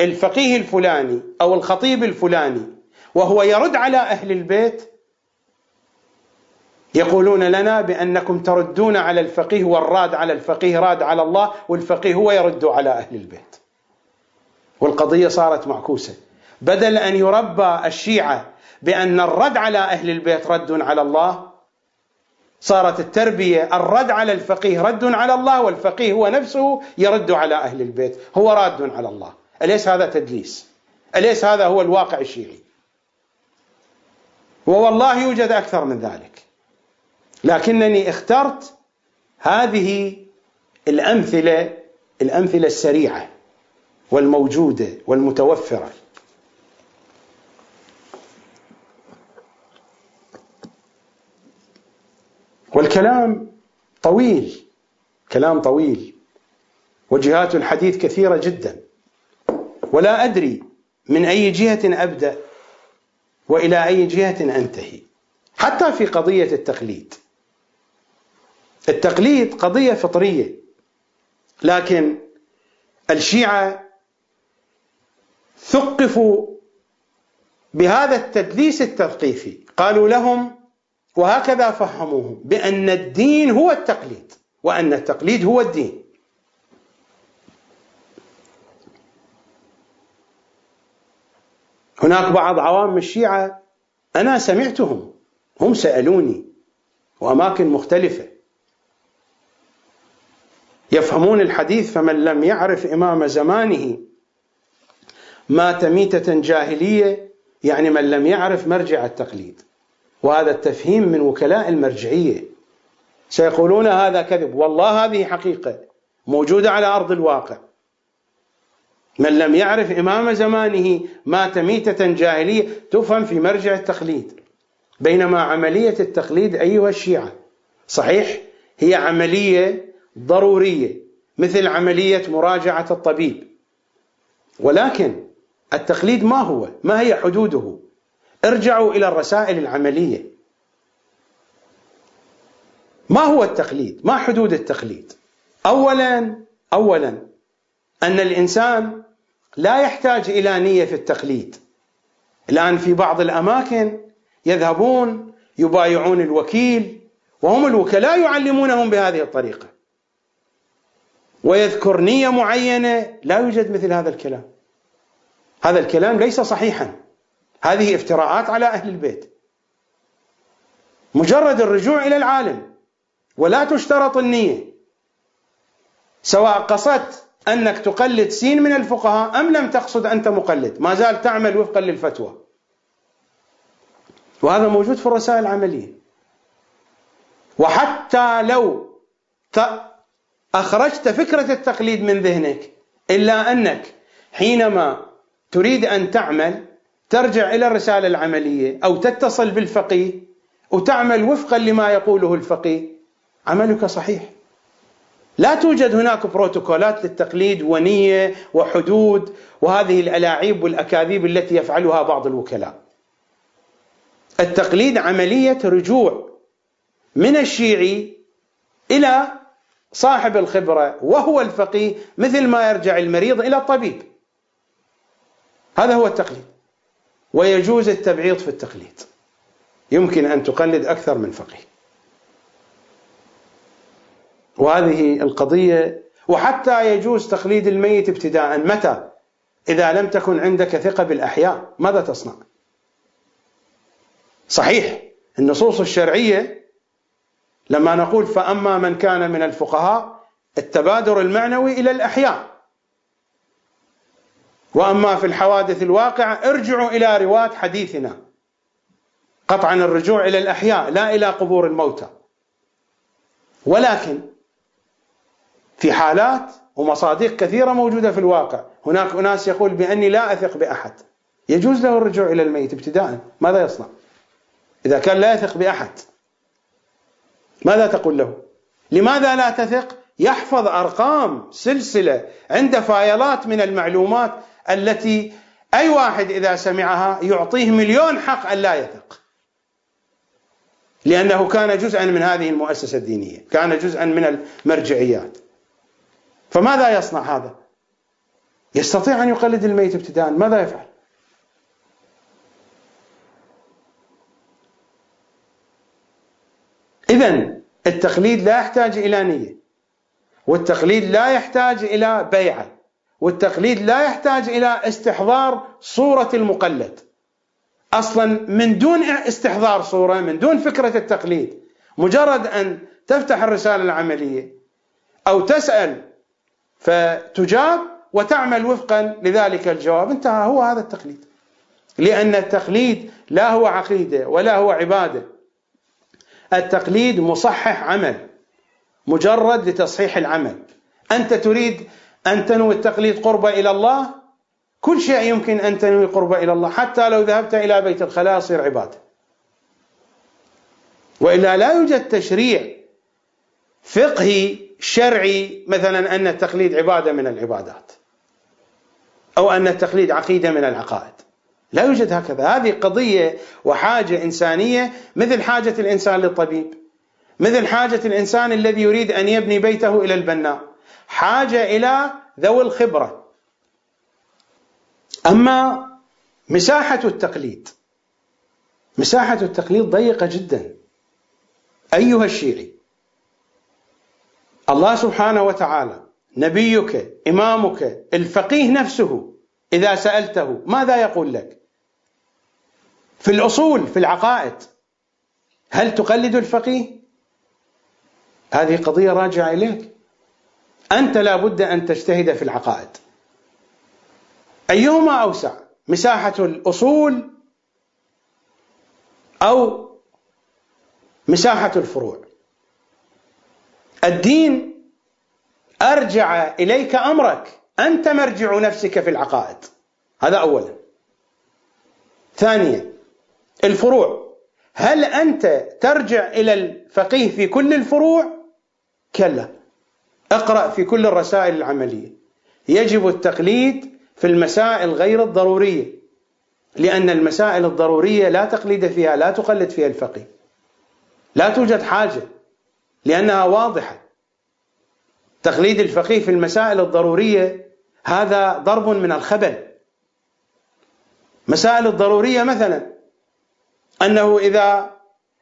الفقيه الفلاني أو الخطيب الفلاني وهو يرد على أهل البيت يقولون لنا بأنكم تردون على الفقيه والراد على الفقيه راد على الله والفقيه هو يرد على أهل البيت. والقضية صارت معكوسة. بدل أن يربى الشيعة بأن الرد على أهل البيت رد على الله. صارت التربية الرد على الفقيه رد على الله والفقيه هو نفسه يرد على أهل البيت هو راد على الله. أليس هذا تدليس؟ أليس هذا هو الواقع الشيعي؟ ووالله يوجد أكثر من ذلك. لكنني اخترت هذه الأمثلة الأمثلة السريعة والموجودة والمتوفرة. والكلام طويل كلام طويل. وجهات الحديث كثيرة جدا. ولا أدري من أي جهة أبدأ وإلى أي جهة أنتهي. حتى في قضية التقليد. التقليد قضية فطرية. لكن الشيعة ثقفوا بهذا التدليس التثقيفي قالوا لهم وهكذا فهموهم بأن الدين هو التقليد وأن التقليد هو الدين. هناك بعض عوام الشيعة أنا سمعتهم هم سألوني وأماكن مختلفة. يفهمون الحديث فمن لم يعرف إمام زمانه مات ميتة جاهلية يعني من لم يعرف مرجع التقليد. وهذا التفهيم من وكلاء المرجعية. سيقولون هذا كذب. والله هذه حقيقة موجودة على أرض الواقع. من لم يعرف إمام زمانه مات ميتة جاهلية تفهم في مرجع التقليد. بينما عملية التقليد أيها الشيعة. صحيح هي عملية ضرورية مثل عملية مراجعة الطبيب. ولكن التقليد ما هو؟ ما هي حدوده؟ ارجعوا إلى الرسائل العملية. ما هو التقليد؟ ما حدود التقليد؟ اولا اولا أن الإنسان لا يحتاج إلى نية في التقليد. الآن في بعض الأماكن يذهبون يبايعون الوكيل وهم الوكلاء يعلمونهم بهذه الطريقة. ويذكر نية معينة لا يوجد مثل هذا الكلام. هذا الكلام ليس صحيحا. هذه افتراءات على أهل البيت. مجرد الرجوع إلى العالم ولا تشترط النية. سواء قصدت أنك تقلد سين من الفقهاء أم لم تقصد أنت مقلد ما زال تعمل وفقا للفتوى. وهذا موجود في الرسائل العملية. وحتى لو أخرجت فكرة التقليد من ذهنك إلا أنك حينما تريد أن تعمل ترجع إلى الرسالة العملية أو تتصل بالفقيه وتعمل وفقا لما يقوله الفقيه عملك صحيح لا توجد هناك بروتوكولات للتقليد ونية وحدود وهذه الألاعيب والأكاذيب التي يفعلها بعض الوكلاء. التقليد عملية رجوع من الشيعي إلى صاحب الخبرة وهو الفقيه مثل ما يرجع المريض إلى الطبيب. هذا هو التقليد. ويجوز التبعيض في التقليد. يمكن أن تقلد أكثر من فقيه. وهذه القضية وحتى يجوز تقليد الميت ابتداء متى إذا لم تكن عندك ثقة بالأحياء ماذا تصنع صحيح النصوص الشرعية لما نقول فأما من كان من الفقهاء التبادر المعنوي إلى الأحياء وأما في الحوادث الواقعة ارجعوا إلى رواة حديثنا. قطعا الرجوع إلى الأحياء لا إلى قبور الموتى. ولكن في حالات ومصادق كثيرة موجودة في الواقع. هناك أناس يقول بأني لا أثق بأحد. يجوز له الرجوع إلى الميت ابتداء. ماذا يصنع؟ إذا كان لا يثق بأحد ماذا تقول له؟ لماذا لا تثق؟ يحفظ أرقام سلسلة عنده فايلات من المعلومات التي أي واحد إذا سمعها يعطيه مليون حق أن لا يثق لأنه كان جزءا من هذه المؤسسة الدينية كان جزءا من المرجعيات. فماذا يصنع هذا؟ يستطيع أن يقلد الميت ابتداء ماذا يفعل؟ إذا التقليد لا يحتاج إلى نية والتقليد لا يحتاج إلى بيعة. والتقليد لا يحتاج إلى استحضار صورة المقلد. أصلا من دون استحضار صورة من دون فكرة التقليد مجرد أن تفتح الرسالة العملية أو تسأل فتجاب وتعمل وفقا لذلك الجواب انتهى هو هذا التقليد. لأن التقليد لا هو عقيدة ولا هو عبادة. التقليد مصحح عمل مجرد لتصحيح العمل. أنت تريد أن تنوي التقليد قربة إلى الله. كل شيء يمكن أن تنوي قربة إلى الله. حتى لو ذهبت إلى بيت الخلاء يصير عبادة وإلا لا يوجد تشريع فقهي شرعي مثلا أن التقليد عبادة من العبادات. أو أن التقليد عقيدة من العقائد. لا يوجد هكذا. هذه قضية وحاجة إنسانية. مثل حاجة الإنسان للطبيب. مثل حاجة الإنسان الذي يريد أن يبني بيته إلى البناء. حاجة إلى ذوي الخبرة. أما مساحة التقليد. مساحة التقليد ضيقة جدا. أيها الشيعي الله سبحانه وتعالى نبيك إمامك الفقيه نفسه إذا سألته ماذا يقول لك؟ في الأصول في العقائد هل تقلد الفقيه؟ هذه قضية راجعة إليك. أنت لا بد أن تجتهد في العقائد. أيهما أوسع؟ مساحة الأصول أو مساحة الفروع؟ الدين أرجع إليك أمرك. أنت مرجع نفسك في العقائد. هذا أولا. ثانيا الفروع. هل أنت ترجع إلى الفقيه في كل الفروع؟ كلا. اقرأ في كل الرسائل العملية. يجب التقليد في المسائل غير الضرورية لأن المسائل الضرورية لا تقليد فيها لا تقلد فيها الفقيه. لا توجد حاجة لأنها واضحة. تقليد الفقيه في المسائل الضرورية هذا ضرب من الخبل. مسائل الضرورية مثلا أنه إذا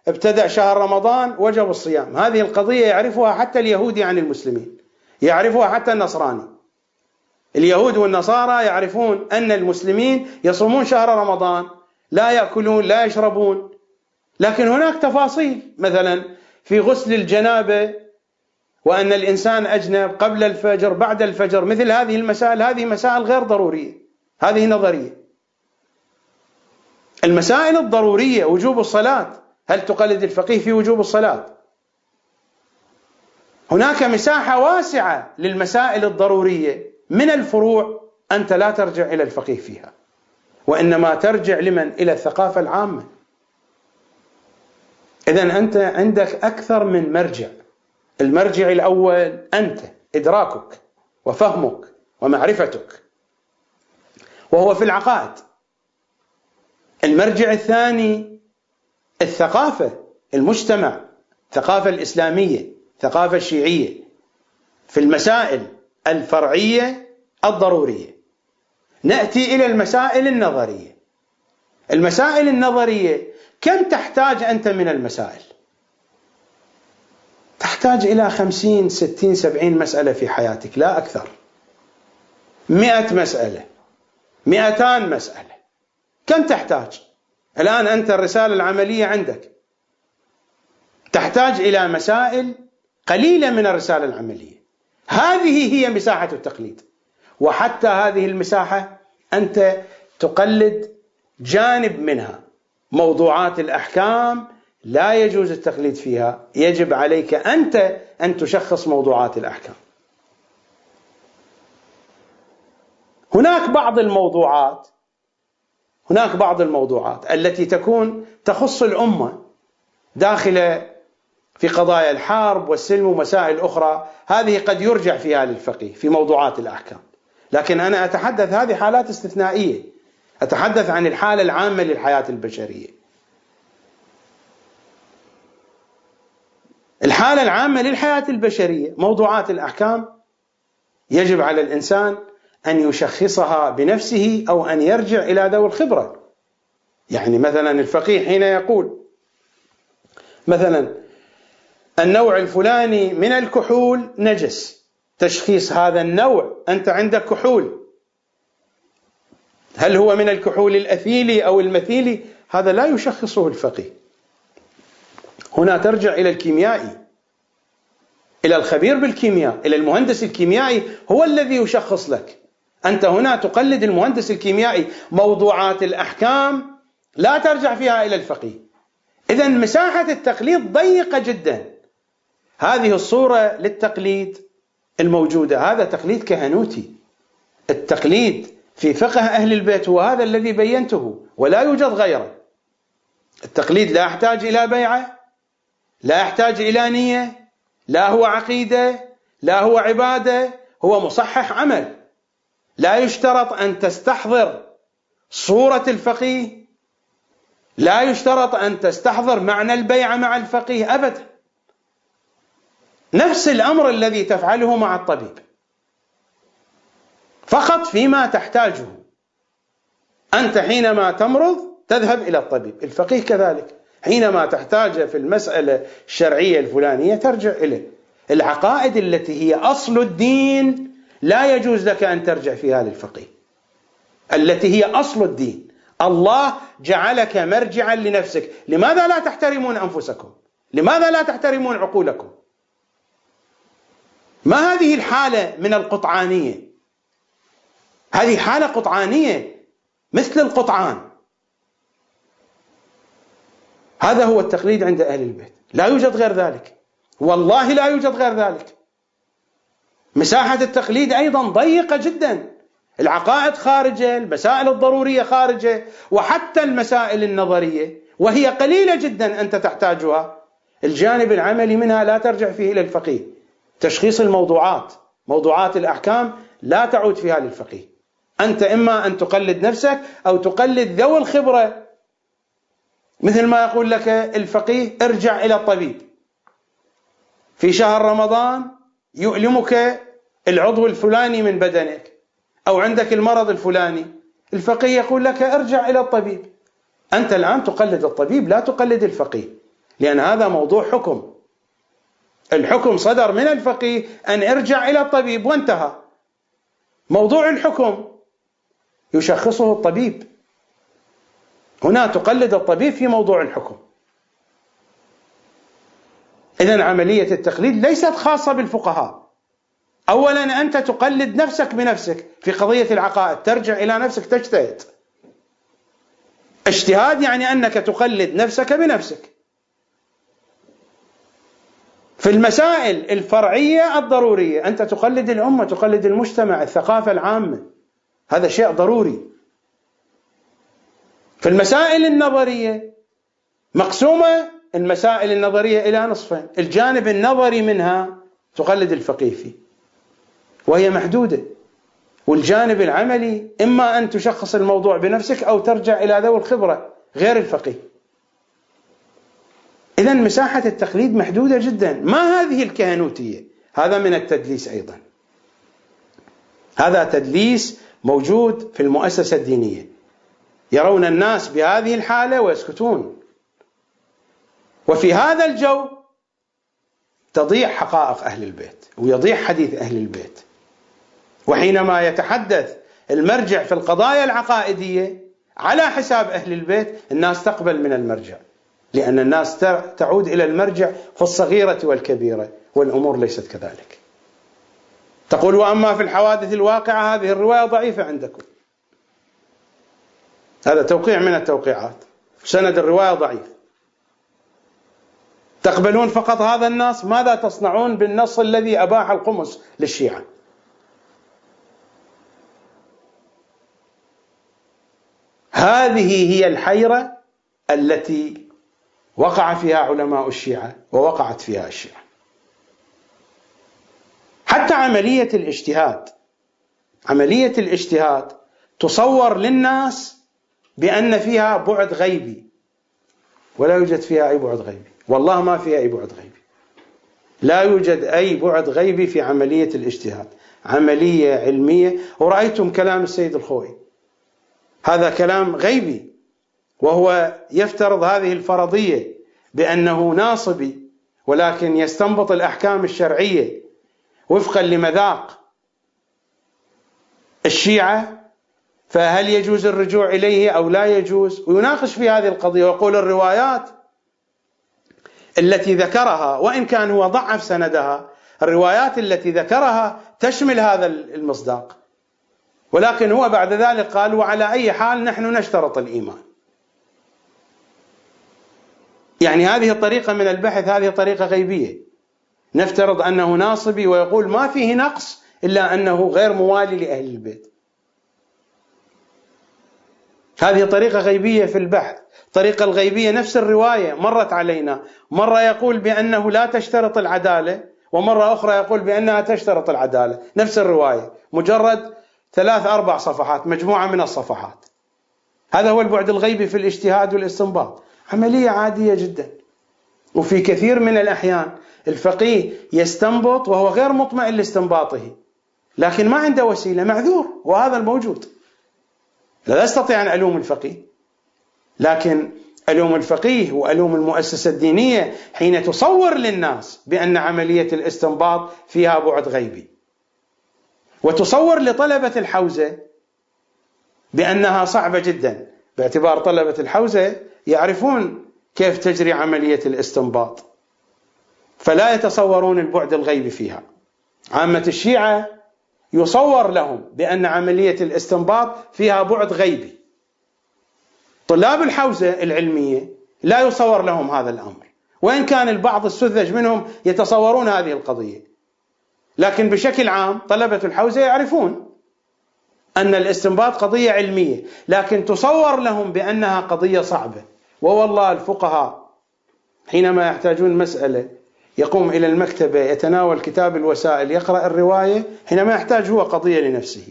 ابتدأ شهر رمضان وجب الصيام. هذه القضية يعرفها حتى اليهودي عن المسلمين. يعرفها حتى النصراني. اليهود والنصارى يعرفون أن المسلمين يصومون شهر رمضان لا يأكلون لا يشربون. لكن هناك تفاصيل مثلا في غسل الجنابة وأن الإنسان أجنب قبل الفجر بعد الفجر مثل هذه المسائل هذه مسائل غير ضرورية. هذه نظرية. المسائل الضرورية وجوب الصلاة. هل تقلد الفقيه في وجوب الصلاة؟ هناك مساحة واسعة للمسائل الضرورية من الفروع أنت لا ترجع إلى الفقيه فيها وإنما ترجع لمن؟ إلى الثقافة العامة. إذا أنت عندك أكثر من مرجع. المرجع الأول أنت إدراكك وفهمك ومعرفتك وهو في العقائد. المرجع الثاني الثقافة المجتمع الثقافة الإسلامية. الثقافة الشيعية في المسائل الفرعية الضرورية. نأتي إلى المسائل النظرية. المسائل النظرية كم تحتاج أنت من المسائل؟ تحتاج إلى خمسين ستين سبعين مسألة في حياتك لا أكثر. مئة مسألة مئتان مسألة. كم تحتاج؟ الآن أنت الرسالة العملية عندك. تحتاج إلى مسائل قليلة من الرسالة العملية. هذه هي مساحة التقليد. وحتى هذه المساحة أنت تقلد جانب منها. موضوعات الأحكام لا يجوز التقليد فيها. يجب عليك أنت أن تشخص موضوعات الأحكام. هناك بعض الموضوعات هناك بعض الموضوعات التي تكون تخص الأمة داخل في قضايا الحرب والسلم ومسائل أخرى هذه قد يرجع فيها للفقيه في موضوعات الأحكام. لكن أنا أتحدث هذه حالات استثنائية. أتحدث عن الحالة العامة للحياة البشرية. الحالة العامة للحياة البشرية موضوعات الأحكام يجب على الإنسان أن يشخصها بنفسه أو أن يرجع إلى ذوي الخبرة. يعني مثلا الفقيه حين يقول مثلا النوع الفلاني من الكحول نجس. تشخيص هذا النوع أنت عندك كحول. هل هو من الكحول الأثيلي أو المثيلي؟ هذا لا يشخصه الفقيه. هنا ترجع إلى الكيميائي. إلى الخبير بالكيمياء إلى المهندس الكيميائي هو الذي يشخص لك. أنت هنا تقلد المهندس الكيميائي. موضوعات الأحكام لا ترجع فيها إلى الفقيه. إذا مساحة التقليد ضيقة جدا. هذه الصورة للتقليد الموجودة. هذا تقليد كهنوتي. التقليد في فقه أهل البيت هو هذا الذي بينته ولا يوجد غيره. التقليد لا يحتاج إلى بيعة لا يحتاج إلى نية لا هو عقيدة لا هو عبادة هو مصحح عمل. لا يشترط أن تستحضر صورة الفقيه لا يشترط أن تستحضر معنى البيعة مع الفقيه أبدا. نفس الأمر الذي تفعله مع الطبيب. فقط فيما تحتاجه. أنت حينما تمرض تذهب إلى الطبيب. الفقيه كذلك. حينما تحتاج في المسألة الشرعية الفلانية ترجع إليه. العقائد التي هي أصل الدين لا يجوز لك أن ترجع فيها للفقيه. التي هي أصل الدين. الله جعلك مرجعا لنفسك. لماذا لا تحترمون أنفسكم؟ لماذا لا تحترمون عقولكم؟ ما هذه الحالة من القطعانية؟ هذه حالة قطعانية مثل القطعان. هذا هو التقليد عند أهل البيت. لا يوجد غير ذلك. والله لا يوجد غير ذلك. مساحة التقليد أيضا ضيقة جدا. العقائد خارجة المسائل الضرورية خارجة وحتى المسائل النظرية وهي قليلة جدا أنت تحتاجها. الجانب العملي منها لا ترجع فيه إلى الفقيه. تشخيص الموضوعات موضوعات الأحكام لا تعود فيها للفقيه. أنت إما أن تقلد نفسك أو تقلد ذوي الخبرة. مثل ما يقول لك الفقيه ارجع إلى الطبيب. في شهر رمضان يؤلمك العضو الفلاني من بدنك أو عندك المرض الفلاني. الفقيه يقول لك ارجع إلى الطبيب. أنت الآن تقلد الطبيب لا تقلد الفقيه. لأن هذا موضوع حكم. الحكم صدر من الفقيه أن ارجع إلى الطبيب وانتهى. موضوع الحكم. يشخصه الطبيب. هنا تقلد الطبيب في موضوع الحكم. إذا عملية التقليد ليست خاصة بالفقهاء. أولا أنت تقلد نفسك بنفسك. في قضية العقائد ترجع إلى نفسك تجتهد. اجتهاد يعني أنك تقلد نفسك بنفسك. في المسائل الفرعية الضرورية. أنت تقلد الأمة تقلد المجتمع الثقافة العامة. هذا شيء ضروري. في المسائل النظرية مقسومة المسائل النظرية إلى نصفين. الجانب النظري منها تقلد الفقيه فيه وهي محدودة. والجانب العملي إما أن تشخص الموضوع بنفسك أو ترجع إلى ذوي الخبرة غير الفقيه. إذا مساحة التقليد محدودة جدا. ما هذه الكهنوتية؟ هذا من التدليس أيضا. هذا تدليس موجود في المؤسسة الدينية. يرون الناس بهذه الحالة ويسكتون. وفي هذا الجو تضيع حقائق أهل البيت ويضيع حديث أهل البيت. وحينما يتحدث المرجع في القضايا العقائدية على حساب أهل البيت الناس تقبل من المرجع. لأن الناس تعود إلى المرجع في الصغيرة والكبيرة والأمور ليست كذلك. تقول وأما في الحوادث الواقعة هذه الرواية ضعيفة عندكم. هذا توقيع من التوقيعات. سند الرواية ضعيف. تقبلون فقط هذا النص؟ ماذا تصنعون بالنص الذي أباح القمص للشيعة؟ هذه هي الحيرة التي وقع فيها علماء الشيعة ووقعت فيها الشيعة. حتى عملية الاجتهاد عملية الاجتهاد تصور للناس بأن فيها بعد غيبي. ولا يوجد فيها أي بعد غيبي. والله ما فيها أي بعد غيبي. لا يوجد أي بعد غيبي في عملية الاجتهاد. عملية علمية. ورأيتم كلام السيد الخوئي. هذا كلام غيبي. وهو يفترض هذه الفرضية بأنه ناصبي ولكن يستنبط الأحكام الشرعية وفقا لمذاق الشيعة فهل يجوز الرجوع إليه أو لا يجوز؟ ويناقش في هذه القضية ويقول الروايات التي ذكرها وإن كان هو ضعف سندها الروايات التي ذكرها تشمل هذا المصداق. ولكن هو بعد ذلك قال وعلى أي حال نحن نشترط الإيمان. يعني هذه الطريقة من البحث هذه طريقة غيبية. نفترض أنه ناصبي ويقول ما فيه نقص إلا أنه غير موالي لأهل البيت. هذه طريقة غيبية في البحث. الطريقة الغيبية نفس الرواية مرت علينا. مرة يقول بأنه لا تشترط العدالة ومرة أخرى يقول بأنها تشترط العدالة. نفس الرواية. مجرد ثلاث أربع صفحات مجموعة من الصفحات. هذا هو البعد الغيبي في الاجتهاد والاستنباط. عملية عادية جدا. وفي كثير من الأحيان الفقيه يستنبط وهو غير مطمئن لاستنباطه لكن ما عنده وسيلة معذور وهذا الموجود. لا يستطيع أن ألوم الفقيه. لكن ألوم الفقيه وألوم المؤسسة الدينية حين تصور للناس بأن عملية الاستنباط فيها بعد غيبي. وتصور لطلبة الحوزة بأنها صعبة جدا باعتبار طلبة الحوزة يعرفون كيف تجري عملية الاستنباط. فلا يتصورون البعد الغيبي فيها. عامة الشيعة يصور لهم بأن عملية الاستنباط فيها بعد غيبي. طلاب الحوزة العلمية لا يصور لهم هذا الأمر. وإن كان البعض السذج منهم يتصورون هذه القضية. لكن بشكل عام طلبة الحوزة يعرفون أن الاستنباط قضية علمية. لكن تصور لهم بأنها قضية صعبة. ووالله الفقهاء حينما يحتاجون مسألة يقوم إلى المكتبة يتناول كتاب الوسائل يقرأ الرواية حينما يحتاج هو قضية لنفسه.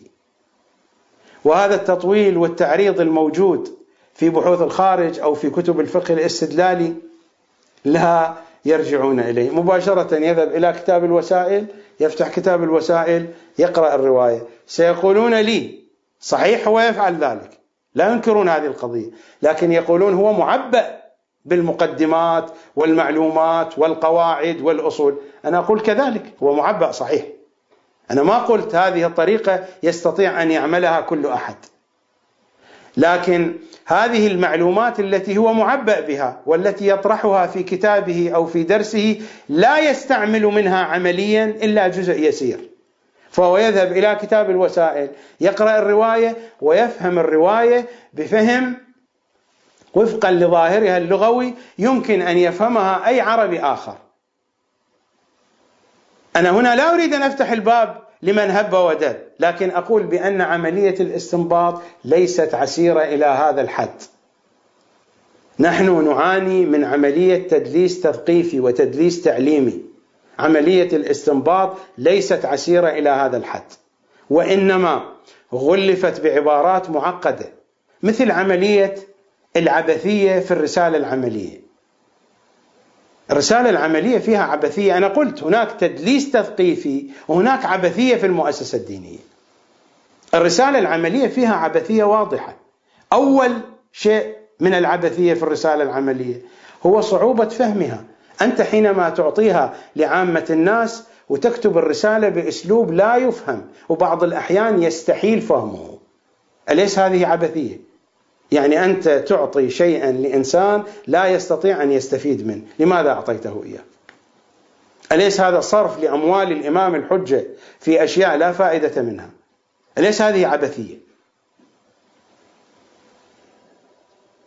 وهذا التطويل والتعريض الموجود في بحوث الخارج أو في كتب الفقه الاستدلالي لا يرجعون إليه. مباشرة يذهب إلى كتاب الوسائل يفتح كتاب الوسائل يقرأ الرواية. سيقولون لي صحيح هو يفعل ذلك. لا ينكرون هذه القضية لكن يقولون هو معبأ بالمقدمات والمعلومات والقواعد والأصول. أنا أقول كذلك هو معبأ صحيح. أنا ما قلت هذه الطريقة يستطيع أن يعملها كل أحد. لكن هذه المعلومات التي هو معبأ بها والتي يطرحها في كتابه أو في درسه لا يستعمل منها عمليا إلا جزء يسير. فهو يذهب إلى كتاب الوسائل يقرأ الرواية ويفهم الرواية بفهم وفقا لظاهرها اللغوي يمكن أن يفهمها أي عربي آخر. أنا هنا لا أريد أن أفتح الباب لمن هب ودب، لكن أقول بأن عملية الاستنباط ليست عسيرة إلى هذا الحد. نحن نعاني من عملية تدليس تثقيفي وتدليس تعليمي. عملية الاستنباط ليست عسيرة إلى هذا الحد. وإنما غلفت بعبارات معقدة مثل عملية العبثية في الرسالة العملية. الرسالة العملية فيها عبثية. أنا قلت هناك تدليس تثقيفي وهناك عبثية في المؤسسة الدينية. الرسالة العملية فيها عبثية واضحة. أول شيء من العبثية في الرسالة العملية هو صعوبة فهمها. أنت حينما تعطيها لعامة الناس وتكتب الرسالة بأسلوب لا يفهم وبعض الأحيان يستحيل فهمه. أليس هذه عبثية؟ يعني أنت تعطي شيئا لإنسان لا يستطيع أن يستفيد منه. لماذا أعطيته إياه؟ أليس هذا صرف لأموال الإمام الحجة في أشياء لا فائدة منها؟ أليس هذه عبثية؟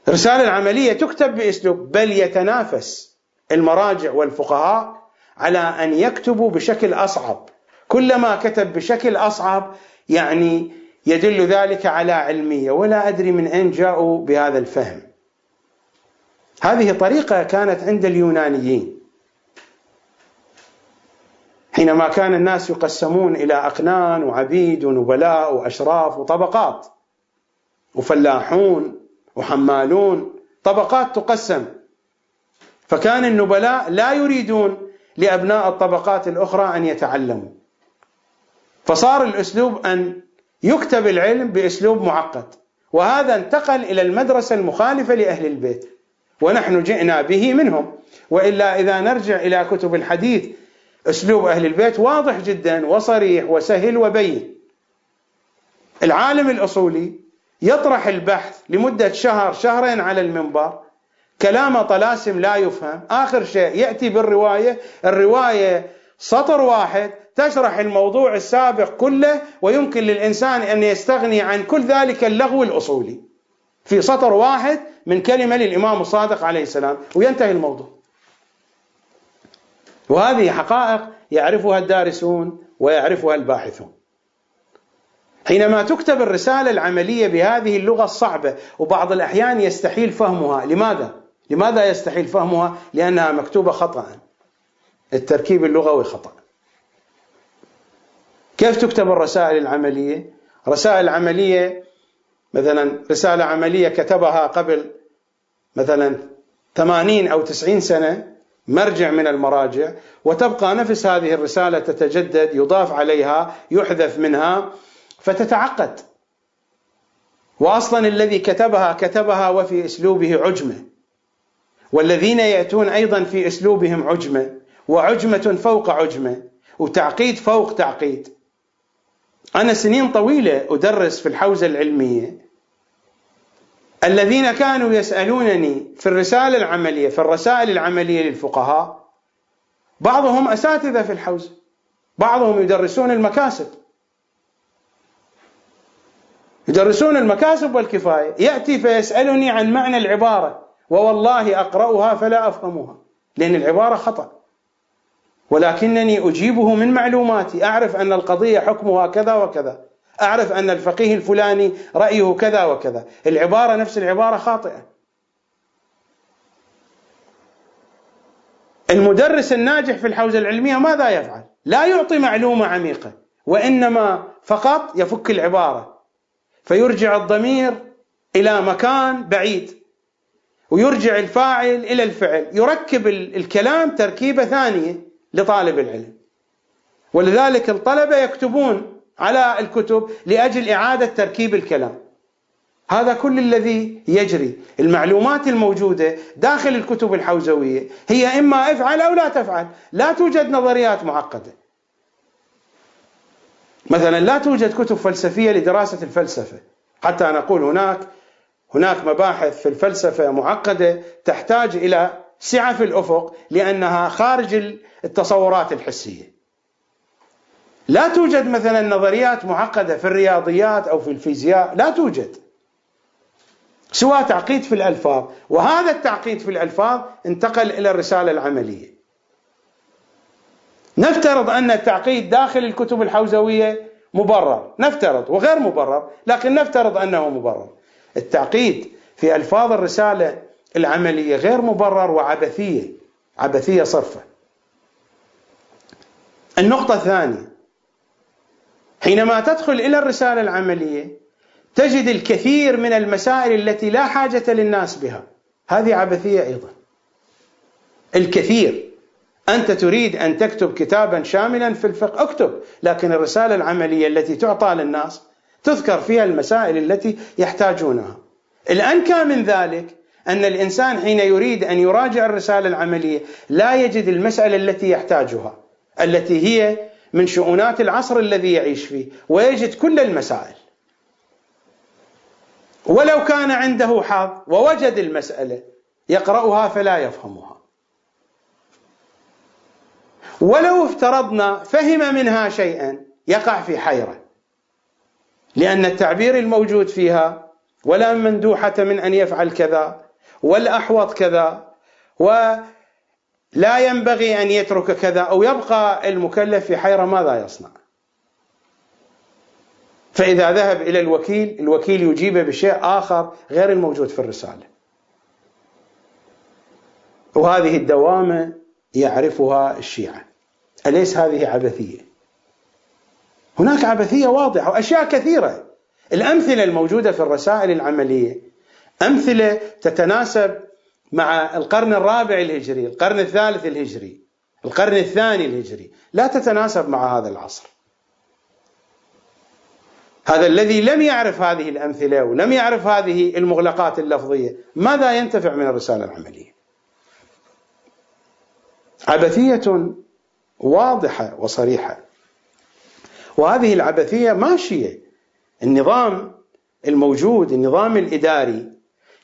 الرسالة العملية تكتب بأسلوب بل يتنافس. المراجع والفقهاء على أن يكتبوا بشكل أصعب كلما كتب بشكل أصعب يعني يدل ذلك على علمية ولا أدري من أين جاءوا بهذا الفهم. هذه طريقة كانت عند اليونانيين. حينما كان الناس يقسمون إلى أقنان وعبيد ونبلاء وأشراف وطبقات وفلاحون وحمالون طبقات تقسم فكان النبلاء لا يريدون لأبناء الطبقات الأخرى أن يتعلموا. فصار الأسلوب أن يكتب العلم بأسلوب معقد وهذا انتقل إلى المدرسة المخالفة لأهل البيت ونحن جئنا به منهم. وإلا إذا نرجع إلى كتب الحديث أسلوب أهل البيت واضح جدا وصريح وسهل وبين. العالم الأصولي يطرح البحث لمدة شهر شهرين على المنبر كلام طلاسم لا يفهم آخر شيء يأتي بالرواية الرواية سطر واحد تشرح الموضوع السابق كله ويمكن للإنسان أن يستغني عن كل ذلك اللغو الأصولي في سطر واحد من كلمة للإمام الصادق عليه السلام وينتهي الموضوع. وهذه حقائق يعرفها الدارسون ويعرفها الباحثون. حينما تكتب الرسالة العملية بهذه اللغة الصعبة وبعض الأحيان يستحيل فهمها، لماذا؟ لماذا يستحيل فهمها؟ لأنها مكتوبة خطأ. التركيب اللغوي خطأ. كيف تكتب الرسائل العملية رسائل العملية مثلا رسالة عملية كتبها قبل مثلا 80 أو 90 سنة مرجع من المراجع وتبقى نفس هذه الرسالة تتجدد يضاف عليها يحذف منها فتتعقد واصلا الذي كتبها كتبها وفي أسلوبه عجمة والذين يأتون أيضا في أسلوبهم عجمة وعجمة فوق عجمة وتعقيد فوق تعقيد. أنا سنين طويلة أدرس في الحوزة العلمية. الذين كانوا يسألونني في الرسالة العملية في الرسائل العملية للفقهاء بعضهم أساتذة في الحوزة بعضهم يدرسون المكاسب. يدرسون المكاسب والكفاية. يأتي فيسألني عن معنى العبارة. ووالله أقرأها فلا أفهمها لأن العبارة خطأ. ولكنني أجيبه من معلوماتي أعرف أن القضية حكمها كذا وكذا أعرف أن الفقيه الفلاني رأيه كذا وكذا. العبارة نفس العبارة خاطئة. المدرس الناجح في الحوزة العلمية ماذا يفعل؟ لا يعطي معلومة عميقة وإنما فقط يفك العبارة فيرجع الضمير إلى مكان بعيد. ويرجع الفاعل إلى الفعل. يركب الكلام تركيبة ثانية لطالب العلم. ولذلك الطلبة يكتبون على الكتب لأجل إعادة تركيب الكلام. هذا كل الذي يجري. المعلومات الموجودة داخل الكتب الحوزوية هي إما أفعل أو لا تفعل. لا توجد نظريات معقدة. مثلا لا توجد كتب فلسفية لدراسة الفلسفة. حتى نقول هناك هناك مباحث في الفلسفة معقدة تحتاج إلى سعة في الأفق لأنها خارج التصورات الحسية. لا توجد مثلا نظريات معقدة في الرياضيات أو في الفيزياء لا توجد. سوى تعقيد في الألفاظ وهذا التعقيد في الألفاظ انتقل إلى الرسالة العملية. نفترض أن التعقيد داخل الكتب الحوزوية مبرر نفترض وغير مبرر لكن نفترض أنه مبرر. التعقيد في ألفاظ الرسالة العملية غير مبرر وعبثية عبثية صرفة. النقطة الثانية حينما تدخل إلى الرسالة العملية تجد الكثير من المسائل التي لا حاجة للناس بها. هذه عبثية أيضا. الكثير. أنت تريد أن تكتب كتابا شاملا في الفقه اكتب. لكن الرسالة العملية التي تعطى للناس تذكر فيها المسائل التي يحتاجونها. الأنكى من ذلك أن الإنسان حين يريد أن يراجع الرسالة العملية لا يجد المسألة التي يحتاجها التي هي من شؤونات العصر الذي يعيش فيه ويجد كل المسائل. ولو كان عنده حظ ووجد المسألة يقرأها فلا يفهمها. ولو افترضنا فهم منها شيئا يقع في حيرة. لأن التعبير الموجود فيها ولا مندوحة من أن يفعل كذا والأحوط كذا ولا ينبغي أن يترك كذا أو يبقى المكلف في حيرة ماذا يصنع؟ فإذا ذهب إلى الوكيل الوكيل يجيبه بشيء آخر غير الموجود في الرسالة. وهذه الدوامة يعرفها الشيعة. أليس هذه عبثية؟ هناك عبثية واضحة وأشياء كثيرة. الأمثلة الموجودة في الرسائل العملية. أمثلة تتناسب مع القرن الرابع الهجري القرن الثالث الهجري القرن الثاني الهجري. لا تتناسب مع هذا العصر. هذا الذي لم يعرف هذه الأمثلة ولم يعرف هذه المغلقات اللفظية ماذا ينتفع من الرسالة العملية؟ عبثية واضحة وصريحة. وهذه العبثية ماشية. النظام الموجود النظام الإداري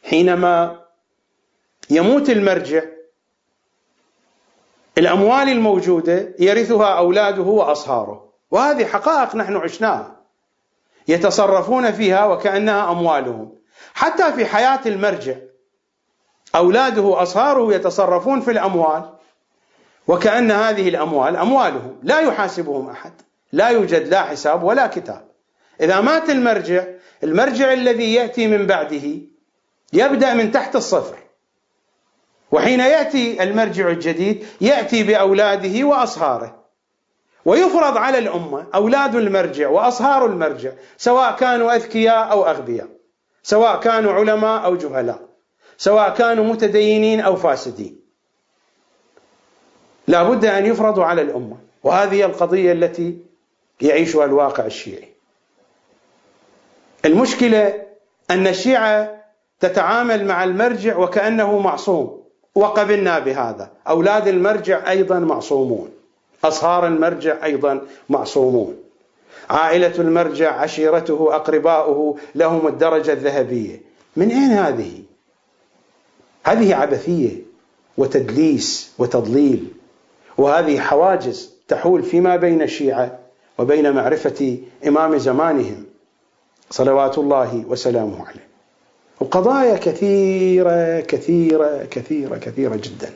حينما يموت المرجع الأموال الموجودة يرثها أولاده وأصهاره. وهذه حقائق نحن عشناها. يتصرفون فيها وكأنها أموالهم. حتى في حياة المرجع أولاده وأصهاره يتصرفون في الأموال وكأن هذه الأموال أموالهم لا يحاسبهم أحد. لا يوجد لا حساب ولا كتاب. إذا مات المرجع المرجع الذي يأتي من بعده يبدأ من تحت الصفر. وحين يأتي المرجع الجديد يأتي بأولاده وأصهاره. ويفرض على الأمة أولاد المرجع وأصهار المرجع سواء كانوا أذكياء أو أغبياء سواء كانوا علماء أو جهلاء سواء كانوا متدينين أو فاسدين. لا بد أن يفرضوا على الأمة. وهذه القضية التي يعيشها الواقع الشيعي. المشكلة أن الشيعة تتعامل مع المرجع وكأنه معصوم وقبلنا بهذا. أولاد المرجع أيضا معصومون. أصهار المرجع أيضا معصومون. عائلة المرجع عشيرته أقرباؤه لهم الدرجة الذهبية. من أين هذه؟ هذه عبثية وتدليس وتضليل وهذه حواجز تحول فيما بين الشيعة وبين معرفة إمام زمانهم صلوات الله وسلامه عليه. وقضايا كثيرة كثيرة كثيرة كثيرة جدا.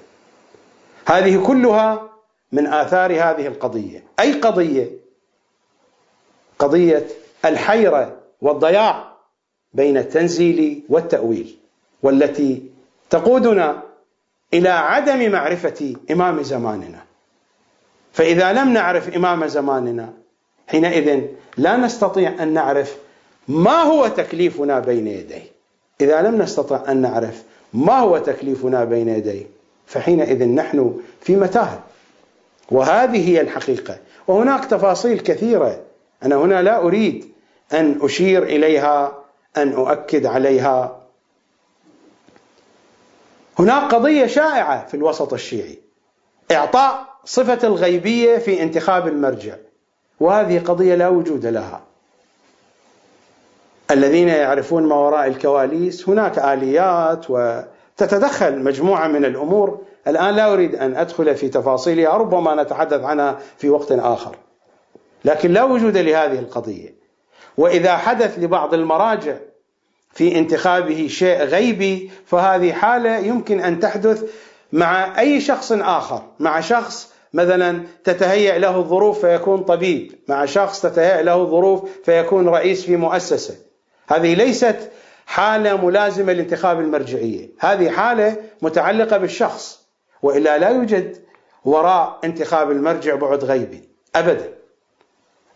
هذه كلها من آثار هذه القضية. أي قضية؟ قضية الحيرة والضياع بين التنزيل والتأويل والتي تقودنا إلى عدم معرفة إمام زماننا. فإذا لم نعرف إمام زماننا حينئذ لا نستطيع أن نعرف ما هو تكليفنا بين يديه. إذا لم نستطع أن نعرف ما هو تكليفنا بين يديه فحينئذ نحن في متاهة. وهذه هي الحقيقة. وهناك تفاصيل كثيرة. أنا هنا لا أريد أن أشير إليها أن أؤكد عليها. هناك قضية شائعة في الوسط الشيعي. إعطاء صفة الغيبية في انتخاب المرجع. وهذه قضية لا وجود لها. الذين يعرفون ما وراء الكواليس هناك آليات وتتدخل مجموعة من الأمور. الآن لا أريد أن أدخل في تفاصيلها ربما نتحدث عنها في وقت آخر. لكن لا وجود لهذه القضية. وإذا حدث لبعض المراجع في انتخابه شيء غيبي فهذه حالة يمكن أن تحدث مع أي شخص آخر مع شخص مثلا تتهيأ له الظروف فيكون طبيب. مع شخص تتهيأ له الظروف فيكون رئيس في مؤسسة. هذه ليست حالة ملازمة لانتخاب المرجعية. هذه حالة متعلقة بالشخص. وإلا لا يوجد وراء انتخاب المرجع بعد غيبي. أبدا.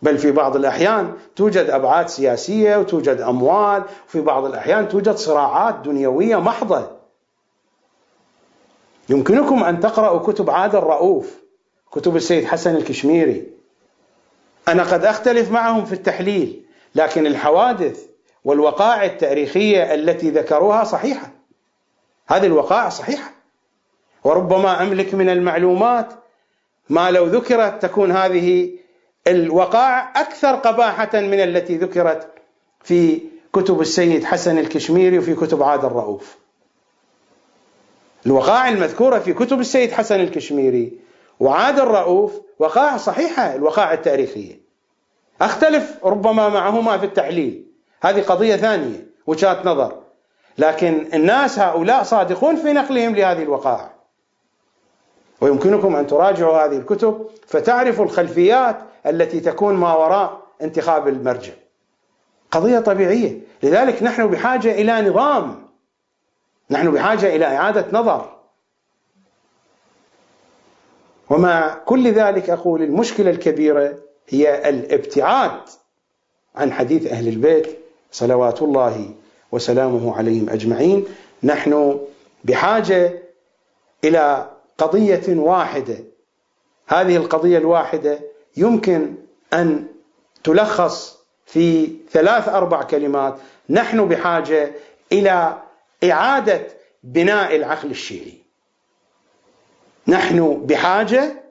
بل في بعض الأحيان توجد أبعاد سياسية وتوجد أموال. وفي بعض الأحيان توجد صراعات دنيوية محضة. يمكنكم أن تقرأوا كتب عادل رؤوف. كتب السيد حسن الكشميري. أنا قد أختلف معهم في التحليل لكن الحوادث والوقائع التاريخية التي ذكروها صحيحة. هذه الوقائع صحيحة. وربما أملك من المعلومات ما لو ذكرت تكون هذه الوقائع أكثر قباحة من التي ذكرت في كتب السيد حسن الكشميري وفي كتب عاد الرؤوف. الوقائع المذكورة في كتب السيد حسن الكشميري وعاد الرؤوف وقائع صحيحة الوقائع التاريخية أختلف ربما معهما في التحليل. هذه قضية ثانية وجهات نظر. لكن الناس هؤلاء صادقون في نقلهم لهذه الوقائع ويمكنكم أن تراجعوا هذه الكتب فتعرفوا الخلفيات التي تكون ما وراء انتخاب المرجع. قضية طبيعية. لذلك نحن بحاجة إلى نظام. نحن بحاجة إلى إعادة نظر. ومع كل ذلك أقول المشكلة الكبيرة هي الابتعاد عن حديث أهل البيت صلوات الله وسلامه عليهم أجمعين. نحن بحاجة إلى قضية واحدة. هذه القضية الواحدة يمكن أن تلخص في ثلاث أربع كلمات. نحن بحاجة إلى إعادة بناء العقل الشيعي. نحن بحاجة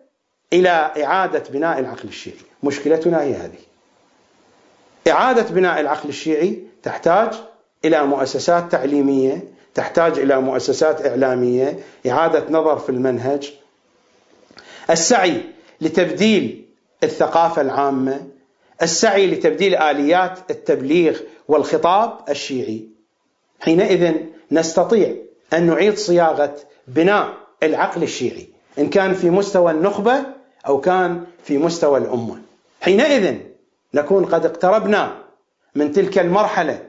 إلى إعادة بناء العقل الشيعي. مشكلتنا هي هذه. إعادة بناء العقل الشيعي تحتاج إلى مؤسسات تعليمية تحتاج إلى مؤسسات إعلامية إعادة نظر في المنهج. السعي لتبديل الثقافة العامة السعي لتبديل آليات التبليغ والخطاب الشيعي. حينئذ نستطيع أن نعيد صياغة بناء العقل الشيعي إن كان في مستوى النخبة أو كان في مستوى الأمة. حينئذ نكون قد اقتربنا من تلك المرحلة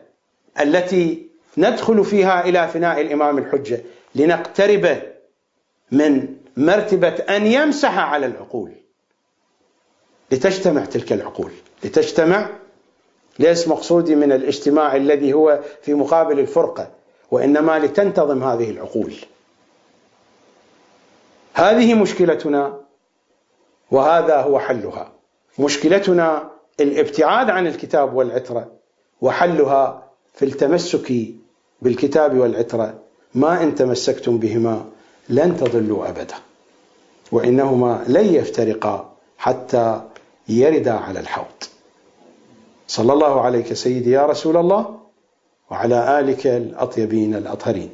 التي ندخل فيها إلى فناء الإمام الحجة لنقترب من مرتبة أن يمسح على العقول. لتجتمع تلك العقول لتجتمع ليس مقصودي من الاجتماع الذي هو في مقابل الفرقة وإنما لتنتظم هذه العقول. هذه مشكلتنا وهذا هو حلها. مشكلتنا الابتعاد عن الكتاب والعترة وحلها في التمسك بالكتاب والعترة. ما إن تمسكتم بهما لن تضلوا أبدا. وإنهما لن يفترقا حتى يردا على الحوض. صلى الله عليك سيدي يا رسول الله وعلى آلك الأطيبين الأطهرين.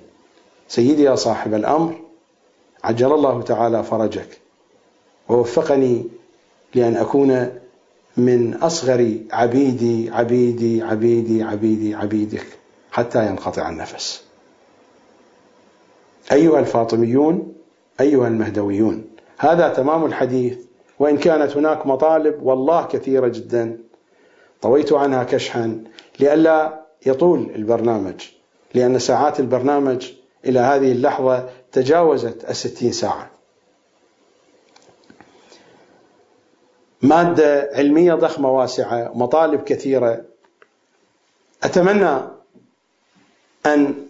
سيدي يا صاحب الأمر عجل الله تعالى فرجك. ووفقني لأن أكون من أصغر عبيدي عبيدي عبيدي عبيدي عبيدك حتى ينقطع النفس. أيها الفاطميون أيها المهدويون هذا تمام الحديث. وإن كانت هناك مطالب والله كثيرة جدا. طويت عنها كشحا لئلا يطول البرنامج لأن ساعات البرنامج إلى هذه اللحظة تجاوزت الستين ساعة. مادة علمية ضخمة واسعة مطالب كثيرة. أتمنى أن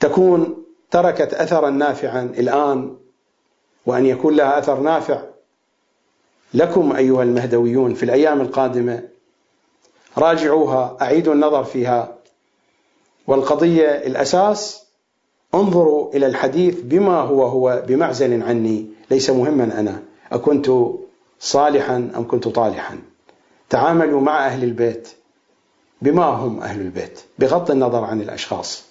تكون تركت أثرا نافعا الآن وأن يكون لها أثر نافع لكم أيها المهدويون في الأيام القادمة. راجعوها أعيدوا النظر فيها. والقضية الأساس انظروا إلى الحديث بما هو هو بمعزل عني ليس مهما أنا. أكنت صالحا أم كنت طالحا؟ تعاملوا مع أهل البيت. بما هم أهل البيت؟ بغض النظر عن الأشخاص.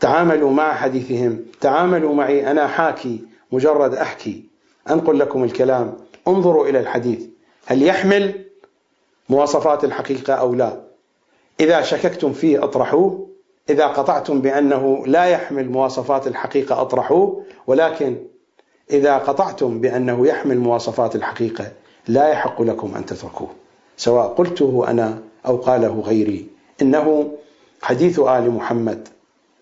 تعاملوا مع حديثهم. تعاملوا معي. أنا حاكي. مجرد أحكي. أنقل لكم الكلام. انظروا إلى الحديث. هل يحمل مواصفات الحقيقة أو لا؟ إذا شككتم فيه أطرحوه. إذا قطعتم بأنه لا يحمل مواصفات الحقيقة أطرحوه ولكن إذا قطعتم بأنه يحمل مواصفات الحقيقة لا يحق لكم أن تتركوه. سواء قلته أنا أو قاله غيري. إنه حديث آل محمد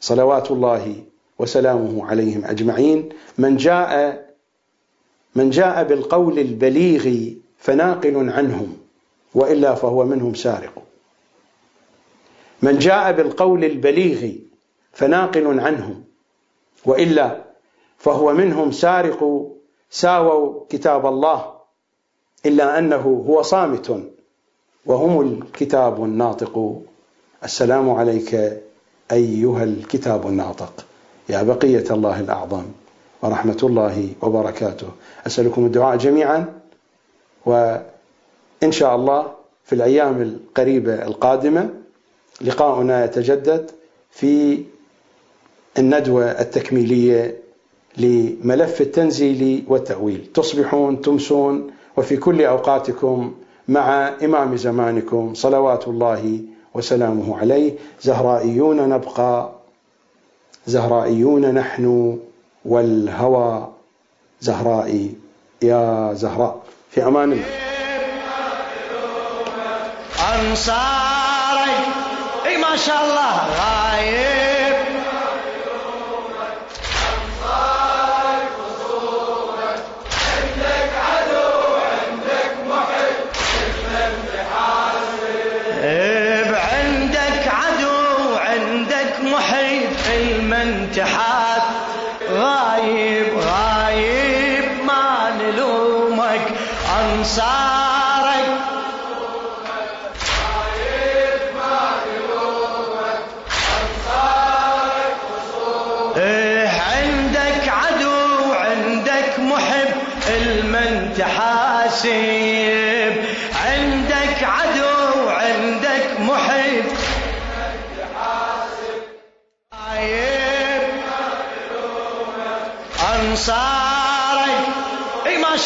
صلوات الله وسلامه عليهم أجمعين. من جاء من جاء بالقول البليغ فناقل عنهم وإلا فهو منهم سارق. من جاء بالقول البليغ فناقل عنهم وإلا فهو منهم سارق ساووا كتاب الله إلا أنه هو صامت وهم الكتاب الناطق. السلام عليك أيها الكتاب الناطق يا بقية الله الأعظم ورحمة الله وبركاته. أسألكم الدعاء جميعا وإن شاء الله في الأيام القريبة القادمة لقاؤنا يتجدد في الندوة التكميلية لملف التنزيل والتأويل. تصبحون تمسون وفي كل أوقاتكم مع إمام زمانكم صلوات الله وسلامه عليه. زهرائيون نبقى زهرائيون نحن والهوى. زهرائي يا زهراء في أمان الله. أنصاري اي انصارك اي ما